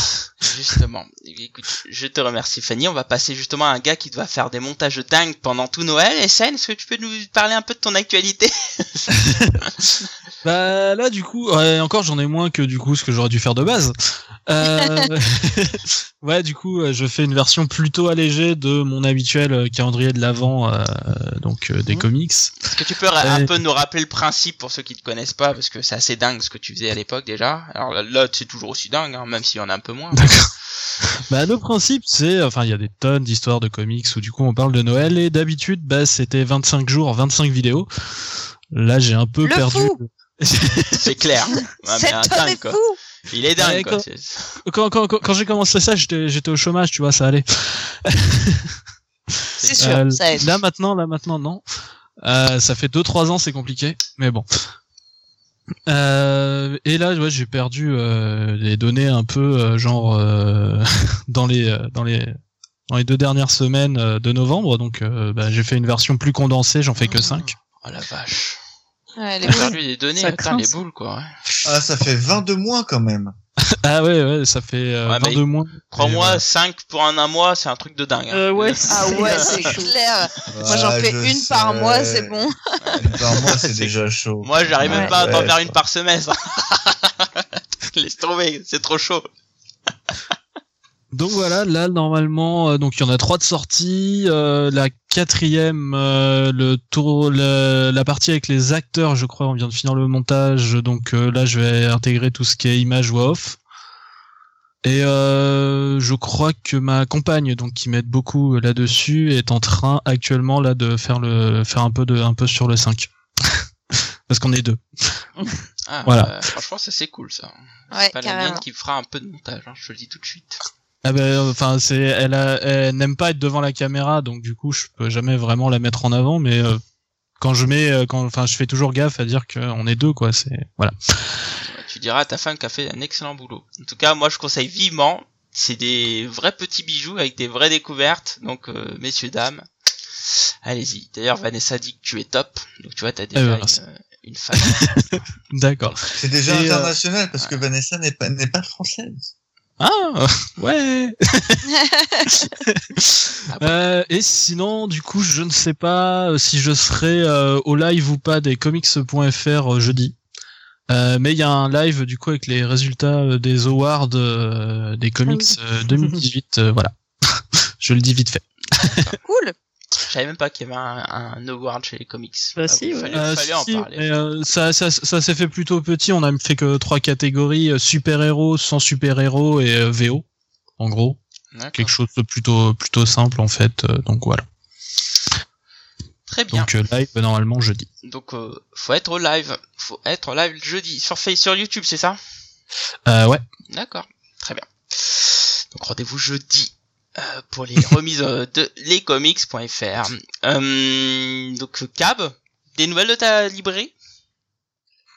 Justement. Écoute, je te remercie Fanny. On va passer justement à un gars qui doit faire des montages dingues pendant tout Noël. Et est-ce que tu peux nous parler un peu de ton actualité? (laughs) Bah là du coup, ouais, encore j'en ai moins que du coup ce que j'aurais dû faire de base. Euh... (laughs) ouais du coup je fais une version plutôt allégée de mon habituel calendrier de l'avant euh, donc euh, des Mhm. comics. Est-ce que tu peux un peu nous rappeler le principe pour ceux qui te connaissent pas Parce que c'est assez dingue ce que tu faisais à l'époque déjà? Alors là, c'est toujours aussi dingue, hein, même s'il y en a un peu moins. D'accord. Bah le principe c'est, enfin il y a des tonnes d'histoires de comics où du coup on parle de Noël et d'habitude bah c'était 25 jours, 25 vidéos. Là j'ai un peu Le perdu. C'est clair. (laughs) Ouais, mais cet homme dingue, est quoi. fou Il est dingue Ouais, quoi. Quand, quand, quand, quand j'ai commencé ça j'étais j'étais au chômage tu vois ça allait. c'est sûr Euh, ça aide là maintenant, là maintenant, non. Euh, ça fait 2-3 ans, c'est compliqué, mais bon. Euh, et là, ouais, j'ai perdu euh, les données un peu, euh, genre euh, (laughs) dans les euh, dans les dans les deux dernières semaines euh, de novembre. Donc, euh, bah, j'ai fait une version plus condensée. J'en fais que 5 Oh la vache. Ouais, les perdu des données, Ça attends, craint, les boules, quoi. ouais. Ah, ça fait 22 mois quand même. (laughs) Ah ouais, ouais, ça fait euh, Ouais, mais 22 mois. Crois-moi, Et voilà. 5 pour un un mois, c'est un truc de dingue. hein. Euh, ouais. (laughs) Ah ouais, c'est clair. Moi, j'en Ouais, fais je une par mois, c'est bon. Une par mois, c'est déjà chaud. Moi, j'arrive même Ouais. pas à t'en Ouais, faire une par semestre. (laughs) Laisse tomber, c'est trop chaud. Donc voilà, là normalement, euh, donc il y en a trois de sortie. Euh, la quatrième, euh, le tour, le- la partie avec les acteurs, je crois, on vient de finir le montage. Donc euh, là, je vais intégrer tout ce qui est image voix off. Et euh, je crois que ma compagne, donc qui m'aide beaucoup là-dessus, est en train actuellement là de faire le, faire un peu de, un peu sur le 5 (laughs) parce qu'on est deux. Ah, Voilà. euh, franchement, ça c'est cool, ça. Ouais, C'est pas la mienne qui fera un peu de montage, hein, je te le dis tout de suite. Ah ben, enfin, c'est, elle, a- elle n'aime pas être devant la caméra, donc du coup, je peux jamais vraiment la mettre en avant, mais euh, quand je mets, euh, quand, enfin, je fais toujours gaffe à dire qu'on est deux, quoi. C'est voilà. Tu diras à ta femme qu'elle a fait un excellent boulot. En tout cas, moi, je conseille vivement. C'est des vrais petits bijoux avec des vraies découvertes. Donc, euh, messieurs, dames, allez-y. D'ailleurs, Vanessa dit que tu es top. Donc, tu vois, t'as déjà ben, une, euh, une fan. (laughs) D'accord. C'est déjà Et, euh, international parce que Vanessa n'est pas, n'est pas française. Ah ouais. Ah (laughs) Euh, et sinon, du coup, je ne sais pas euh, si je serai euh, au live ou pas des comics.fr euh, jeudi. Euh, mais il y a un live du coup avec les résultats euh, des awards euh, des comics euh, 2018. euh, voilà, (laughs) je le dis vite fait. Cool. Je savais même pas qu'il y avait un, un award chez les comics. Bah Ah si, bon, ouais. fallait, Euh, fallait en parler. mais, euh, ça, ça, ça s'est fait plutôt petit. On a fait que trois catégories super héros, sans super héros et euh, VO. En gros, quelque chose de plutôt plutôt simple en fait. euh, donc voilà. Très bien. Donc euh, live normalement jeudi. Donc, euh, faut être au live. Faut être au live jeudi. Sur, Face- sur YouTube, c'est ça? Euh, ouais. D'accord, très bien. Donc rendez-vous jeudi euh, pour les remises euh, de lescomics.fr. Euh, donc Cab, des nouvelles de ta librairie?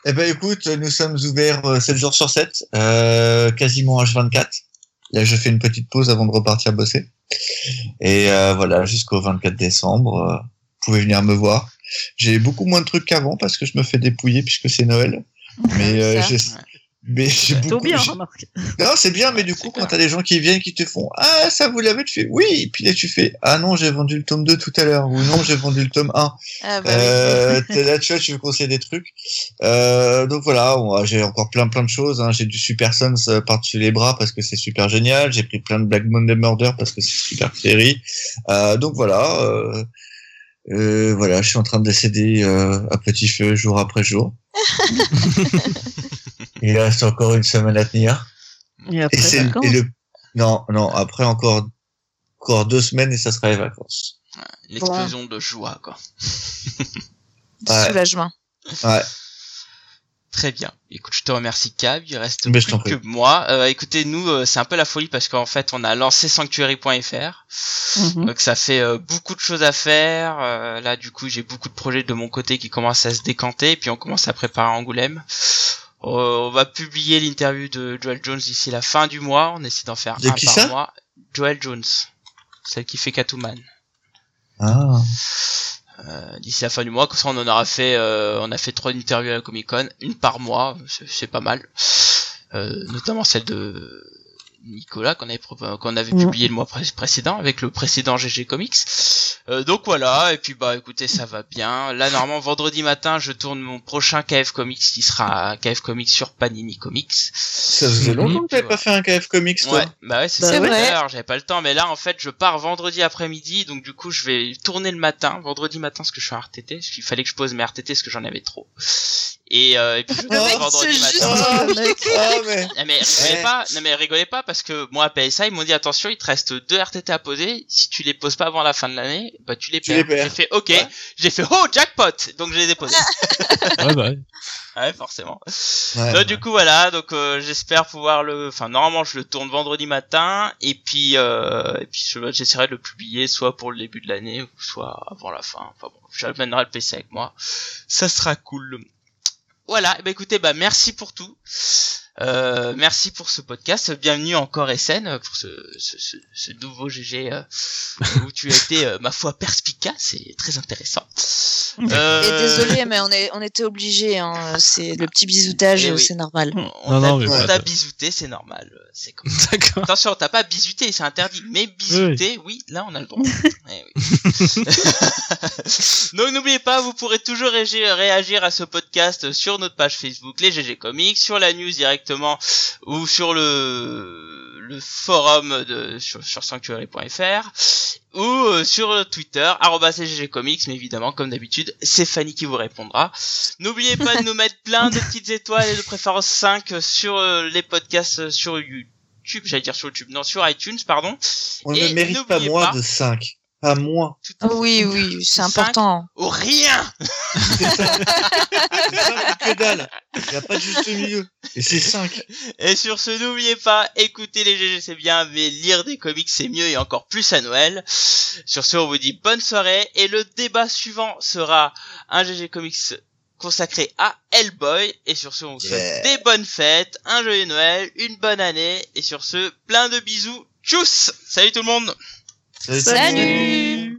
Eh ben écoute, nous sommes ouverts euh, 7 jours sur 7, euh, quasiment H24. Là, je fais une petite pause avant de repartir bosser. Et euh, voilà, jusqu'au 24 décembre, euh, vous pouvez venir me voir. J'ai beaucoup moins de trucs qu'avant parce que je me fais dépouiller puisque c'est Noël. Mais euh, mais j'ai Plutôt beaucoup. bien, remarque. (laughs) Non, c'est bien, mais du c'est coup, quand t'as des gens qui viennent, qui te font Ah, ça vous l'avez, tu fais Oui, et puis là tu fais Ah non, j'ai vendu le tome 2 tout à l'heure, ou non, j'ai vendu le tome 1. Ah bah. Euh, (laughs) là, tu vois, tu veux conseiller des trucs. Euh, donc voilà, j'ai encore plein plein de choses. Hein. J'ai du Super Sons euh, par-dessus les bras parce que c'est super génial. J'ai pris plein de Black Monday Murder parce que c'est super série. Euh, donc voilà, euh, euh, voilà, je suis en train de décéder euh, à petit feu jour après jour. (laughs) Il reste encore une semaine à tenir. Et Et après, c'est vacances. et le non non après encore encore deux semaines et ça sera les vacances. L'explosion de joie, quoi. Du ouais. soulagement. Ouais. Très bien. Écoute, je te remercie Cab. Il reste Mais plus que moi. Euh, écoutez, nous, euh, c'est un peu la folie parce qu'en fait, on a lancé Sanctuary.fr. Mhm. Donc ça fait euh, beaucoup de choses à faire. Euh, là, du coup, j'ai beaucoup de projets de mon côté qui commencent à se décanter. Et puis on commence à préparer Angoulême. Euh, on va publier l'interview de Joel Jones d'ici la fin du mois. On essaie d'en faire De un qui par ça mois. Joel Jones, celle qui fait Catwoman. Ah. Euh, d'ici la fin du mois, comme ça on en aura fait, euh, on a fait trois interviews à la Comic Con, une par mois, c'est pas mal. Euh, notamment celle de Nicolas qu'on avait qu'on avait Mhm. publié le mois pré- précédent avec le précédent GG Comics. Euh, donc voilà, et puis bah écoutez, ça va bien. Là normalement vendredi matin, je tourne mon prochain KF Comics qui sera un KF Comics sur Panini Comics. Ça faisait longtemps que t'avais pas fait un KF Comics, toi. Ouais, bah ouais, c'est Bah ouais. D'ailleurs, j'avais pas le temps, mais là, en fait, je pars vendredi après-midi, donc du coup, je vais tourner le matin, vendredi matin, parce que je suis en RTT, parce qu'il fallait que je pose mes RTT, parce que j'en avais trop. Et, euh, et puis je mec, vendredi matin. juste- Ah, mec. (laughs) ah, mais... Non mais rigolez Ouais. pas, non mais rigolez pas parce que moi à PSA ils m'ont dit attention il te reste deux RTT à poser, si tu les poses pas avant la fin de l'année, bah tu les Tu perds. J'ai fait ok, Ouais. j'ai fait oh jackpot, donc je les ai posés. (laughs) Ouais, bah, ouais. ouais forcément. Ouais. Donc, du coup voilà, donc euh, j'espère pouvoir le, enfin normalement je le tourne vendredi matin et puis euh, et puis je- j'essaierai de le publier soit pour le début de l'année ou soit avant la fin. Enfin bon, j'amènerai le PC avec moi, ça sera cool. Voilà, bah écoutez, bah merci pour tout. Euh, merci pour ce podcast. Bienvenue encore SN pour ce, ce, ce, ce nouveau GG euh, où tu as été, euh, ma foi, perspicace et très intéressant. Euh, Et désolé, mais on, est, on était obligés. Hein. C'est le petit bisoutage, Eh oui. c'est normal. On t'a pas bisouté, c'est normal. euh, C'est comme D'accord. Attention, t'as pas bisuté, c'est interdit. Mais bisuter, oui, là on a le droit. Eh oui. (laughs) Donc n'oubliez pas, vous pourrez toujours réagir, réagir à ce podcast sur notre page Facebook, les GG Comics, sur la news directement ou sur le le forum de sur, sur sanctuary.fr ou euh, sur Twitter arobase les GG Comics. Mais évidemment, comme d'habitude, c'est Fanny qui vous répondra. N'oubliez pas de nous mettre plein de petites étoiles et de préférence 5 sur euh, les podcasts euh, sur YouTube, j'allais dire sur YouTube, non, sur iTunes, pardon. On Et ne mérite pas moins pas- de 5. Tout à fait. Oui, oui, c'est important. Ou rien (laughs) C'est 5. C'est 5 que dalle. Il n'y a pas de juste milieu. Et c'est 5. Et sur ce, n'oubliez pas, écouter les GG c'est bien, mais lire des comics c'est mieux et encore plus à Noël. Sur ce, on vous dit bonne soirée et le débat suivant sera un GG Comics consacré à Hellboy. Et sur ce, on vous souhaite Yeah. des bonnes fêtes, un joyeux Noël, une bonne année. Et sur ce, plein de bisous. Tchuss Salut tout le monde Salut. I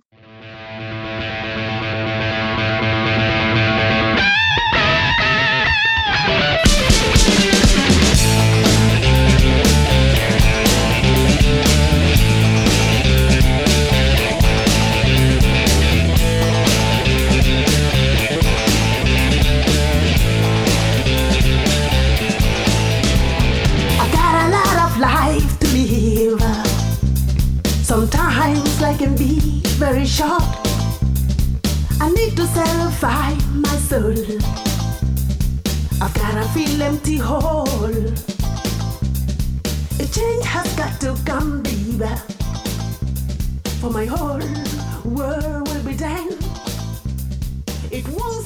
satisfy my soul. I've got a feel empty hole. A change has got to come, baby. For my whole world will be done. It won't